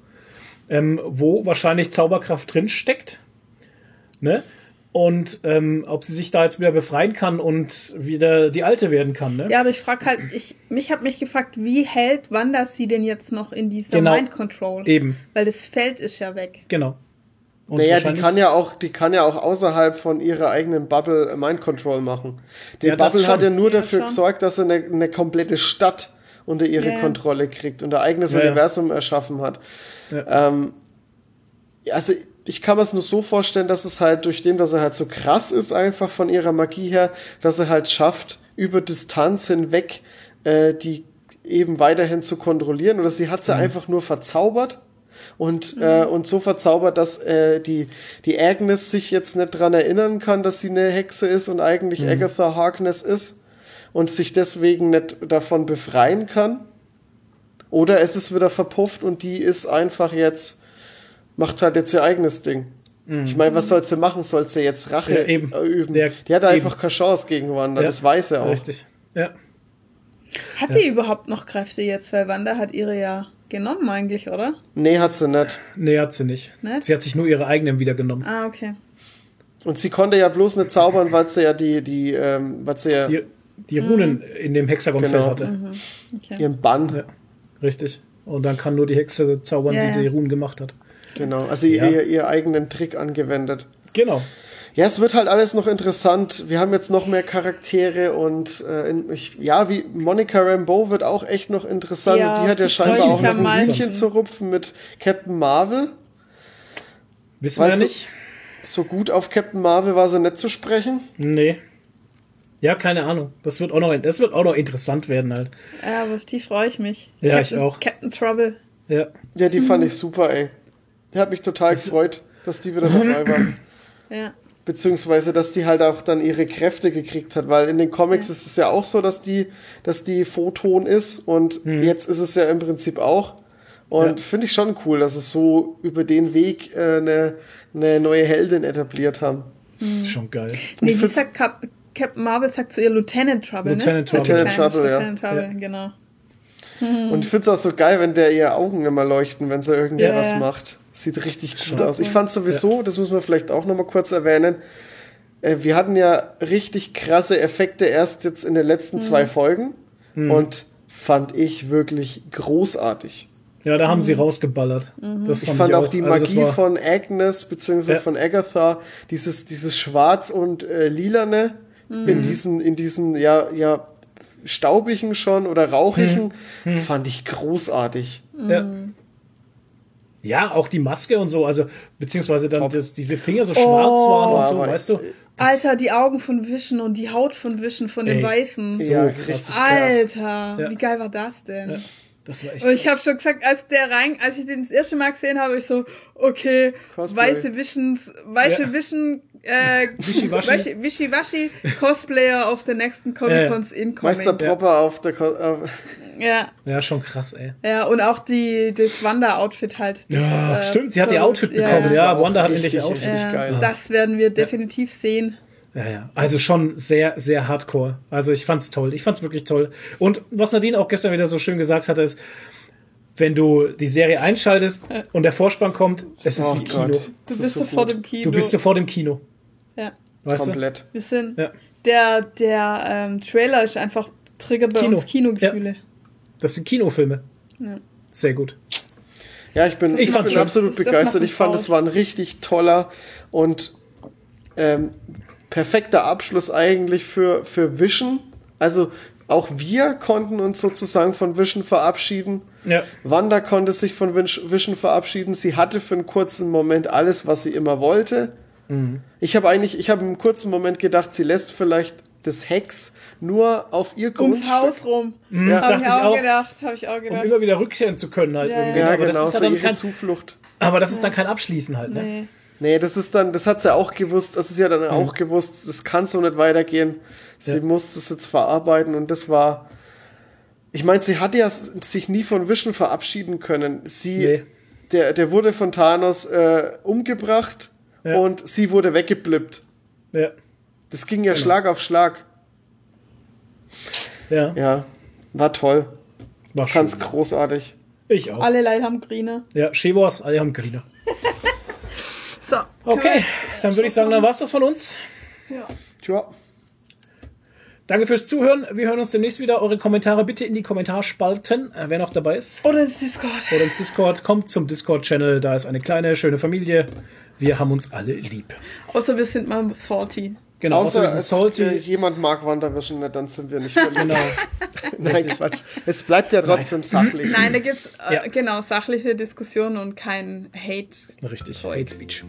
ähm, wo wahrscheinlich Zauberkraft drin steckt. Ne? Und ähm, ob sie sich da jetzt wieder befreien kann und wieder die Alte werden kann. Ne? Ja, aber ich frage halt, ich, mich habe mich gefragt, wie hält Wanda sie denn jetzt noch in dieser Genau. Mind Control? Eben, Weil das Feld ist ja weg. genau. Und naja, die kann ja auch, die kann ja auch außerhalb von ihrer eigenen Bubble äh, Mind Control machen. Die Ja, Bubble hat ja nur Ja, dafür schon. gesorgt, dass sie eine, eine komplette Stadt unter ihre Ja. Kontrolle kriegt und ein eigenes Ja, ja. Universum erschaffen hat. Ja. Ähm, also ich kann mir es nur so vorstellen, dass es halt durch dem, dass er halt so krass ist, einfach von ihrer Magie her, dass er halt schafft, über Distanz hinweg äh, die eben weiterhin zu kontrollieren. Oder sie hat sie einfach nur verzaubert und, äh, und so verzaubert, dass äh, die, die Agnes sich jetzt nicht dran erinnern kann, dass sie eine Hexe ist und eigentlich Agatha Harkness ist und sich deswegen nicht davon befreien kann. Oder es ist wieder verpufft und die ist einfach jetzt, macht halt jetzt ihr eigenes Ding. Ich meine, was soll sie machen? Soll sie jetzt Rache Mhm. Ja, eben. üben? Ja, die hat einfach eben. keine Chance gegen Wanda, Ja, das weiß er auch. Richtig. Ja. Hat die überhaupt noch Kräfte jetzt? Weil Wanda hat ihre ja genommen eigentlich, oder? Nee, hat sie nicht. Nee, hat sie nicht. Nicht? Sie hat sich nur ihre eigenen wieder genommen. Ah, okay. Und sie konnte ja bloß nicht zaubern, weil sie ja die, die, ähm, weil sie ja Die, die Runen in dem Hexagonfeld Genau. hatte. okay. ihren Bann, Ja. Richtig. Und dann kann nur die Hexe zaubern, Ja, die ja. die Runen gemacht hat. genau. Also Ja. ihr, ihr eigenen Trick angewendet. Genau. Ja, es wird halt alles noch interessant. Wir haben jetzt noch mehr Charaktere und äh, in, ich, ja, wie Monica Rambeau wird auch echt noch interessant. Ja, und die hat ja scheinbar auch noch ein. Hühnchen zu rupfen mit Captain Marvel. Wissen Weißt wir du- nicht? So gut auf Captain Marvel war sie nicht zu sprechen. Nee. Ja, keine Ahnung. Das wird auch noch, das wird auch noch interessant werden halt. Ja, aber auf die freue ich mich. Ja, Captain, ich auch. Captain Trouble. Ja. Ja, die Mhm. fand ich super, ey. Die hat mich total gefreut, dass die wieder dabei war. Ja. Beziehungsweise, dass die halt auch dann ihre Kräfte gekriegt hat, weil in den Comics ist es ja auch so, dass die, dass die Photon ist und jetzt ist es ja im Prinzip auch. Und Ja. finde ich schon cool, dass es so über den Weg äh, eine, eine neue Heldin etabliert haben. Ist schon geil. Nee, sagt Cap Captain Marvel sagt zu ihr Lieutenant Trouble, Lieutenant ne? Trouble. Lieutenant Trouble, ja. Lieutenant Trouble, Ja. genau. Und ich finde es auch so geil, wenn der ihr Augen immer leuchten, wenn sie irgendwie Ja, was ja. macht. Sieht richtig gut Schon aus. Ich fand sowieso, das muss man vielleicht auch noch mal kurz erwähnen, äh, wir hatten ja richtig krasse Effekte erst jetzt in den letzten zwei Folgen und fand ich wirklich großartig. Ja, da haben sie rausgeballert. Das Ich fand auch die Also Magie war- von Agnes beziehungsweise Ja. von Agatha, dieses, dieses Schwarz und äh, Lilane in diesen, in diesen, ja, ja, staubigen schon oder rauchigen, fand ich großartig. Ja. ja, auch die Maske und so, also beziehungsweise dann das, diese Finger so schwarz waren und so, weißt du? Alter, die Augen von Vision und die Haut von Vision von dem Ey. Weißen. So ja, krass. richtig. Alter, Ja. wie geil war das denn? Ja. Das war echt. Und ich habe schon gesagt, als der rein, als ich den das erste Mal gesehen habe, ich so, okay, Cosplay. weiße Visions, weiße Ja. Vision, äh, Wischiwaschi. Wischi- Wischiwaschi Cosplayer auf der nächsten Comic Cons incoming. Meister Propper auf der Ko auf, Ja, ja, schon krass, ey. ja, und auch die, das Wanda-Outfit halt. Das, Ja, äh, stimmt, sie hat ihr voll- Outfit ja, bekommen. Ja, Wanda hat endlich ihr Outfit. richtig Ja, geil. Das werden wir definitiv sehen. Ja, ja. Also schon sehr, sehr hardcore. Also ich fand's toll. Ich fand's wirklich toll. Und was Nadine auch gestern wieder so schön gesagt hatte, ist, wenn du die Serie einschaltest und der Vorspann kommt, es ist Oh wie Kino. Du bist ist so sofort gut. im Kino. Du bist sofort im Kino. Ja. Weißt komplett. Wir sind, Ja. der, der ähm, Trailer ist einfach, triggert bei Kino. uns Kinogefühle. du? Das sind Kinofilme. Ja. Sehr gut. Ja, ich bin, Ich ich bin absolut Das begeistert. macht Ich fand, es war ein richtig toller und ähm, perfekter Abschluss eigentlich für, für Vision. Also auch wir konnten uns sozusagen von Vision verabschieden. Ja. Wanda konnte sich von Vision verabschieden. Sie hatte für einen kurzen Moment alles, was sie immer wollte. Mhm. Ich habe eigentlich, ich habe einen kurzen Moment gedacht, sie lässt vielleicht das Hex nur auf ihr Ums Grundstück. Haus rum. Ja. Habe ich ich auch, auch. gedacht. Habe ich auch Um gedacht. immer wieder rückkehren zu können halt Ja, irgendwie. Ja, aber, genau, das ist ja so dann ihre kein, Zuflucht. aber das ist dann kein Abschließen halt, ne? Nee. Nee, das ist dann, das hat sie auch gewusst, das ist ja dann auch gewusst, das kann so nicht weitergehen. Sie Ja. muss das jetzt verarbeiten und das war. Ich meine, sie hat ja sich nie von Vision verabschieden können. Sie, Nee. der, der wurde von Thanos äh, umgebracht Ja. und sie wurde weggeblippt. Ja. Das ging ja Schlag auf Schlag. Ja. Ja, war toll. War schön. Fand's großartig. Ich auch. Alle Leute haben Grüne. Ja, Shevors, alle haben Griner. So. Okay, dann würde ich sagen, dann war's das von uns. Tja. Danke fürs Zuhören. Wir hören uns demnächst wieder. Eure Kommentare bitte in die Kommentarspalten, äh, wer noch dabei ist. Oder ins Discord. Oder ins Discord. Kommt zum Discord-Channel. Da ist eine kleine, schöne Familie. Wir haben uns alle lieb. Außer wir sind mal salty. Genau, Außer außer, es, Salty. äh, jemand mag Wanderwischen, dann sind wir nicht verliebt. Genau. Nein, Quatsch. Es bleibt ja trotzdem sachlich. Nein, da gibt's äh, Ja. genau sachliche Diskussionen und kein Hate. Richtig. Zeug. Hate Speech.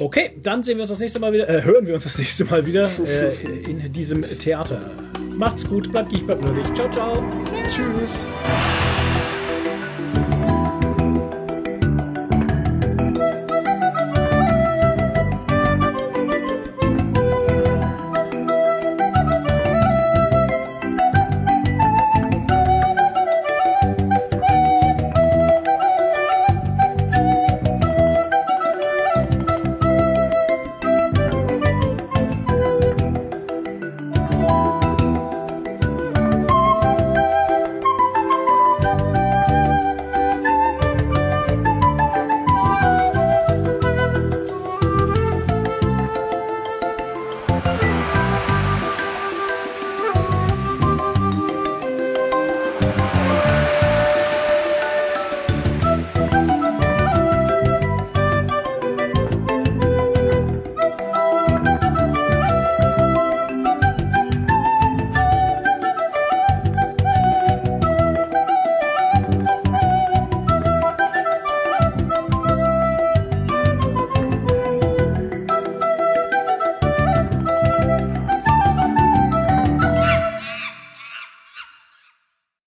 Okay, dann sehen wir uns das nächste Mal wieder, äh, hören wir uns das nächste Mal wieder äh, in diesem Theater. Macht's gut, bleibt geek, bleibt nerdig. Ciao, ciao. Tschüss.